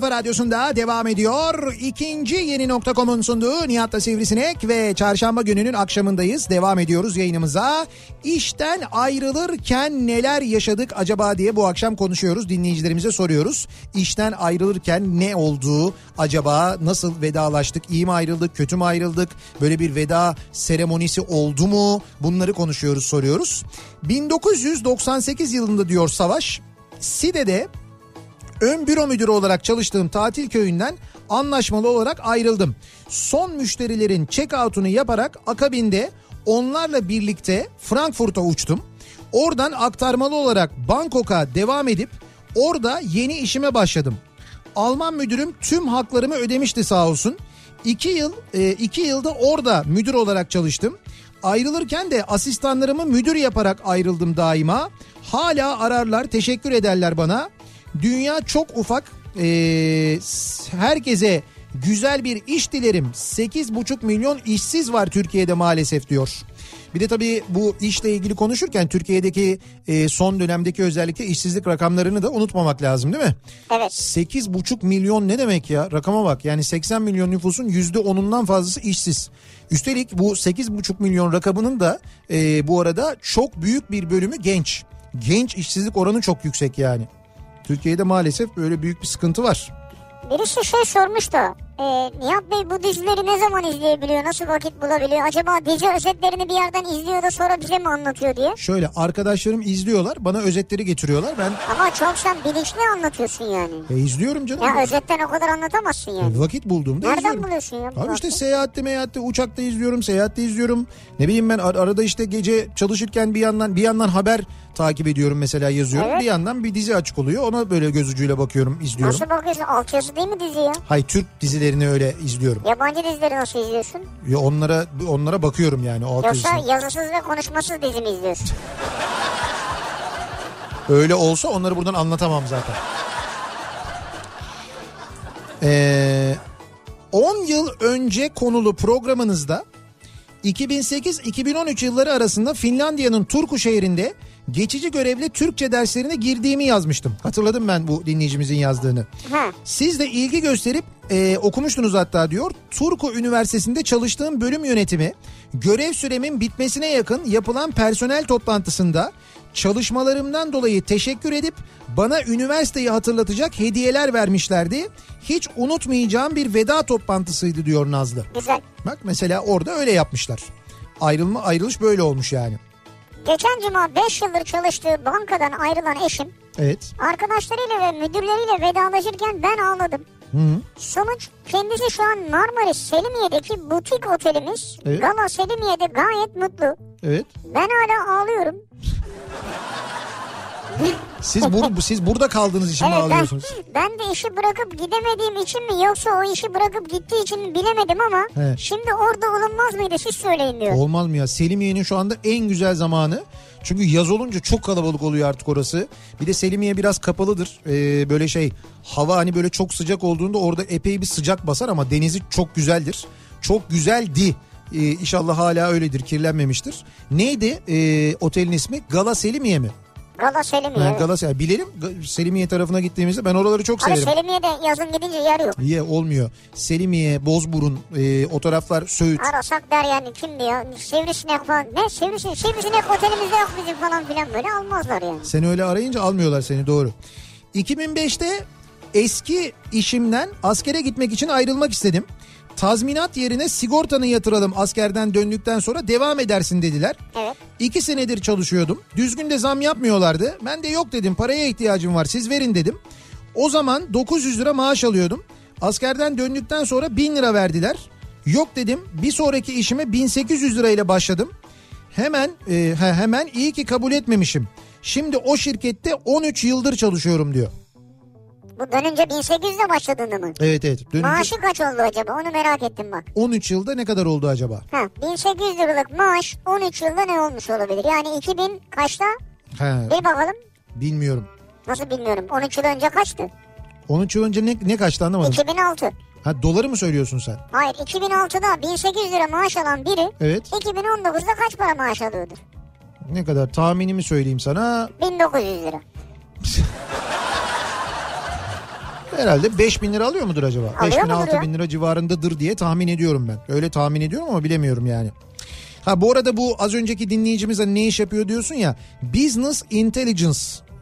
kafa radyosunda devam ediyor. İkinci yeni nokta.com'un sunduğu Nihat'la Sivrisinek ve çarşamba gününün akşamındayız. Devam ediyoruz yayınımıza. İşten ayrılırken neler yaşadık acaba diye bu akşam konuşuyoruz. Dinleyicilerimize soruyoruz. İşten ayrılırken ne oldu acaba? Nasıl vedalaştık? İyi mi ayrıldık? Kötü mü ayrıldık? Böyle bir veda seremonisi oldu mu? Bunları konuşuyoruz, soruyoruz. 1998 yılında diyor Savaş. Side'de ön büro müdürü olarak çalıştığım tatil köyünden anlaşmalı olarak ayrıldım. Son müşterilerin check-out'unu yaparak akabinde onlarla birlikte Frankfurt'a uçtum. Oradan aktarmalı olarak Bangkok'a devam edip Orada yeni işime başladım. Alman müdürüm tüm haklarımı ödemişti sağ olsun. İki yıl, e, iki yılda orada müdür olarak çalıştım. Ayrılırken de asistanlarımı müdür yaparak ayrıldım daima. Hala ararlar, teşekkür ederler bana. Dünya çok ufak. E, herkese güzel bir iş dilerim. 8,5 milyon işsiz var Türkiye'de maalesef diyor. Bir de tabii bu işle ilgili konuşurken Türkiye'deki e, son dönemdeki özellikle işsizlik rakamlarını da unutmamak lazım değil mi?
Evet.
8,5 milyon ne demek ya? Rakama bak. Yani 80 milyon nüfusun %10'undan fazlası işsiz. Üstelik bu 8,5 milyon rakamının da e, bu arada çok büyük bir bölümü genç. Genç işsizlik oranı çok yüksek yani. Türkiye'de maalesef böyle büyük bir sıkıntı var.
Birisi şey sormuş da e, Nihat Bey bu dizileri ne zaman izleyebiliyor? Nasıl vakit bulabiliyor? Acaba dizi özetlerini bir yerden izliyor da sonra bize mi anlatıyor diye.
Şöyle arkadaşlarım izliyorlar bana özetleri getiriyorlar ben
Ama çok sen bilinçli anlatıyorsun yani.
e, izliyorum canım.
Ya özetten o kadar anlatamazsın yani.
Vakit bulduğumda
Nereden
izliyorum.
buluyorsun ya? bu
Abi işte
vakti?
seyahatte meyahatte uçakta izliyorum seyahatte izliyorum. Ne bileyim ben ar- arada işte gece çalışırken bir yandan bir yandan haber takip ediyorum mesela yazıyorum.
Evet.
Bir yandan bir dizi açık oluyor ona böyle göz ucuyla bakıyorum izliyorum.
Nasıl bakıyorsun? Altyazı değil mi dizi ya?
Hay Türk dizilerini öyle izliyorum.
Yabancı dizileri nasıl izliyorsun?
Ya onlara onlara bakıyorum yani o alt
Yoksa
yazısına.
yazısız ve konuşmasız dizi mi izliyorsun? [laughs]
Öyle olsa onları buradan anlatamam zaten. Ee, 10 yıl önce konulu programınızda 2008-2013 yılları arasında Finlandiya'nın Turku şehrinde geçici görevli Türkçe derslerine girdiğimi yazmıştım. Hatırladım ben bu dinleyicimizin yazdığını. Siz de ilgi gösterip e, okumuştunuz hatta diyor. Turku Üniversitesi'nde çalıştığım bölüm yönetimi görev süremin bitmesine yakın yapılan personel toplantısında çalışmalarımdan dolayı teşekkür edip bana üniversiteyi hatırlatacak hediyeler vermişlerdi. Hiç unutmayacağım bir veda toplantısıydı diyor Nazlı.
Güzel.
Bak mesela orada öyle yapmışlar. Ayrılma ayrılış böyle olmuş yani.
Geçen cuma 5 yıldır çalıştığı bankadan ayrılan eşim
Evet.
arkadaşlarıyla ve müdürleriyle vedalaşırken ben ağladım. Sonuç kendisi şu an Marmaris Selimiye'deki butik otelimiz
Evet.
Gala Selimiye'de gayet mutlu.
Evet.
Ben hala ağlıyorum.
Siz bur [laughs] siz burada kaldığınız için mi
Evet ben,
ağlıyorsunuz?
ben de işi bırakıp gidemediğim için mi yoksa o işi bırakıp gittiği için mi bilemedim ama
Evet.
şimdi orada olunmaz mıydı siz söyleyin diyor.
Olmaz mı ya? Selimiye'nin şu anda en güzel zamanı. Çünkü yaz olunca çok kalabalık oluyor artık orası. Bir de Selimiye biraz kapalıdır. Ee, böyle şey hava hani böyle çok sıcak olduğunda orada epey bir sıcak basar ama denizi çok güzeldir. Çok güzeldi. Ee, inşallah hala öyledir kirlenmemiştir. Neydi ee, otelin ismi? Gala Selimiye mi?
Gala Selimiye.
Ha. Gala Selimiye. Bilelim Selimiye tarafına gittiğimizde ben oraları çok
Abi
severim.
Selimiye'de yazın gidince yer yok.
Niye olmuyor? Selimiye, Bozburun, ee, o taraflar Söğüt.
Arasak der yani kimdi ya? Sivrisinek falan. Ne sivrisinek? Sivrisinek otelimizde yok bizim falan filan böyle almazlar yani.
Sen öyle arayınca almıyorlar seni doğru. 2005'te eski işimden askere gitmek için ayrılmak istedim. Tazminat yerine sigortanı yatıralım askerden döndükten sonra devam edersin dediler.
Evet.
İki senedir çalışıyordum. Düzgün de zam yapmıyorlardı. Ben de yok dedim paraya ihtiyacım var siz verin dedim. O zaman 900 lira maaş alıyordum. Askerden döndükten sonra 1000 lira verdiler. Yok dedim bir sonraki işime 1800 lirayla başladım. Hemen e, he- hemen iyi ki kabul etmemişim. Şimdi o şirkette 13 yıldır çalışıyorum diyor.
Bu dönünce 1800'de başladığında mı?
Evet evet. Dönünce
Maaşı kaç oldu acaba? Onu merak ettim bak.
13 yılda ne kadar oldu acaba?
Ha, 1800 liralık maaş 13 yılda ne olmuş olabilir? Yani 2000 kaçta?
He,
Bir bakalım.
bilmiyorum.
Nasıl bilmiyorum. 13 yıl önce kaçtı?
13 yıl önce ne, ne kaçtı anlamadım.
2006.
Ha doları mı söylüyorsun sen?
Hayır 2006'da 1800 lira maaş alan biri
Evet.
2019'da kaç para maaş alıyordur?
Ne kadar tahminimi söyleyeyim sana.
1900 lira. [laughs]
Herhalde 5000 lira alıyor mudur acaba?
Alıyor
5000
mudur
6000
ya?
lira civarındadır diye tahmin ediyorum ben. Öyle tahmin ediyorum ama bilemiyorum yani. Ha bu arada bu az önceki dinleyicimiz hani ne iş yapıyor diyorsun ya. Business Intelligence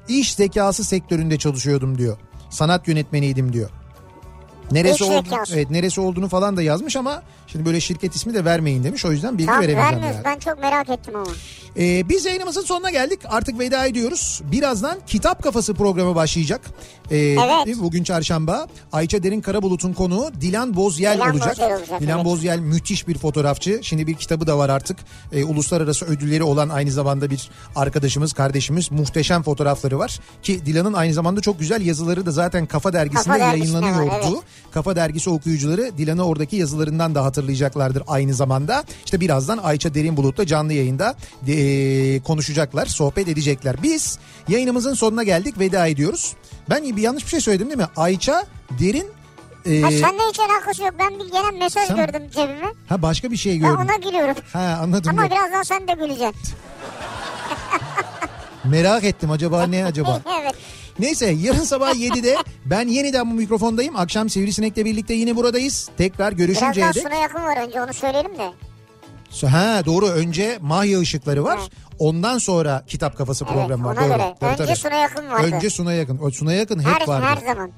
iş zekası sektöründe çalışıyordum diyor. Sanat yönetmeniydim diyor. Neresi
yaz.
evet, neresi olduğunu falan da yazmış ama şimdi böyle şirket ismi de vermeyin demiş. O yüzden bilgi
Tamam
veremeyeceğim.
vermiyoruz.
yani.
Ben çok merak ettim ama.
Ee, biz yayınımızın sonuna geldik. Artık veda ediyoruz. Birazdan Kitap Kafası programı başlayacak. Ee,
Evet.
Bugün çarşamba. Ayça Derin Karabulut'un konuğu Dilan Bozyel
Dilan
olacak.
Bozyel olacak,
Dilan
evet.
Bozyel müthiş bir fotoğrafçı. Şimdi bir kitabı da var artık. Ee, uluslararası ödülleri olan aynı zamanda bir arkadaşımız, kardeşimiz. Muhteşem fotoğrafları var. Ki Dilan'ın aynı zamanda çok güzel yazıları da zaten Kafa Dergisi'nde
Kafa Dergisi'nde var,
yayınlanıyordu.
evet.
Kafa Dergisi okuyucuları Dilan'ı oradaki yazılarından da hatırlayacaklardır aynı zamanda. İşte birazdan Ayça Derin Bulut'la canlı yayında e, konuşacaklar, sohbet edecekler. Biz yayınımızın sonuna geldik, veda ediyoruz. Ben bir yanlış bir şey söyledim değil mi? Ayça Derin... e,
Ha, seninle hiç alakası yok. Ben bir gelen mesaj
Sen-
gördüm cebime.
ha başka bir şey
Ben
gördüm.
ona gülüyorum.
Ha anladım.
Ama
Yok.
birazdan sen de güleceksin.
Merak ettim acaba ne acaba? [laughs]
evet.
Neyse yarın sabah 7'de ben yeniden bu mikrofondayım. Akşam Sivrisinek'le birlikte yine buradayız. Tekrar görüşünceye
Birazdan
dek.
Suna yakın var önce onu söyleyelim de.
Ha doğru önce Mahya ışıkları var.
Evet.
Ondan sonra kitap kafası
Evet
programı var. Doğru.
göre. Önce
tabii.
Suna yakın vardı.
Önce Suna yakın. O Suna yakın hep
her,
vardı.
her zaman.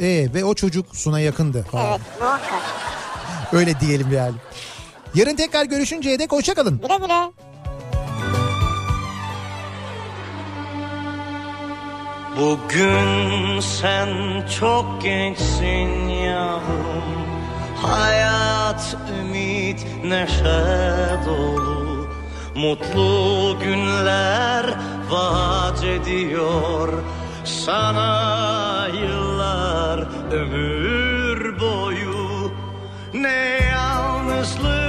Ee, ve o çocuk Suna yakındı. falan.
Evet muhakkak.
Öyle diyelim yani. Yarın tekrar görüşünceye dek hoşçakalın.
Güle güle.
Bugün sen çok gençsin yavrum. Hayat, ümit, neşe dolu. Mutlu günler vaat ediyor. Sana yıllar ömür boyu. Ne yalnızlık